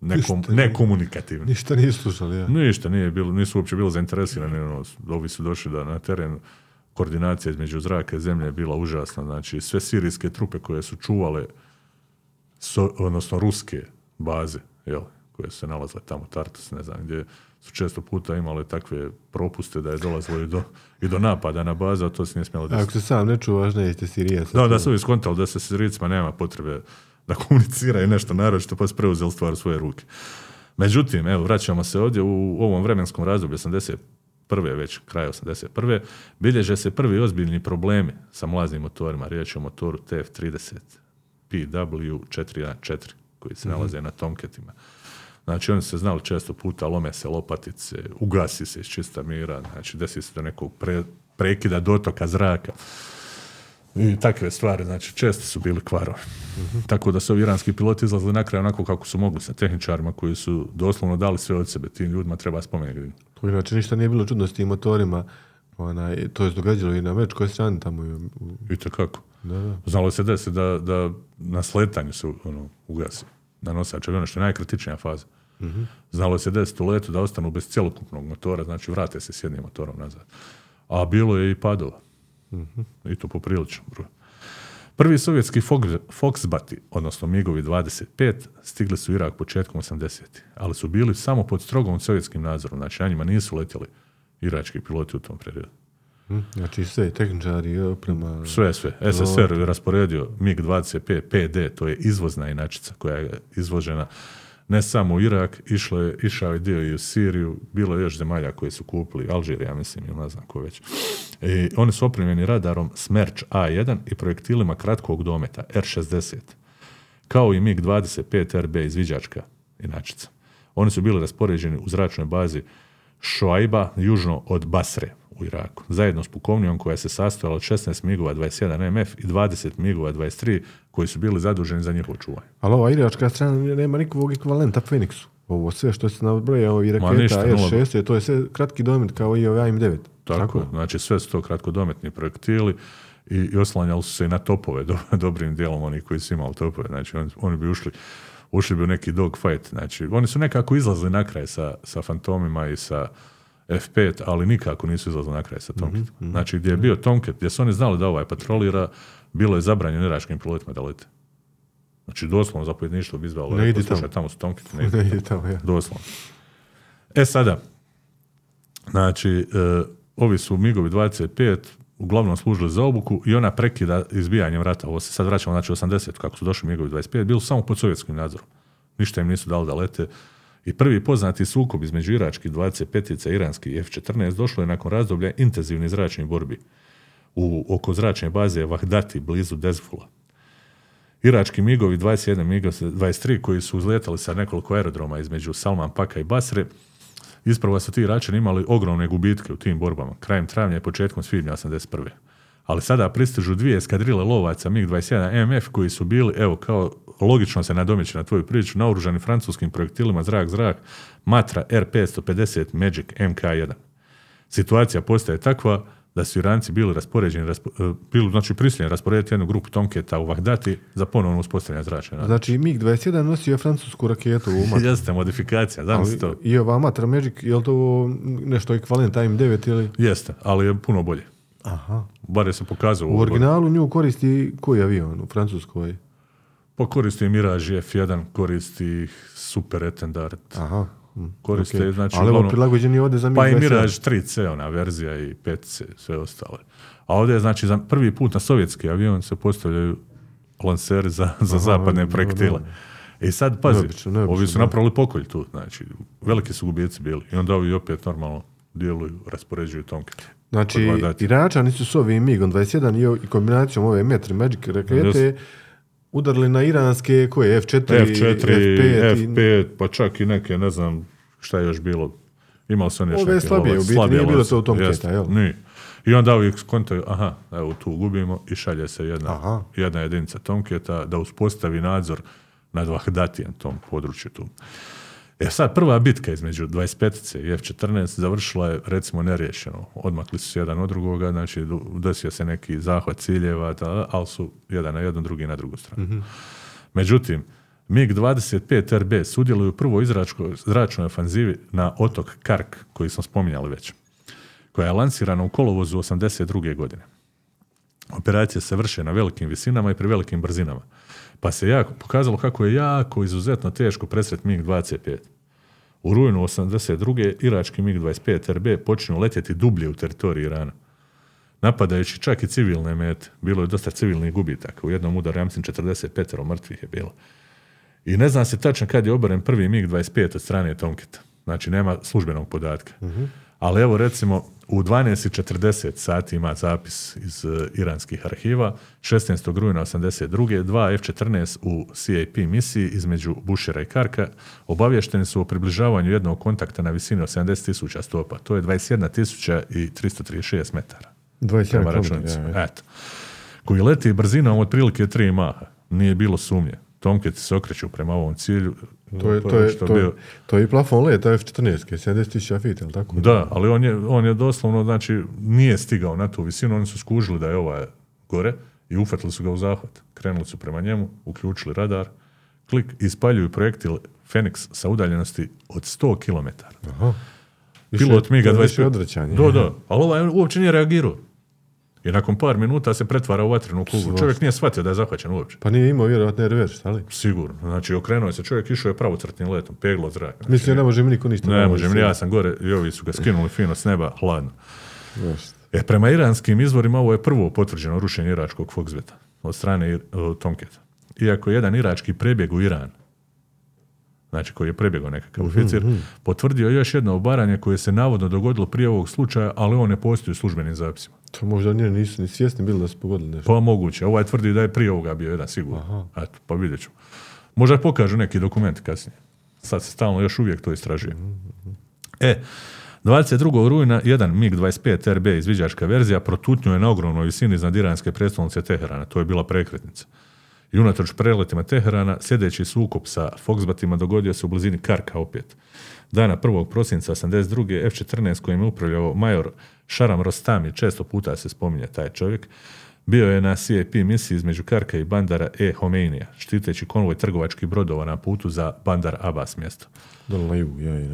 nekom, Ništa. nekomunikativni. Ništa nisu slušali, ja. Ništa, nije bilo, nisu uopće bili zainteresirani. Ono, ovi su došli da na teren koordinacija između zraka i zemlje je bila užasna. Znači, sve sirijske trupe koje su čuvale, so- odnosno ruske baze, jel, koje su se nalazile tamo, Tartus, ne znam gdje, su često puta imale takve propuste da je dolazilo i do, i do napada na baze, a to se nije smjelo desiti. Ako se sam ne čuvaš, nećete Sirija. Da, da su ovi skontali da se s Sirijcima nema potrebe da komuniciraju nešto naročito, pa su preuzeli stvar u svoje ruke. Međutim, evo, vraćamo se ovdje u ovom vremenskom razdoblju, 81. već kraj 81. bilježe se prvi ozbiljni problemi sa mlaznim motorima. Riječ je o motoru TF30 PW414 koji se nalaze na Tomketima. Znači oni su se znali često puta, lome se lopatice, ugasi se iz čista mira, znači desi se do nekog pre- prekida dotoka zraka. I takve stvari, znači često su bili kvarovi. Tako da su ovi iranski piloti izlazili na kraj onako kako su mogli sa tehničarima koji su doslovno dali sve od sebe. Tim ljudima treba spomenuti. To inače ništa nije bilo čudno s tim motorima. Onaj, to je događalo i na američkoj strani tamo. u- I kako. Da, da. Znalo se desi da, da na sletanju se ono, ugasi na nosač aviona, što je najkritičnija faza. Znalo se desiti u letu da ostanu bez cjelokupnog motora, znači vrate se s jednim motorom nazad. A bilo je i padova. I to poprilično broj. Prvi sovjetski Fox- Foxbati, odnosno MiGovi 25, stigli su u Irak početkom 80. ali su bili samo pod strogom sovjetskim nadzorom, znači na njima nisu letjeli irački piloti u tom periodu. Hm, Znači sve, tehničari, oprema... Sve, sve. SSR je rasporedio MiG-25 PD, to je izvozna inačica koja je izvožena ne samo u Irak, išlo je, išao je dio i u Siriju, bilo je još zemalja koje su kupili, Alžirija mislim, ili ne znam ko već. I oni su opremljeni radarom Smerč A1 i projektilima kratkog dometa R60, kao i MiG-25 RB izviđačka inačica. Oni su bili raspoređeni u zračnoj bazi Šoaiba, južno od Basre u Iraku, zajedno s pukovnijom koja se sastojala od 16 MiG-ova 21 MF i 20 MiG-ova 23 koji su bili zaduženi za njihovo čuvanje. Ali ova iračka strana nema nikakvog ekvivalenta Phoenixu. Ovo sve što se nabrojao i Ma raketa ništa, nula. R6, to je sve kratki domet kao i ovaj AIM-9. Tako, znači sve su to kratkodometni projektili i, i oslanjali su se i na topove, do, dobrim dijelom oni koji su imali topove, znači oni, oni bi ušli, ušli bi u neki dogfight, znači oni su nekako izlazili na kraj sa, sa Fantomima i sa F5, ali nikako nisu izlazili na kraj sa Tomcatom. Znači gdje je bio Tomcat, gdje su oni znali da ovaj patrolira, bilo je zabranjeno iračkim pilotima da lete. Znači doslovno zapovjedništvo bi izvalo, Ne idi tamo. tamo su Tomcat, ne idi Ne ide tamo, ja. Doslovno. E sada, znači, e, ovi su MiGovi 25 uglavnom služili za obuku i ona prekida izbijanjem rata. Ovo se sad vraćamo, znači 80, kako su došli MiGovi 25, bili su samo pod sovjetskim nadzorom. Ništa im nisu dali da lete. I prvi poznati sukob između iračkih 25 i iranskih F-14 došlo je nakon razdoblja intenzivnih zračnih borbi u, oko zračne baze Vahdati blizu Dezfula. Irački migovi 21 migo 23 koji su uzletali sa nekoliko aerodroma između Salman Paka i Basre, isprava su ti Iračani imali ogromne gubitke u tim borbama, krajem travnja i početkom svibnja 81. Ali sada pristižu dvije eskadrile lovaca MiG-21 MF koji su bili, evo, kao logično se nadomiče na tvoju priču, naoružani francuskim projektilima zrak-zrak Matra R550 Magic MK1. Situacija postaje takva da su Iranci bili raspoređeni, raspo- e, bili znači prisiljeni rasporediti jednu grupu Tomketa u Vahdati za ponovno uspostavljanje zračne. Znači MiG-21 nosio je francusku raketu u mat. Jeste modifikacija, znam se to. I ova Matra Magic, je li to nešto ekvivalent AIM-9 ili... Jeste, ali je puno bolje. Aha. Bar je se pokazao. U originalu nju koristi koji avion u Francuskoj? Pa koristi Mirage F1, koristi Super Etendard. Aha. Koriste, okej. znači, Ali ovo uglavnom- prilagođen je ovdje za Pa i MiG-21. Mirage 3C, ona verzija i 5C, sve ostale. A ovdje je, znači, za prvi put na sovjetski avion se postavljaju lanseri za, za zapadne dobro, projektile. I sad, pazi, Neobično, neobično, ovi su napravili pokolj tu, znači, veliki su gubici bili. I onda ovi opet normalno djeluju, raspoređuju tomke. Znači. Iračani su s ovim MiG-om 21 i, kombinacijom ove Metri Magic rakete. Udarili na iranske koje F4, F4, F5, i- F5, pa čak i neke, ne znam šta je još bilo. Imao sam još Ove neke slabije, lovac, u biti slabije nije bilo to u tom Jeste, keta, jel? Nije. I onda ovi kontaju, aha, evo tu gubimo i šalje se jedna, Aha. jedna jedinica Tomketa da uspostavi nadzor nad Vahdatijem, tom području tu. E sad, prva bitka između 25 i F-14 završila je, recimo, neriješeno. Odmakli su se jedan od drugoga, znači desio se neki zahvat ciljeva, ali su jedan na jednu, drugi na drugu stranu. Međutim, MiG-25 RB sudjeluju u prvoj zračnoj ofanzivi na otok Kark, koji smo spominjali već, koja je lansirana u kolovozu 82. godine. Operacije se vrše na velikim visinama i pri velikim brzinama. Pa se jako, pokazalo kako je jako izuzetno teško presret MiG-25. U rujnu 82. irački MiG-25 RB počinju letjeti dublje u teritoriji Irana. Napadajući čak i civilne mete. Bilo je dosta civilnih gubitaka. U jednom udaru, ja mislim, 45 mrtvih je bilo. I ne zna se tačno kad je oboren prvi MiG-25 od strane Tomketa. Znači, nema službenog podatka. Ali evo, recimo, u 12.40 sati ima zapis iz e, iranskih arhiva, 16. rujna 82. dva F-14 u CAP misiji između Bušera i Karka obavješteni su o približavanju jednog kontakta na visini od 70.000 stopa. To je 21.336 metara. 21 prema km, računici. ja, ja. Eto. Koji leti brzinom otprilike tri maha. Nije bilo sumnje. Tomketi se okreću prema ovom cilju. To je, to, je, što to, je, bio- to je i plafon leta F-14, 70.000 feet, je li tako? Da, ali on je, on je doslovno, znači, nije stigao na tu visinu, oni su skužili da je ovaj gore i ufatili su ga u zahvat. Krenuli su prema njemu, uključili radar, klik, ispaljuju projektil Fenix sa udaljenosti od 100 km. Aha. Pilot MiGa to je više 25. odvraćanje. Da, da, ali ovaj uopće nije reagirao. I nakon par minuta se pretvara u vatrenu kuglu. Čovjek nije shvatio da je zahvaćen uopće. Pa nije imao vjerojatno revers, ali? Sigurno. Znači, okrenuo se čovjek, išao je pravocrtnim letom, peglo zrak. Znači, Mislio, ne može mi niko ništa. ne novo može mi, ja sam gore i ovi su ga skinuli fino s neba, hladno. E, prema iranskim izvorima ovo je prvo potvrđeno rušenje iračkog Foxbeta od strane uh, Tomketa. Iako je jedan irački prebjeg u Iran, znači koji je prebjegao nekakav Mhm, oficir, potvrdio još jedno obaranje koje se navodno dogodilo prije ovog slučaja, ali on ne postoji u službenim zapisima. To možda nije, nisu ni svjesni bili da su pogodili nešto. Pa moguće. Ovaj tvrdi da je prije ovoga bio jedan sigurno. Eto, pa vidjet ćemo. Možda pokažu neki dokumenti kasnije. Sad se stalno još uvijek to istražuje. E, 22. rujna jedan MiG-25 RB izviđačka verzija protutnjuje je na ogromnoj visini iznad iranske predstavnice Teherana. To je bila prekretnica. I unatoč preletima Teherana, sljedeći sukob sa Foxbatima dogodio se u blizini Karka opet. Dana 1. prosinca 82. F-14 kojim je upravljao major Šaram Rostami, često puta se spominje taj čovjek, bio je na CAP misiji između Karka i Bandara E. Homeinija, štiteći konvoj trgovačkih brodova na putu za Bandar Abbas mjesto.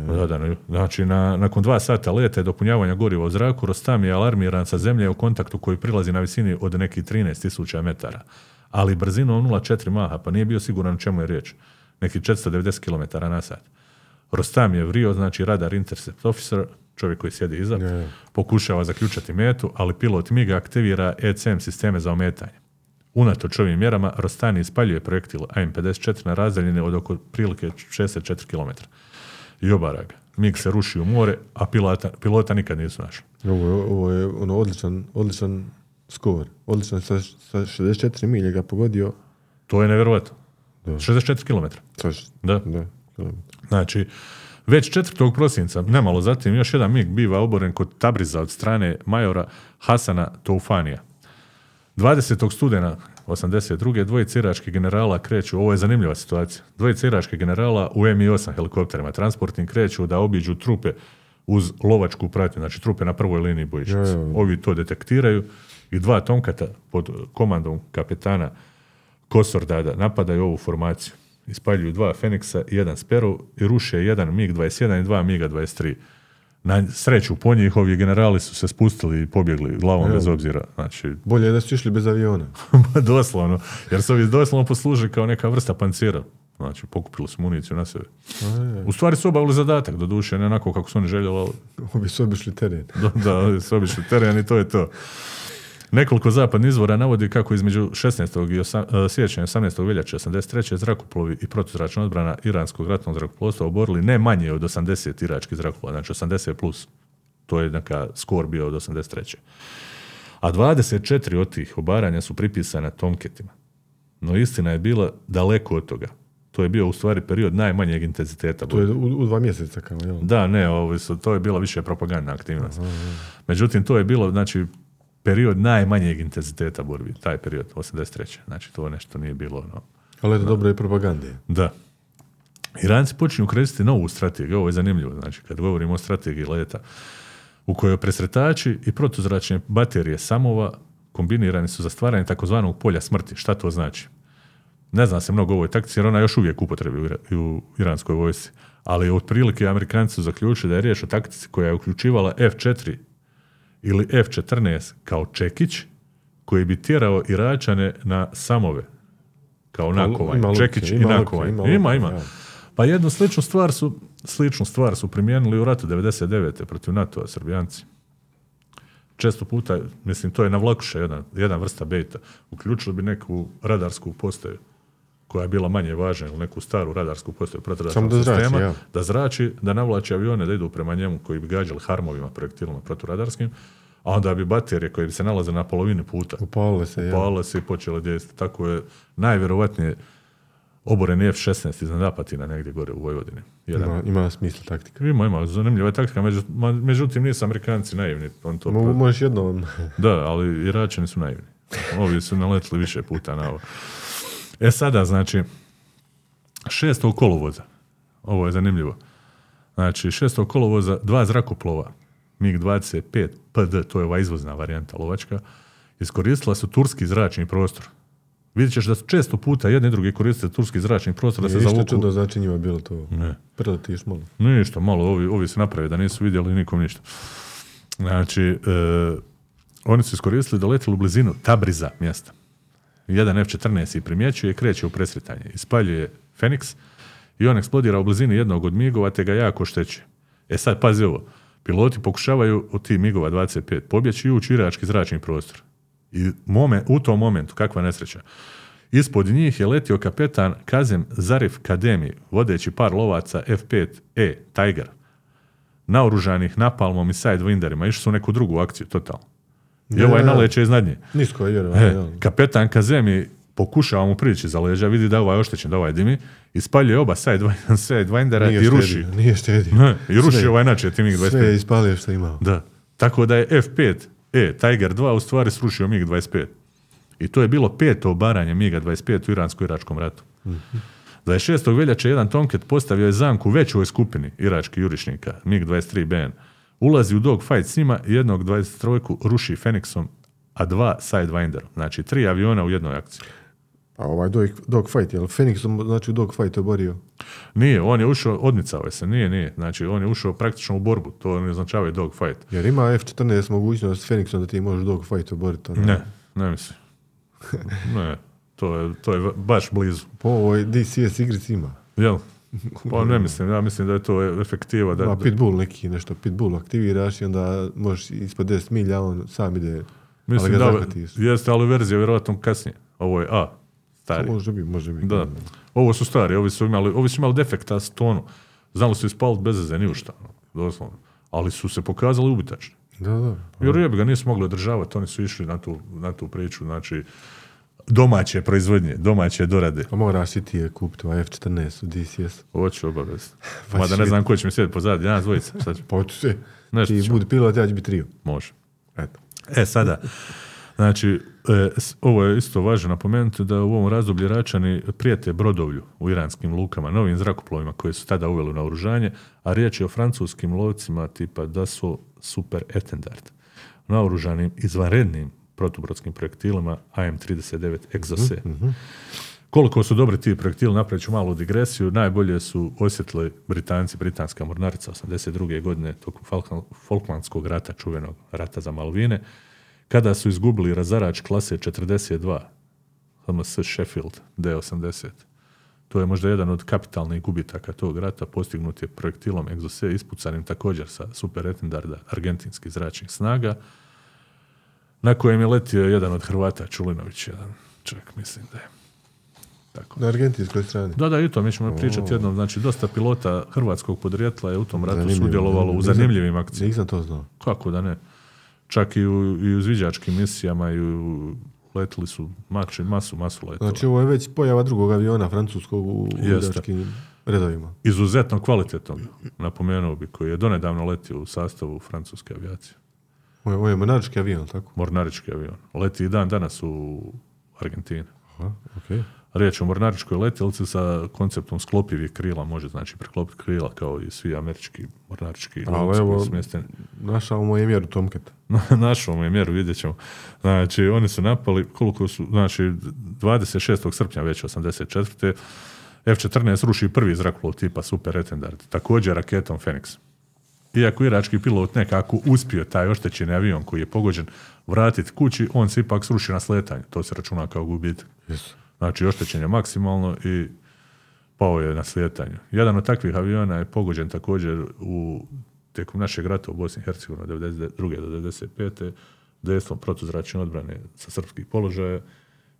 Da, da, na- znači, na, nakon dva sata leta i dopunjavanja goriva u zraku, Rostam je alarmiran sa zemlje u kontaktu koji prilazi na visini od nekih 13.000 metara, ali brzinom 0,4 maha, pa nije bio siguran o čemu je riječ. Neki 490 km na sat. Rostam je vrio, znači radar intercept officer, čovjek koji sjedi iza, ja. pokušava zaključati metu, ali pilot MIG aktivira ECM sisteme za ometanje. Unatoč ovim mjerama, Rostani ispaljuje projektil AIM-54 na razdaljine od oko prilike 64 km. I obara ga. MIG se ruši u more, a pilota, pilota nikad nisu našli. Ovo je, ovo je ono odličan, odličan skor. Odličan sa, sa 64 milje ga pogodio. To je nevjerojatno. Da. 64 km. Sa, Da. da. Znači, već 4. prosinca, nemalo zatim, još jedan MIG biva oboren kod Tabriza od strane majora Hasana Toufanija. 20. studena 82. dvojice iračkih generala kreću, ovo je zanimljiva situacija, dvojice iračkih generala u Mi-8 helikopterima transportnim kreću da obiđu trupe uz lovačku pratnju, znači trupe na prvoj liniji bojišnice. Ovi to detektiraju i dva tomkata pod komandom kapetana Kosordada napadaju ovu formaciju. Ispaljuju dva Feniksa i jedan Sparrow i ruše jedan MiG-21 i dva MiG-23. Na sreću po njih ovi generali su se spustili i pobjegli glavom Evo. bez obzira. Znači, Bolje je da su išli bez aviona. doslovno. Jer su ovi doslovno poslužili kao neka vrsta pancira. Znači, pokupili su municiju na sebe. U stvari su obavili zadatak, do duše, ne onako kako su oni željeli, ali Obi su obišli teren. da, da, su obišli teren i to je to. Nekoliko zapadnih izvora navodi kako između 16. i e, siječnja i 18. veljače 83. zrakoplovi i protuzračna odbrana iranskog ratnog zrakoplovstva oborili ne manje od 80 iračkih zrakoplova, znači 80 plus. To je neka skor bio od 83. A 24 od tih obaranja su pripisana Tomketima. No istina je bila daleko od toga. To je bio u stvari period najmanjeg intenziteta. To je u, u dva mjeseca kao, jel? Da, ne, ovo to je bila više propagandna aktivnost. Međutim, to je bilo, znači, period najmanjeg intenziteta borbi, taj period, 83. Znači, to nešto nije bilo, ono, Ali eto, dobro je propagande. da. Iranci počinju koristiti novu strategiju, ovo je zanimljivo, znači, kad govorimo o strategiji leta, u kojoj presretači i protuzračne baterije samova kombinirani su za stvaranje takozvanog polja smrti. Šta to znači? Ne zna se mnogo o ovoj taktici, jer ona je još uvijek upotrebi u iranskoj vojsci. Ali otprilike Amerikanci su zaključili da je riječ o taktici koja je uključivala F4 ili F14 kao čekić koji bi tjerao Iračane na samove kao nakovanje. čekić i nakovanje. ima Ima, luke, ima. ja. Pa jednu sličnu stvar su sličnu stvar su primijenili u ratu 99. protiv NATO-a Srbijanci. Često puta, mislim, to je navlakuša jedan, jedan vrsta beta. Uključili bi neku radarsku postaju koja je bila manje važna ili neku staru radarsku postaju Samo proturadarskog da zrači, sistema, ja. da zrači, da navlači avione da idu prema njemu koji bi gađali harmovima, projektilima proturadarskim, a onda bi baterije koje bi se nalaze na polovini puta Upalile se, ja. upalile se i počele djelovati. Tako je najvjerovatnije oboreni F-16 iznad Apatina negdje gore u Vojvodini. Jedan. Ima, ima smisla taktika. Ima, ima, zanimljiva je taktika, međutim nisu Amerikanci naivni. On to Mo, možeš jednom... da, ali Iračani su naivni. Ovi su naletili više puta na ovo. E sada, znači, 6. kolovoza, ovo je zanimljivo, znači 6. kolovoza dva zrakoplova, MiG-25 PD, to je ova izvozna varijanta lovačka, iskoristila su turski zračni prostor. Vidjet ćeš da su često puta jedni i drugi koriste turski zračni prostor da se zavuku. čudno, znači njima bilo to. Ne. Preletiš malo. Ništa, malo, ovi, ovi se naprave da nisu vidjeli nikom ništa. Znači, e, oni su iskoristili da letili u blizinu Tabriza mjesta. Jedan F-14 ih primjećuje i kreće u presretanje. Ispaljuje Fenix i on eksplodira u blizini jednog od migova te ga jako šteće. E sad, pazi ovo. Piloti pokušavaju od tih migova 25 pobjeći i ući u irački zračni prostor. I momen, u tom momentu, kakva nesreća. Ispod njih je letio kapetan Kazem Zarif Kademi, vodeći par lovaca F5E Tiger, naoružanih napalmom i sidewinderima. Išli su u neku drugu akciju, totalno. I ovaj naleće iznad nje. Nisko je. E, kapetan Kazemi pokušava mu prići za leđa, vidi da je ovaj oštećen, da ovaj dimi, ispaljuje oba sidewind- sidewindera Nije i ruši. Nije štedio. Ne, I ruši Sve- ovaj način Timing Sve 25. je ispalio što imao. Da. Tako da je F5, e, Tiger 2 u stvari srušio MiG-25. I to je bilo peto obaranje MiG-25 u Iransko-Iračkom ratu. Za 6. veljače jedan Tomcat postavio je zamku u većoj skupini iračkih jurišnika, MiG-23 BN. Ulazi u dogfight s njima jednog 23 ruši Fenixom, a dva Sidewinderom. Znači, tri aviona u jednoj akciji. A ovaj dog, dogfight, jel? Phoenix, znači u dogfight oborio. Nije, on je ušao, odmicao je se, nije, nije. Znači, on je ušao praktično u borbu, to ne označava i dogfight. Jer ima F-14 mogućnost s Phoenixom da ti možeš dogfight oboriti. ono. Ne, ne mislim. ne, to je, to je baš blizu. Po ovoj DCS igrici ima. Jel? Pa ne mislim, ja mislim da je to efektiva. Da, da- Pitbull neki, nešto Pitbull aktiviraš i onda možeš ispod 10 milja, on sam ide. mislim ali ga da, zahvatiš. jeste, ali verzija vjerojatno kasnije. Ovo je A, stari. Može bi, može bi. Da. Ovo su stari, ovi su imali, ovi su imali defekta s tonu. Znali su ispaliti bez veze, ni u šta, ono, doslovno. Ali su se pokazali ubitačni. Da, da. Jer jebi ga nisu mogli održavati, oni su išli na tu, na tu priču, znači domaće proizvodnje, domaće dorade. A moraš i ti je kupiti ovaj F-14 u DCS. Hoću obavezno. Pa Mada ne znam ko će mi sjediti pozadnji, ja dvojica. Sad ću- Pa se. Nešto Ti ćemo. budi pilot, ja ću biti trio. može. Eto. E sada, znači, e, ovo je isto važno napomenuti da u ovom razdoblju Iračani prijete brodovlju u iranskim lukama, novim zrakoplovima koje su tada uveli na oružanje, a riječ je o francuskim lovcima tipa Dassault Super Etendard, naoružanim izvanrednim protubrodskim projektilima AM-39 Exocet. Koliko su dobri ti projektili, napravit ću malu digresiju, najbolje su osjetili Britanci, britanska mornarica 82. godine tokom Falkland- Falklandskog rata, čuvenog rata za Malvine, kada su izgubili razarač klase 42, HMS Sheffield D80. To je možda jedan od kapitalnih gubitaka tog rata, postignut je projektilom Exocet, ispucanim također sa Super Etendarda argentinskih zračnih snaga, na kojem je letio jedan od Hrvata, Čulinović, jedan čovjek, mislim da je. Tako. Na argentinskoj strani. Da, da, i to mi ćemo pričati jednom. Znači, dosta pilota hrvatskog podrijetla je u tom ratu sudjelovalo u zanimljivim akcijama. Nisam to znao. Kako da ne? Čak i u, i u zviđačkim misijama i u, letili su mači, masu, masu letova. Znači ovo je već pojava drugog aviona francuskog u udačkim redovima. Izuzetno kvalitetnog, napomenuo bi, koji je donedavno letio u sastavu francuske avijacije. Ovo je, ovo je monarčki avion, tako? Mornarički avion. Leti i dan danas u Argentini. Aha, okej. Riječ je o mornaričkoj letjelici sa konceptom sklopivih krila, može znači preklopiti krila kao i svi američki mornarički Ali evo, našao mu je mjeru Tomcat. Našao mu je mjeru, vidjet ćemo. Znači, oni su napali, koliko su, znači, 26. srpnja već 84. F-14 ruši prvi zrakoplov tipa Super Etendard, također raketom Phoenix. Iako irački pilot nekako uspio taj oštećeni avion koji je pogođen vratiti kući, on se ipak sruši na sletanju. To se računa kao gubitak. Jesu. Znači, oštećen je maksimalno i pao je na slijetanju. Jedan od takvih aviona je pogođen također u tijekom našeg rata u Bosni i Hercegovini od 92. do 95. dejstvom protuzračne odbrane sa srpskih položaja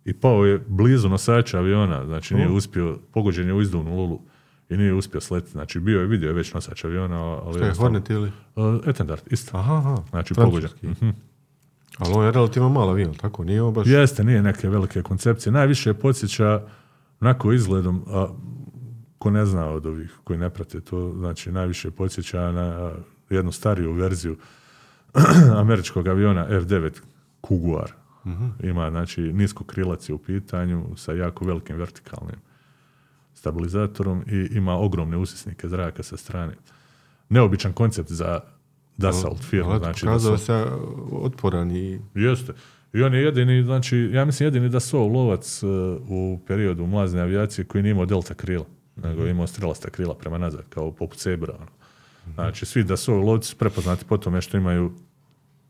i pao je blizu nosača aviona, znači nije uspio, pogođen je u izduvnu lulu i nije uspio sletiti. Znači bio je, vidio je već nosač aviona, ali... Što je Hornet ili? Uh, Etendard, isto. Aha, aha. Znači pogođen. Mhm. Ali on je relativno mal avion, tako? Nije on baš... Jeste, nije neke velike koncepcije. Najviše je podsjeća onako izgledom, a ko ne zna od ovih koji ne prate to, znači najviše podsjeća na jednu stariju verziju američkog aviona F-9 Kuguar. Ima, znači, nisko krilac je u pitanju sa jako velikim vertikalnim stabilizatorom i ima ogromne usisnike zraka sa strane. Neobičan koncept za Dassault firmu. Eto, Znači, pokazao se otporan i... Jeste. I on je jedini, znači, ja mislim jedini da su lovac e, u periodu mlazne avijacije koji nije imao delta krila, nego je imao strelasta krila prema nazad, kao poput Sebra. Ono. Znači, svi da su lovci su prepoznati po tome što imaju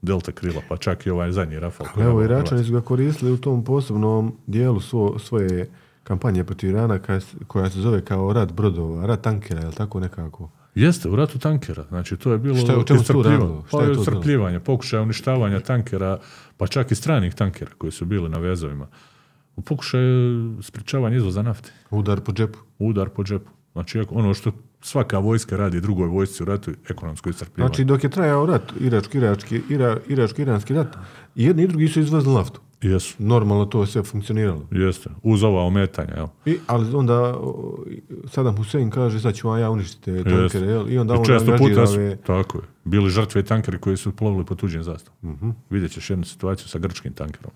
delta krila, pa čak i ovaj zadnji Rafal. Evo, je Iračani su ga koristili u tom posebnom dijelu svo- svoje kampanje protiv Irana koja, se- zove kao rat brodova, rat tankera, je li tako nekako? Jeste, u ratu tankera. Znači, to je bilo Šta je- o čemu iscrpljivanje. Pa pokušaj uništavanja tankera, pa čak i stranih tankera koji su bili na vezovima. U pokušaju sprečavanja izvoza nafte. Udar po džepu. udar po džepu. Znači, ono što svaka vojska radi drugoj vojsci u ratu, ekonomsko iscrpljivanje. Znači, dok je trajao rat, irački, irački, ira, irački-iranski rat, i jedni i drugi su izvozili naftu. Jesu, Normalno to sve funkcioniralo. jeste. Uz ova ometanja, evo. I, ali onda Saddam Hussein kaže sad ću vam ja uništiti te tankere, jel? I onda I on često puta su, ove... tako je, bili žrtve i tankeri koji su plovili po tuđim zastavom. Mhm. Vidjet ćeš jednu situaciju sa grčkim tankerom.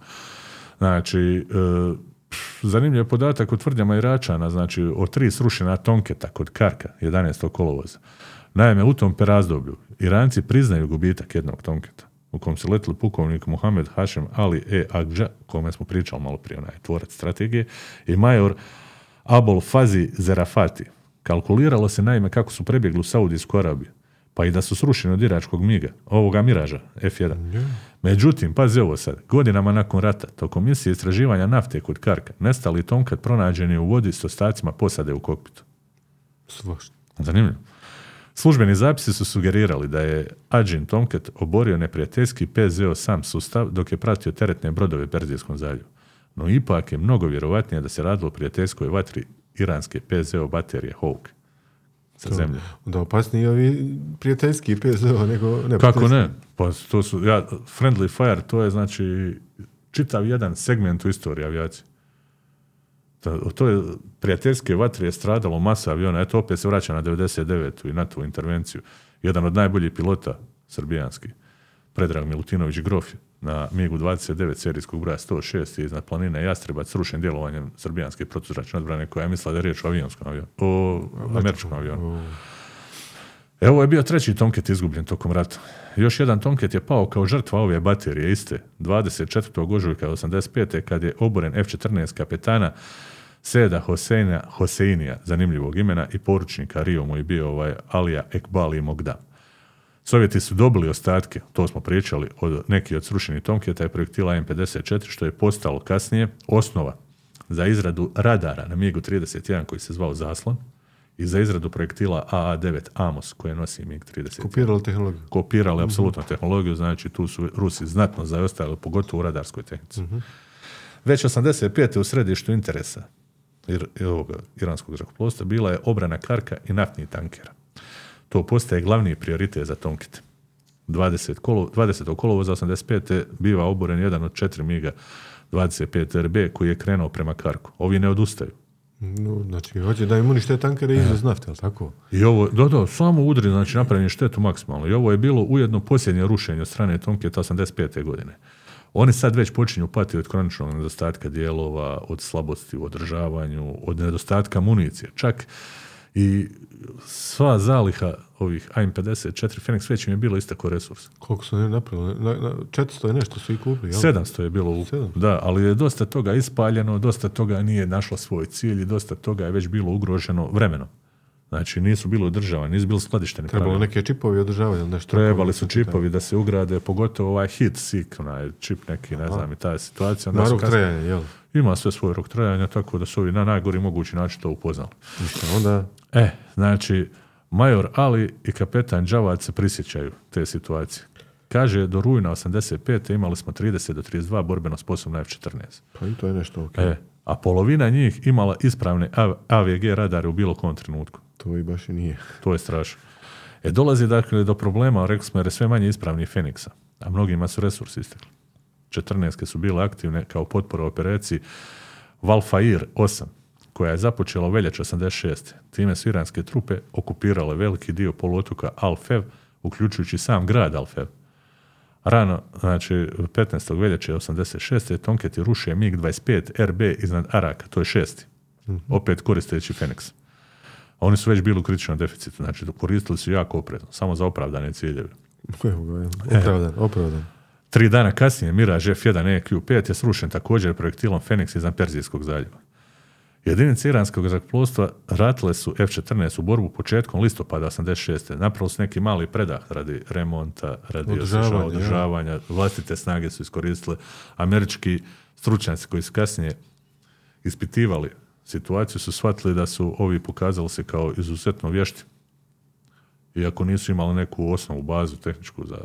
Znači, e, zanimljiv je podatak o tvrdnjama Iračana, znači o tri srušena tonketa kod Karka, 11. kolovoza. Naime, u tom razdoblju Iranci priznaju gubitak jednog tonketa u kom se letili pukovnik Muhammed Hašem Ali E. O kome smo pričali malo prije, onaj tvorac strategije, i major Abol Fazi Zerafati. Kalkuliralo se naime kako su prebjegli u Saudijsku Arabiju, pa i da su srušeni od iračkog miga, ovoga Miraža, F1. Međutim, pazi ovo sad, godinama nakon rata, tokom misije istraživanja nafte kod Karka, nestali tomkat pronađen je u vodi s ostacima posade u kokpitu. Svašta. Zanimljivo. Službeni zapisi su sugerirali da je Ađin Tomcat oborio neprijateljski PZO sam sustav dok je pratio teretne brodove u Perzijskom zaljevu. No ipak je mnogo vjerovatnije da se radilo o prijateljskoj vatri iranske PZO baterije Hawk sa zemlje. Onda opasniji ovi prijateljski PZO nego ne Kako ne? Pa to su, ja, friendly fire, to je znači čitav jedan segment u istoriji avijacije. To, to je, prijateljske vatre je stradalo masa aviona, eto opet se vraća na 99. i NATO intervenciju. Jedan od najboljih pilota srbijanski, Predrag Milutinović Grof, na MiG-u 29 serijskog broja 106 iznad planine Jastrebac srušen djelovanjem srbijanske protuzračne odbrane koja je mislila da je riječ o avionskom avionu, o američkom avionu. Evo je bio treći Tomcat izgubljen tokom rata. Još jedan Tomcat je pao kao žrtva ove baterije iste 24. ožujka 85. kad je oboren F-14 kapetana Seda Hoseina Hoseinija, zanimljivog imena, i poručnika Rio mu je bio ovaj Alija Ekbali Mogdam. Sovjeti su dobili ostatke, to smo pričali, od neki od srušenih Tomketa i projektila M54, što je postalo kasnije osnova za izradu radara na MiG-u 31 koji se zvao Zaslon i za izradu projektila AA-9 Amos koje nosi MiG-31 Kopirali tehnologiju. kopirali apsolutno tehnologiju, znači tu su Rusi znatno zaostajali, pogotovo u radarskoj tehnici. Već 85. u središtu interesa ir, ovoga iranskog zrakoplovstva bila je obrana Karka i naftnih tankera. To postaje glavni prioritet za Tomkit. 20. Kolo, 20. kolovoza 85. biva oboren jedan od četiri miga 25 RB koji je krenuo prema Karku. Ovi ne odustaju. No, znači, hoće da im unište tankere i izvoz nafte, ali tako? I ovo, da, da, samo udri, znači napravljen štetu maksimalno. I ovo je bilo ujedno posljednje rušenje od strane Tomketa 85. godine. Oni sad već počinju patiti od kroničnog nedostatka dijelova, od slabosti u održavanju, od nedostatka municije. Čak i sva zaliha ovih AIM-54 Phoenix već im je bilo istako resurs. Koliko su ne napravili? Na, na, 400 je nešto su i kupili, jel? 700 je bilo u, 700. da, ali je dosta toga ispaljeno, dosta toga nije našlo svoj cilj i dosta toga je već bilo ugroženo vremenom. Znači nisu bili održavani, nisu bili skladišteni. Trebalo neke čipovi održavati ili nešto. Trebali su čipovi da se ugrade, pogotovo ovaj hit seek, onaj čip neki, ne znam, i ta situacija. Onda Na rok kasnije- trajanja, jel? Ima sve svoj rok trajanja, tako da su ovi na najgori mogući način to upoznali. Ništa, onda... E, znači, major Ali i kapetan Džavad se prisjećaju te situacije. Kaže, do rujna 85. imali smo 30 do 32 borbeno sposobna F-14. Pa i to je nešto ok. E, a polovina njih imala ispravne AVG radare u bilo kom trenutku. To i baš i nije. To je strašno. E, dolazi dakle do problema, rekli smo, jer je sve manje ispravnih Feniksa, a mnogima su resursi istekli. 14 su bile aktivne kao potpora operaciji Valfair 8, koja je započela u veljači 86. Time su iranske trupe okupirale veliki dio poluotoka Al-Fev, uključujući sam grad Al-Fev. Rano, znači 15. veljače 86. Tonketi ruše MiG-25 RB iznad Araka, to je šesti. Opet koristeći Fenix. A oni su već bili u kritičnom deficitu, znači koristili su jako oprezno, samo za opravdane ciljeve. Ga, evo. Opravdan, opravdan. Tri dana kasnije Mirage F1 EQ5 je srušen također projektilom Fenix iznad Perzijskog zaljeva. Jedinice iranskog zrakoplovstva ratile su F-14 u borbu početkom listopada 86. Napravo su neki mali predah radi remonta, radi Održavanja, održavanja, održavanja vlastite snage su iskoristile. Američki stručnjaci koji su kasnije ispitivali situaciju su shvatili da su ovi pokazali se kao izuzetno vješti. Iako nisu imali neku osnovu bazu tehničku za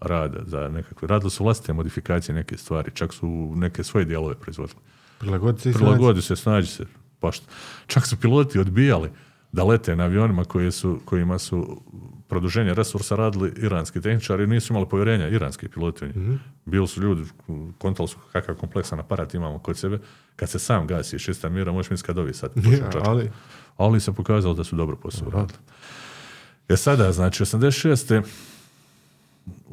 rad, za nekakve, radili su vlastite modifikacije neke stvari, čak su neke svoje dijelove proizvodili. Prilagoditi se i. Prilagodi se, snađi se. Pa što- Čak su piloti odbijali da lete na avionima koji su, kojima su produženje resursa radili iranski tehničari, nisu imali povjerenja iranski piloti. Mhm. Bili su ljudi, kontali su kakav kompleksan aparat imamo kod sebe, kad se sam gasi iz čista mira, možeš misliti kad ovi sad Ja, ali Ali se pokazalo da su dobro posao radili. E sada, znači, 86.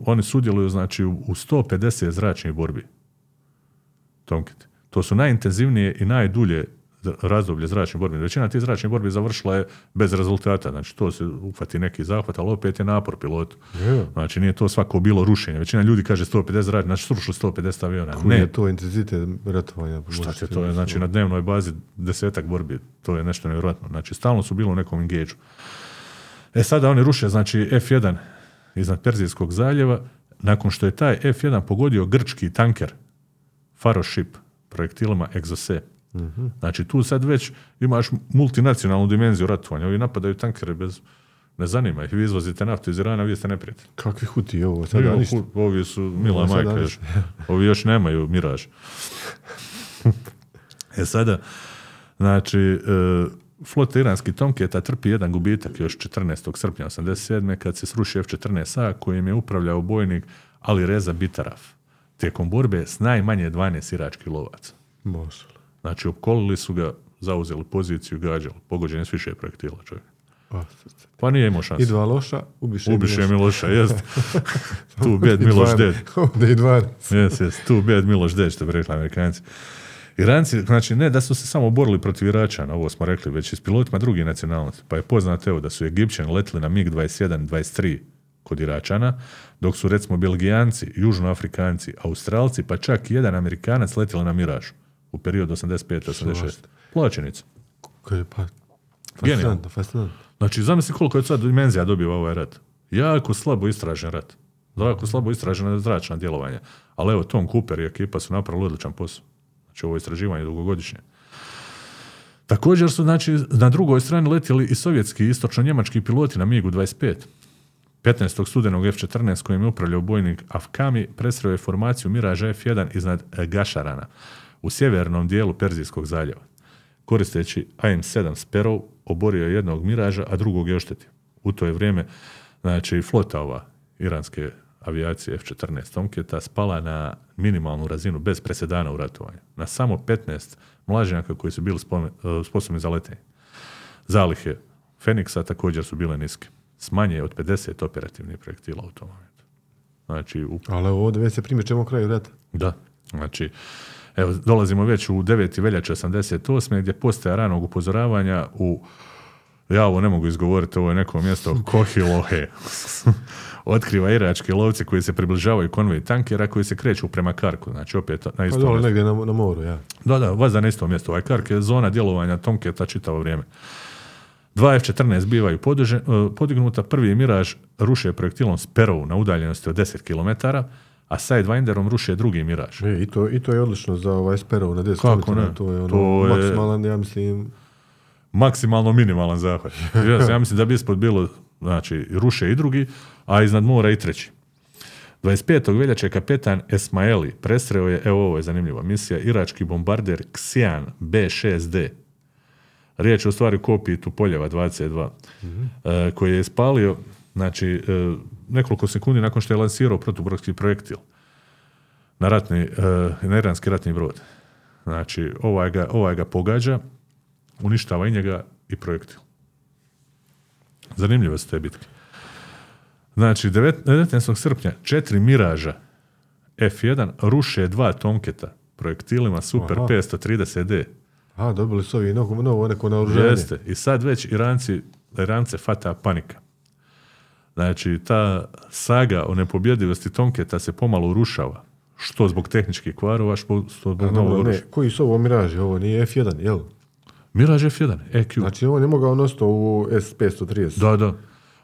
oni sudjeluju, znači, u u 150 zračnih borbi. Tomkit. To su najintenzivnije i najdulje razdoblje zračnih borbi. Većina tih zračnih borbi završila je bez rezultata. Znači, to se uhvati neki zahvat, ali opet je napor pilotu. Je. Znači, nije to svako bilo rušenje. Većina ljudi kaže 150 zračnih, znači srušili 150 aviona. koji Ne, je to intenzitet ratovanja? Šta će to je, znači na dnevnoj bazi desetak borbi, to je nešto nevjerojatno. Znači stalno su bili u nekom engageu. E sada oni ruše, znači F1 iznad Perzijskog zaljeva, nakon što je taj F1 pogodio grčki tanker Faroship projektilima Exose. Znači tu sad već imaš multinacionalnu dimenziju ratovanja. Ovi napadaju tankere bez, ne zanima ih. Vi izvozite naftu iz Irana, vi ste neprijatelji. Kakvi huti ovo? Sada Evo, ništa. Ovi su mila Ovo majka još. Ovi još nemaju miraž. e sada, znači, e, flota iranskih Tomketa trpi jedan gubitak još 14. srpnja 87. kad se sruši F-14A kojim je upravljao bojnik Ali Reza Bitaraf tijekom borbe s najmanje 12 iračkih lovaca. Može. Znači, opkolili su ga, zauzeli poziciju, gađali. Pogođen je s više projektila čovjek. A, Pa nije imao šanse. I dva loša, ubiše Ubiše Miloša. Miloša, jest. tu bed Miloš dead. Ovdje i. Jes, jes, tu bad Miloš Deč, što bi rekli Amerikanci. Iranci, znači ne da su se samo borili protiv Iračana, ovo smo rekli, već i s pilotima drugih nacionalnosti. Pa je poznato evo da su Egipćani letili na MiG-21, 23 kod Iračana, dok su recimo Belgijanci, Južnoafrikanci, Australci, pa čak i jedan Amerikanac letili na Miražu u periodu 85-86. Plaćenica. Kaže, pa, fascinantno, fascinantno. Znači, zamisli koliko je sad dimenzija dobiva ovaj rat. Jako slabo istražen rat. Jako slabo istražena zračna djelovanja. Ali evo, Tom Cooper i ekipa su napravili odličan posao. Znači, ovo je istraživanje dugogodišnje. Također su, znači, na drugoj strani letjeli i sovjetski istočno-njemački piloti na MiG-25. 15. studenog F-14 kojim je upravljao bojnik Afkami presreo je formaciju Miraža F-1 iznad Gašarana u sjevernom dijelu Perzijskog zaljeva. Koristeći AM-7 Sparrow oborio je jednog Miraža, a drugog je oštetio. U to je vrijeme znači, flota ova iranske avijacije F-14 Tomketa spala na minimalnu razinu bez presedana u ratovanju. Na samo 15 mlaženjaka koji su bili spome- eh, sposobni za letenje. Zalihe Feniksa također su bile niske. S manje od 50 operativnih projektila u tom momentu. Znači, u Ali ovdje već se primjećemo kraju rata. da, znači, evo, dolazimo već u 9. veljače 88. gdje postaje ranog upozoravanja u, ja ovo ne mogu izgovoriti, ovo je neko mjesto Kohilohe. Otkriva irački lovci koji se približavaju konvoji tankera koji se kreću prema Karku, znači opet na Pa istom mjestu. negdje na, na moru, ja. Da, da, vaza na istom mjestu. Ovaj Kark je zona djelovanja Tomketa čitavo vrijeme. Dva F-14 bivaju podiže- e, podignuta, prvi Miraž ruše projektilom Sparrow na udaljenosti od 10 km, a Sidewinderom ruše drugi Miraž. E, i, to, I to je odlično za ovaj Sparrow na 10 Kako ne? To je ono To je- maksimalan, ja mislim, Maksimalno minimalan zahvat. Yes, ja mislim da bi ispod bilo, znači, ruše i drugi, a iznad mora i treći. 25. veljače kapetan Esmaeli presreo je, evo ovo je zanimljiva misija, irački bombarder Xian B6D. Riječ je u stvari kopiji Tupoljeva 22, e, koji je ispalio znači, e, nekoliko sekundi nakon što je lansirao protubrodski projektil na, ratni, e, na iranski ratni brod. Znači, ovaj ga, ovaj ga pogađa, uništava i njega i projektil. Zanimljive su te bitke. Znači, 9 19. srpnja četiri Miraža F1 ruše dva Tomketa projektilima Super Aha. 530D. A, dobili su ovi novo, novo neko naoružanje. Jeste. I sad već Iranci, Irance fata panika. Znači, ta saga o nepobjedivosti Tomketa se pomalo urušava. Što zbog tehničkih kvarova, što zbog A, novog ne, koji su ovo miraži? Ovo nije F1, jel? Mirage F1, EQ. Znači, ovo ne mogao nositi u S530. Da, da.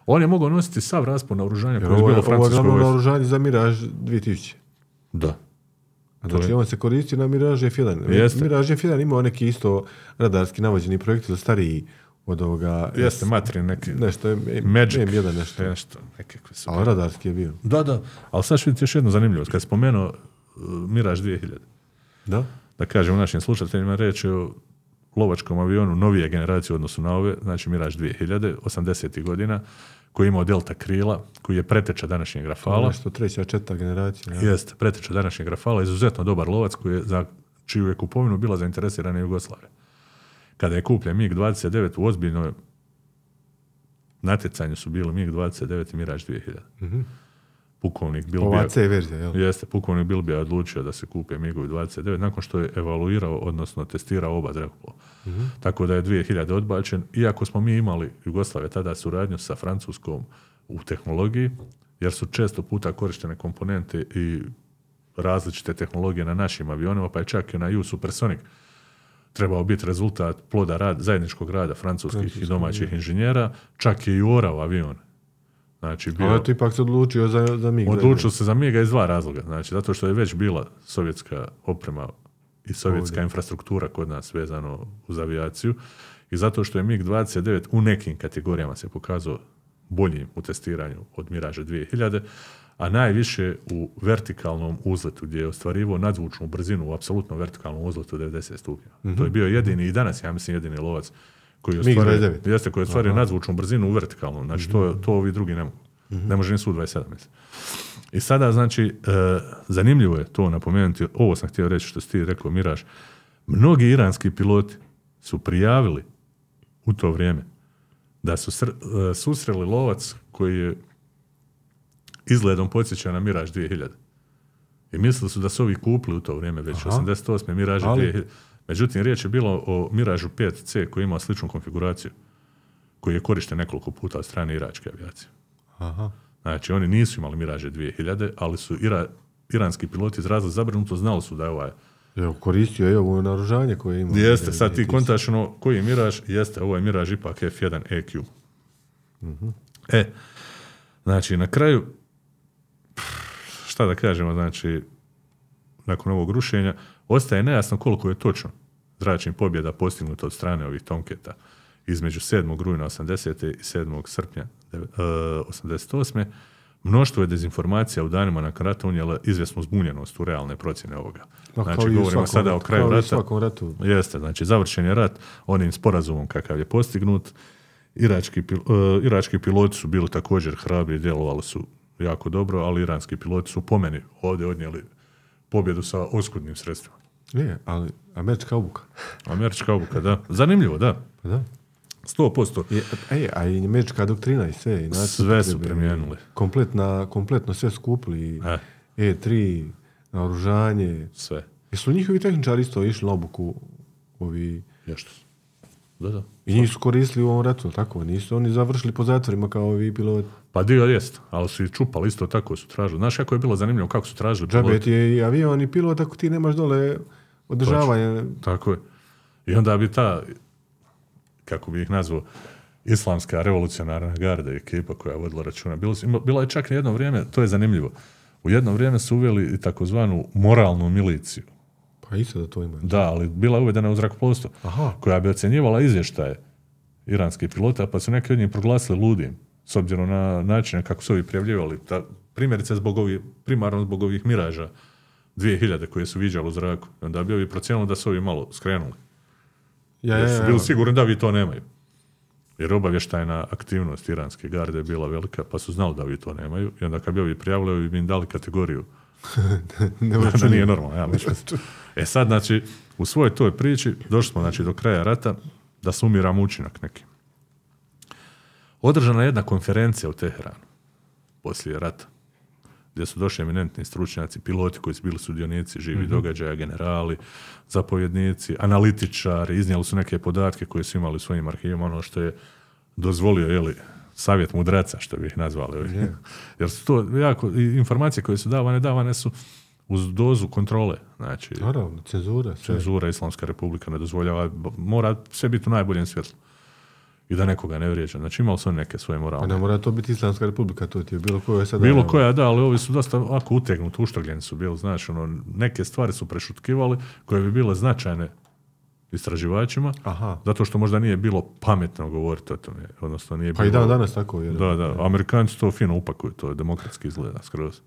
On je mogao nositi sav raspon naoružanja koje je bilo je, u ovo je naoružanje za Mirage 2000. Da. Znači, je- on se koristi na Mirage F1. Jeste. Mirage F1 imao neki isto radarski navođeni projektil stariji od ovoga... Jeste, materin neki. Nešto, M- Magic. M1 nešto. Nešto, nekakve su. Ali radarski je bio. Da, da. Ali sad ću vidjeti još jednu zanimljivost. Kad je spomenuo uh, Mirage 2000, Da? da kažem našim slušateljima, reći o lovačkom avionu novije generacije u odnosu na ove, znači Mirage 2000, 80. godina, koji je imao delta krila, koji je preteča današnjeg Rafala. Nešto treća, četvrta generacija. ja. Jeste, preteča današnjeg Rafala, izuzetno dobar lovac koji je za čiju je kupovinu bila zainteresirana Jugoslavija. Kada je kupljen MiG-29 u ozbiljnoj natjecanju su bili MiG-29 i Mirage 2000. Pukovnik Bilbija, Ova C verzija, jel? jeste, pukovnik Bilbija je odlučio da se kupe MiG-ovi 29 nakon što je evaluirao, odnosno testirao oba zrakoplova. Tako da je 2000 odbačen, iako smo mi imali Jugoslavija tada suradnju sa Francuskom u tehnologiji, jer su često puta korištene komponente i različite tehnologije na našim avionima, pa je čak i na U Supersonic trebao biti rezultat ploda rad, zajedničkog rada francuskih i domaćih inženjera, čak je i orao avion. Znači, bio, Ali ipak se odlučio za, za MiG. Odlučilo se za Miga iz dva razloga. Znači, zato što je već bila sovjetska oprema i sovjetska infrastruktura kod nas vezano uz avijaciju i zato što je MiG-29 u nekim kategorijama se pokazao boljim u testiranju od Miraža 2000, a najviše u vertikalnom uzletu gdje je ostvarivo nadzvučnu brzinu u apsolutno vertikalnom uzletu 90 stupnjeva. To je bio jedini i danas, ja mislim, jedini lovac koji je ostvario, MiG-29. jeste, koji ostvario nadzvučnu brzinu u vertikalnom. Znači, to, to ovi drugi ne mogu. Ne može ni Su-27, mislim. I sada, znači, e, zanimljivo je to napomenuti, ovo sam htio reći što si ti rekao, Miraž, mnogi iranski piloti su prijavili u to vrijeme da su sr- e, susreli lovac koji je izgledom podsjeća na Miraž 2000. I mislili su da su ovi kupili u to vrijeme već, Aha. 88. Miraž Ali- 2000. Međutim, riječ je bilo o Miražu 5C koji ima sličnu konfiguraciju, koji je korišten nekoliko puta od strane iračke avijacije. Aha. Znači, oni nisu imali Miraže 2000, ali su ira, iranski piloti izrazili zabrinuto, znali su da je ovaj... Evo, koristio je ovo naoružanje koje ima. Jeste, sad ti kontaš ono, koji je Miraž? Jeste, ovo je Miraž ipak F1 EQ. E, znači, na kraju, šta da kažemo, znači, nakon ovog rušenja, ostaje nejasno koliko je točno zračnih pobjeda postignuto od strane ovih Tomketa između 7. rujna 80. i 7. srpnja devet- e, 88. Mnoštvo je dezinformacija u danima nakon rata unijela izvjesnu zbunjenost u realne procjene ovoga. Znači, govorimo svakom sada o kraju rata. ratu. Jeste, znači završen je rat onim sporazumom kakav je postignut. Irački, pil- e, irački piloti su bili također hrabri, djelovali su jako dobro, ali iranski piloti su po meni ovdje odnijeli pobjedu sa oskudnim sredstvima. Nije, ali američka obuka. Američka obuka, da. Zanimljivo, da. Pa da. 100%. Je, ej, a i američka doktrina i sve. I Sve su primijenili. Kompletna, kompletno sve skupili. E. E3, naoružanje. Sve. Jesu njihovi tehničari isto išli na obuku ovi... Nešto. Da, da. I njih su koristili u ovom ratu, tako? Nisu oni završili po zatvorima kao ovi piloti. Pa dio jest, ali su i čupali isto tako su tražili. Znaš kako je bilo zanimljivo kako su tražili Džabe piloti? ti je i avion i pilot ako ti nemaš dole održavanje. Tako je. I onda bi ta, kako bi ih nazvao, islamska revolucionarna garda ekipa koja je vodila računa. Bilo, su- ima- bila je čak jedno vrijeme, to je zanimljivo, u jedno vrijeme su uveli i takozvanu moralnu miliciju. Pa isto da to ima. Da, ali bila je uvedena u zrakoplovstvo, Aha. koja bi ocjenjivala izvještaje iranskih pilota, pa su neki od njih proglasili ludim, s obzirom na načine kako su ovi prijavljivali ta, primjerice zbog ovih, primarno zbog ovih miraža 2000 koje su viđali u zraku. Onda bi ovi procijenili da su ovi malo skrenuli. Ja, Jer ja, su bili sigurni da vi to nemaju. Jer obavještajna aktivnost iranske garde je bila velika, pa su znali da vi to nemaju. I onda kad bi ovi prijavili, ovi bi im dali kategoriju. Ne da, može nije normalno. Ja, mislim. e sad, znači, u svojoj toj priči došli smo znači, do kraja rata da sumiramo učinak neki. Održana je jedna konferencija u Teheranu poslije rata gdje su došli eminentni stručnjaci, piloti koji su bili sudionici živih događaja, generali, zapovjednici, analitičari, iznijeli su neke podatke koje su imali u svojim arhivima, ono što je dozvolio, jeli, savjet mudraca, što bi ih nazvali. ovi. Jer su to jako, informacije koje su davane, davane su uz dozu kontrole. Znači, Naravno, cenzura, sve. cenzura Islamska republika ne dozvoljava, mora sve biti u najboljem svjetlu. I da nekoga ne vrijeđa. Znači imali su neke svoje moralne ne mora to biti Islamska republika, to ti je bilo koje sada... bilo koja, da, ali ovi su dosta ovako utegnuti, uštogljeni su bili, znači, ono, neke stvari su prešutkivali koje bi bile značajne istraživačima, Aha. zato što možda nije bilo pametno govoriti o tome, odnosno nije Pa i bilo... dan danas tako je. Da, da, Amerikanci to fino upakuju, to je demokratski izgleda skroz.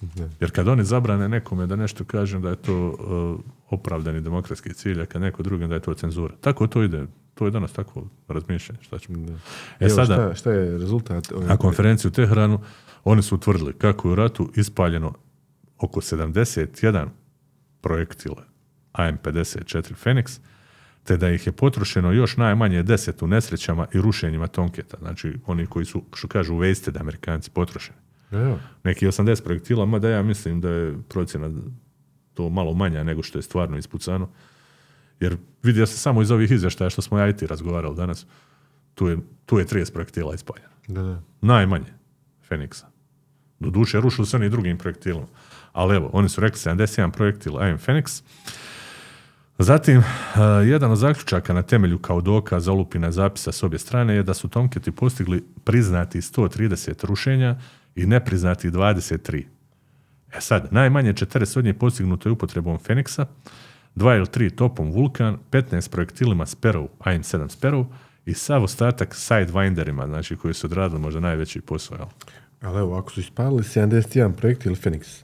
Da. Jer kad oni zabrane nekome da nešto kažem da je to uh, opravdani demokratski cilj, a kad neko drugim da je to cenzura. Tako to ide. To je danas tako razmišljanje. Šta ćemo. E Evo, sada, šta, šta je rezultat? na konferenciji u Teheranu oni su utvrdili kako je u ratu ispaljeno oko 71 projektila AM-54 Phoenix, te da ih je potrošeno još najmanje 10 u nesrećama i rušenjima Tonketa. Znači, oni koji su, što kažu, wasted Amerikanci potrošeni. Evo, Neki 80 projektila, mada ja mislim da je procjena to malo manja nego što je stvarno ispucano. Jer vidio se samo iz ovih izvještaja što smo ja i ti razgovarali danas, tu je, tu je 30 projektila ispaljeno. da, da. Najmanje Feniksa. Doduše, rušili se oni drugim projektilom. Ali evo, oni su rekli 71 projektil AM Phoenix. Zatim, uh, jedan od zaključaka na temelju kao dokaz olupina zapisa s obje strane je da su Tomketi postigli priznati 130 rušenja i nepriznati 23. E sad, najmanje 40 od njih postignuto je upotrebom Feniksa, dva ili tri topom Vulkan, 15 projektilima Sparrow, AM7 Sparrow i sav ostatak Sidewinderima, znači koji su odradili možda najveći posao. jel? Ali evo, ako su ispalili 71 projektil Phoenix,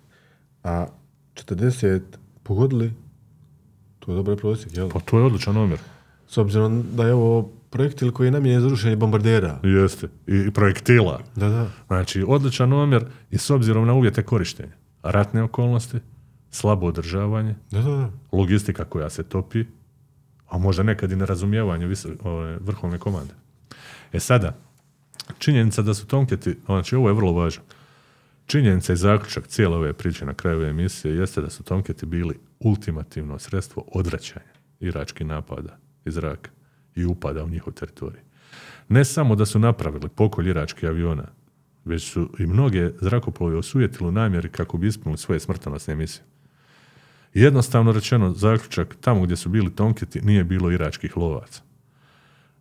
a 40 pogodili, to je dobar prosjek, jel? Pa to je odličan omjer. S obzirom da je ovo projektil koji je namijenjen za rušenje bombardera. Jeste. I, projektila. Da, da. Znači, odličan omjer i s obzirom na uvjete korištenja. Ratne okolnosti, slabo održavanje, Da, da, da. logistika koja se topi, a možda nekad i nerazumijevanje vrhovne komande. E sada, činjenica da su Tomketi, znači ovo je vrlo važno, činjenica i zaključak cijele ove priče na kraju ove emisije jeste da su Tomketi bili ultimativno sredstvo odvraćanja iračkih napada iz zraka i upada u njihov teritorij. Ne samo da su napravili pokolj iračkih aviona, već su i mnoge zrakoplove osujetili u namjeri kako bi ispunili svoje smrtonosne misije. Jednostavno rečeno, zaključak, tamo gdje su bili Tomketi nije bilo iračkih lovaca.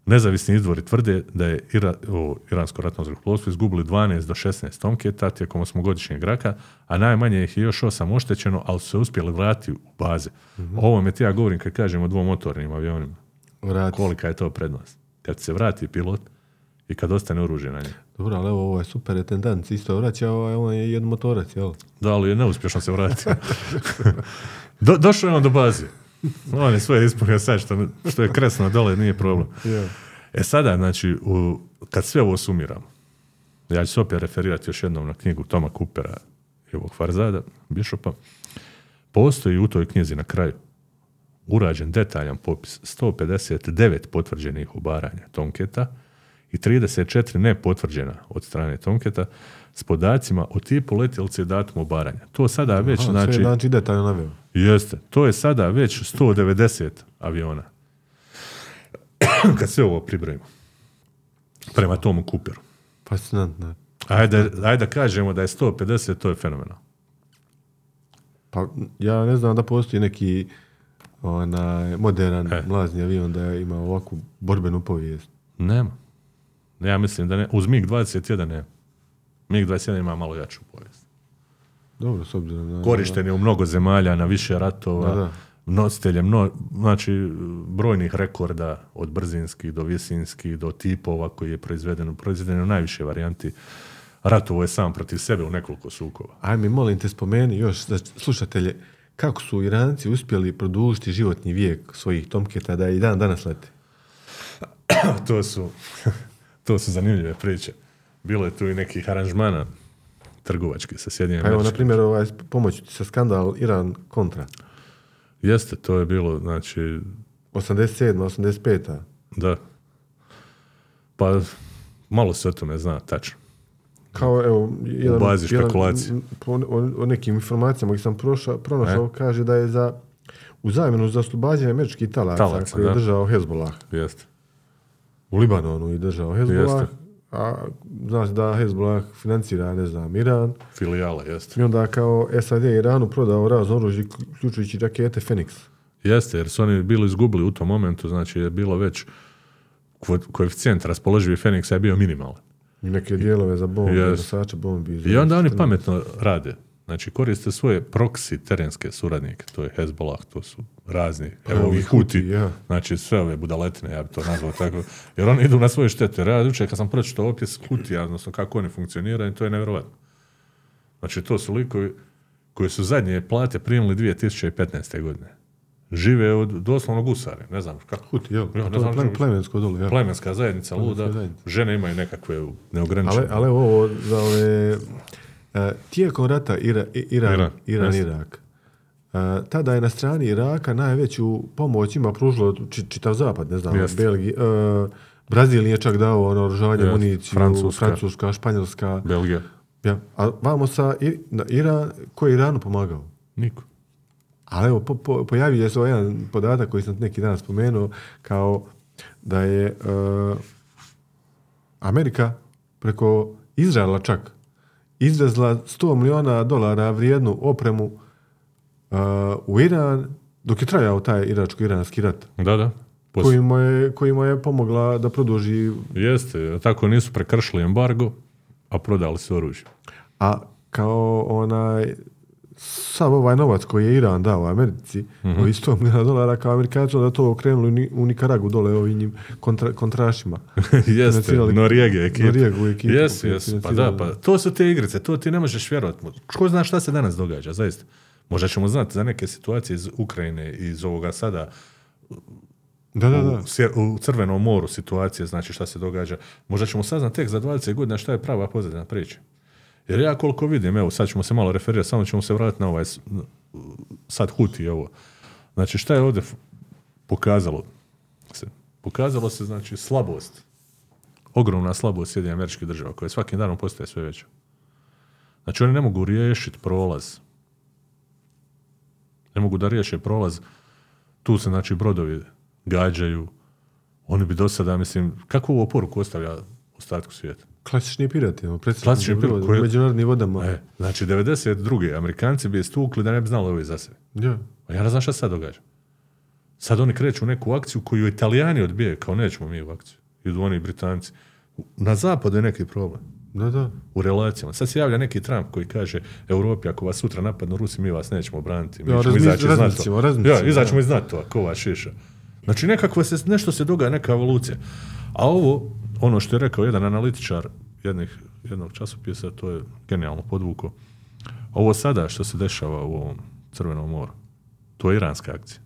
Nezavisni izvori tvrde da je Ira, o, iransko ratno zrakoplovstvo izgubili 12 do 16 Tomketa tijekom osmogodišnjeg raka, a najmanje ih je još osam oštećeno, ali su se uspjeli vratiti u baze. O ovome ti ja govorim kad kažem o dvomotornim avionima. Vrati. Kolika je to prednost? Kad se vrati pilot i kad ostane oružje na njemu. Dobro, ali evo, ovo je super intendant, isto vraća, ovaj, on je jedan motorac, jel? Da, ali je neuspješno se vratio. Do, došao je on do baze. On je sve ispunio sad što, što je kresno dole, nije problem. E sada, znači, u, kad sve ovo sumiramo, ja ću se opet referirati još jednom na knjigu Toma Coopera i ovog Farzada, Bishopa, postoji u toj knjizi na kraju urađen detaljan popis 159 potvrđenih obaranja Tomketa i 34 nepotvrđena od strane Tomketa s podacima o tipu letjelice i datumu obaranja. To sada već, Aha, sve znači, je znači detaljno naveo. Jeste. To je sada već 190 aviona. Kad sve ovo pribrojimo. Prema tomu Cooperu. Fascinantno. Ajde, ajde kažemo da je 150, to je fenomenal. Pa ja ne znam da postoji neki onaj, modern E. mlazni avion da ima ovakvu borbenu povijest. Nema. Ja mislim da ne. Uz MiG-21 nema. MiG-21 ima malo jaču povijest. Dobro, s obzirom na... Korišten je u mnogo zemalja, na više ratova. Da, da. Nositelje mno, znači, brojnih rekorda od brzinskih do visinskih do tipova koji je proizveden, proizveden u najviše varijanti ratovo je sam protiv sebe u nekoliko sukoba. Ajme, molim te spomeni još za slušatelje, kako su Iranci uspjeli produžiti životni vijek svojih tomketa da i dan danas lete? to su, to su zanimljive priče. Bilo je tu i nekih aranžmana trgovački sa Sjedinjenim Pa evo, na primjer, ovaj, pomoću ti sa skandal Iran kontra. Jeste, to je bilo, znači, 87. 85. da. Pa, malo se o tome zna, tačno. Kao, evo, jedan, bazi jedan- špekulacije. po, o, o nekim informacijama koje sam prošao, pronašao, E? kaže da je za u zamjenu za oslobađanje američkih talaca, Talaca, koje je držao Hezbollah. Jeste. U Libanonu je držao Hezbollah, a znaš da Hezbollah financira, ne znam, Iran. Filijala, jeste. I onda kao SAD Iranu prodao razno oružje, uključujući rakete Phoenix. Jeste, jer su oni bili izgubili u tom momentu, znači je bilo već ko- koeficijent raspoloživi Feniksa je bio minimalan. I neke dijelove za bombe, Yes. bombi. I onda oni pametno rade. Znači koriste svoje proksi terenske suradnike, to je Hezbollah, to su razni, evo evo ovi Huti, Huti, ja. znači sve ove budaletine, ja bi to nazvao tako, jer oni idu na svoje štete. Ja jučer kad sam pročitao opis Hutija, odnosno kako oni funkcioniraju, to je nevjerojatno. Znači to su likovi koji su zadnje plate primili 2015. godine. Žive od doslovno gusare, ne znam kako. Huti, jel? Ja, ne to je znam plemensko dole, jel? Plemenska zajednica luda, zajednica. žene imaju nekakve neograničene. Ali, ali ovo za ove... e, tijekom rata Ira, Iran, Iran, Iran, jeste. Irak. e, tada je na strani Iraka najveću pomoć ima pružilo či- čitav zapad, ne znam, Jeste. Belgija, e, Brazil je čak dao ono oružanje, Jeste. municiju, Francuska. Francuska, Španjolska. Belgija. Ja. A vamo sa Iran, ko je Iranu pomagao? Niko. Ali evo, po, po, pojavio se ovaj jedan podatak koji sam neki dan spomenuo, kao da je e, Amerika preko Izraela čak izvezla 100 miliona dolara vrijednu opremu e, u Iran dok je trajao taj iračko-iranski rat Da, da. Pos- kojima je, kojima je pomogla da produži Jeste, tako nisu prekršili embargo, a prodali su oružje. a kao onaj sav ovaj novac koji je Iran dao Americi, Mhm. ovih 100 milijuna dolara, kao Amerikanci da to okrenuli u Ni- u Nikaragu dole ovim njim kontra, kontrašima. Jeste, Norijege ekipa. Norijegu ekipu koju jesu. Pa da, pa to su te igrice, to ti ne možeš vjerovati. Ko zna šta se danas događa, zaista. Možda ćemo znati za neke situacije iz Ukrajine, iz ovoga sada Da, da, u, da. sje- u Crvenom moru situacije, znači šta se događa. Možda ćemo saznati tek za 20 godina šta je prava pozadina priče. Jer ja koliko vidim, evo sad ćemo se malo referirati, samo ćemo se vratiti na ovaj sad Huti ovo. Znači šta je ovdje pokazalo se? Pokazalo se znači slabost, ogromna slabost Sjedinjenih američkih država koja svakim danom postaje sve veća. Znači oni ne mogu riješiti prolaz. Ne mogu da riješe prolaz. Tu se znači brodovi gađaju. Oni bi do sada, mislim, kakvu ovo poruku ostavlja ostatku svijeta? Klasični pirati, ono, Klasični predsjednički pirat brod koji- u međunarodnim vodama. E, znači, 92. Amerikanci bi je stukli da ne bi znali ovi za sebe. Ja. A ja ne znam šta se sad događa. Sad oni kreću u neku akciju koju italijani odbijaju, kao nećemo mi u akciju. Idu oni Britanci. Na zapadu je neki problem Da, da. u relacijama. Sad se javlja neki Trump koji kaže Europi, ako vas sutra napadnu Rusi, mi vas nećemo braniti. Mi Ja, ćemo izaći iz NATO. Ja, ćemo, izaćemo iz NATO-a, ko vas šiša. Znači, nekakvo se, nešto se događa, neka evolucija. A ovo, ono što je rekao jedan analitičar jednih, jednog časopisa, to je genijalno podvuko. Ovo sada što se dešava u ovom Crvenom moru, to je iranska akcija.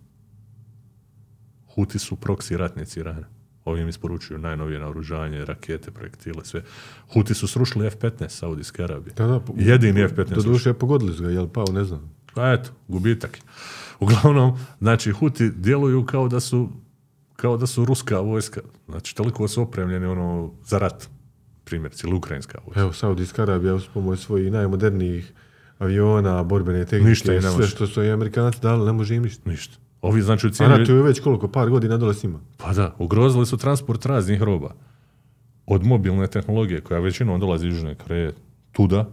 Huti su proksi ratnici Irana. Ovi im isporučuju najnovije naoružanje, rakete, projektile, sve. Huti su srušili F-15 Saudijske Arabije. Da, da, po- Jedini F-15 Do duše pogodili su ga, jel pao, ne znam. pa eto, gubitak. Uglavnom, znači, Huti djeluju kao da su kao da su ruska vojska. Znači, toliko su opremljeni ono, za rat, primjerice, ili ukrajinska vojska. Evo, Saudijska Arabija uz pomoć svojih najmodernijih aviona, borbene tehnike, Ništa sve što su i Amerikanci dali, ne može im ništa. Ništa. Ovi, znači, A ucijenjuju- ratuju već koliko, par godina dole s njima. Pa da, ugrozili su transport raznih roba. Od mobilne tehnologije, koja većinom dolazi iz Južne Koreje, tuda,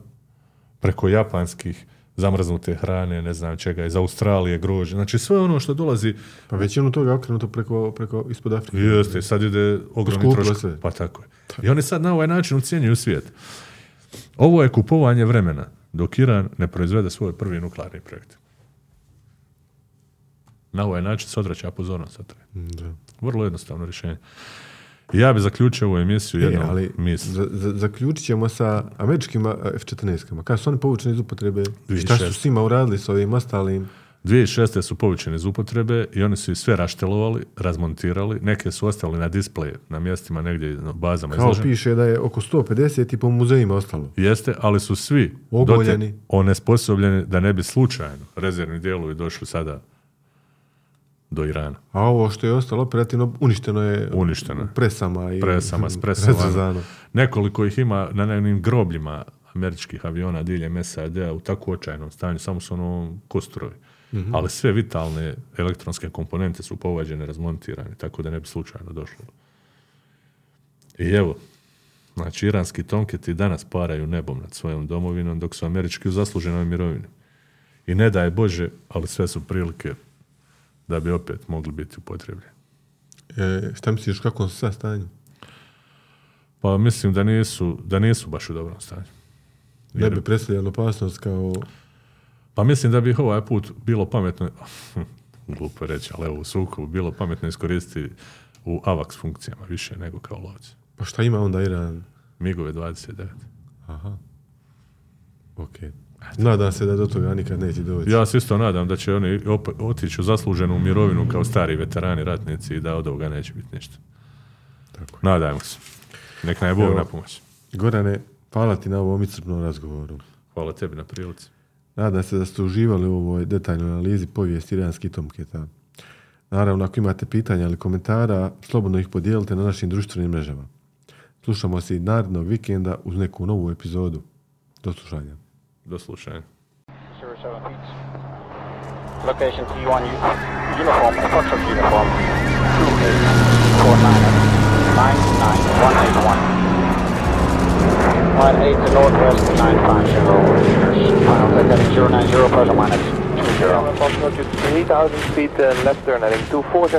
preko japanskih zamrznute hrane, ne znam čega, iz Australije, grožđe. Znači sve ono što dolazi, Pa većinu toga okrenuto preko, preko ispod Afrike. jeste, sad ide ogromni trošak. Pa tako je. I oni sad na ovaj način ucijenjuju svijet. Ovo je kupovanje vremena, dok Iran ne proizvede svoj prvi nuklearni projekt. Na ovaj način se odvraća pozornost. Vrlo jednostavno rješenje. Ja bi zaključio ovu emisiju E, jednom ali mis. za, za, zaključit ćemo sa američkim a, F-14-kama. Kada su oni povučeni iz upotrebe? I šta 2006. su s njima uradili s ovim ostalim? 2006. su povučeni iz upotrebe i oni su ih sve raštelovali, razmontirali, neke su ostali na displeju, na mjestima negdje na bazama Kao piše da je oko 150 i po muzejima ostalo. Jeste, ali su svi Ogoljeni. dote onesposobljeni da ne bi slučajno rezervni dijelovi došli sada do Irana. A ovo što je ostalo operativno uništeno je Uništeno presama i Presama, razrezano. Nekoliko ih ima na nekim grobljima američkih aviona diljem SAD-a u tako očajnom stanju, samo su ono kosturovi. Ali sve vitalne elektronske komponente su povađene, razmontirane, tako da ne bi slučajno došlo. I evo, znači iranski tonketi danas paraju nebom nad svojom domovinom, dok su američki u zasluženoj mirovini. I ne daje Bože, ali sve su prilike da bi opet mogli biti upotrebljeni. E, šta misliš u kakvom su sad stanju? Pa mislim da nisu, da nisu baš u dobrom stanju. Ne bi predstavljala opasnost kao... Pa mislim da bi ovaj put bilo pametno, glupo reći, ali evo u sukobu bilo pametno iskoristiti u AVAX funkcijama više nego kao lovci. Pa šta ima onda Iran? Migove 29. Aha. Ok. Nadam se da do toga nikad neće doći. Ja se isto nadam da će oni otići u zasluženu mirovinu kao stari veterani ratnici i da od ovoga neće biti ništa. Tako. Nadajmo se. Nek nam je Bog na pomoć. Gorane, hvala ti na ovom iscrpnom razgovoru. Hvala tebi na prilici. Nadam se da ste uživali u ovoj detaljnoj analizi povijesti iranskih tomketa. Naravno, ako imate pitanja ili komentara, slobodno ih podijelite na našim društvenim mrežama. Slušamo se i narednog vikenda uz neku novu epizodu. Do slušanja. Do slušanja. 07 feet. Location T1 u- uniform, approximate uniform, 28499 Line 8 to northwest, 950 meters. Final heading 090 plus or minus 20. Approximately 3000 feet uh, and left turn heading 240.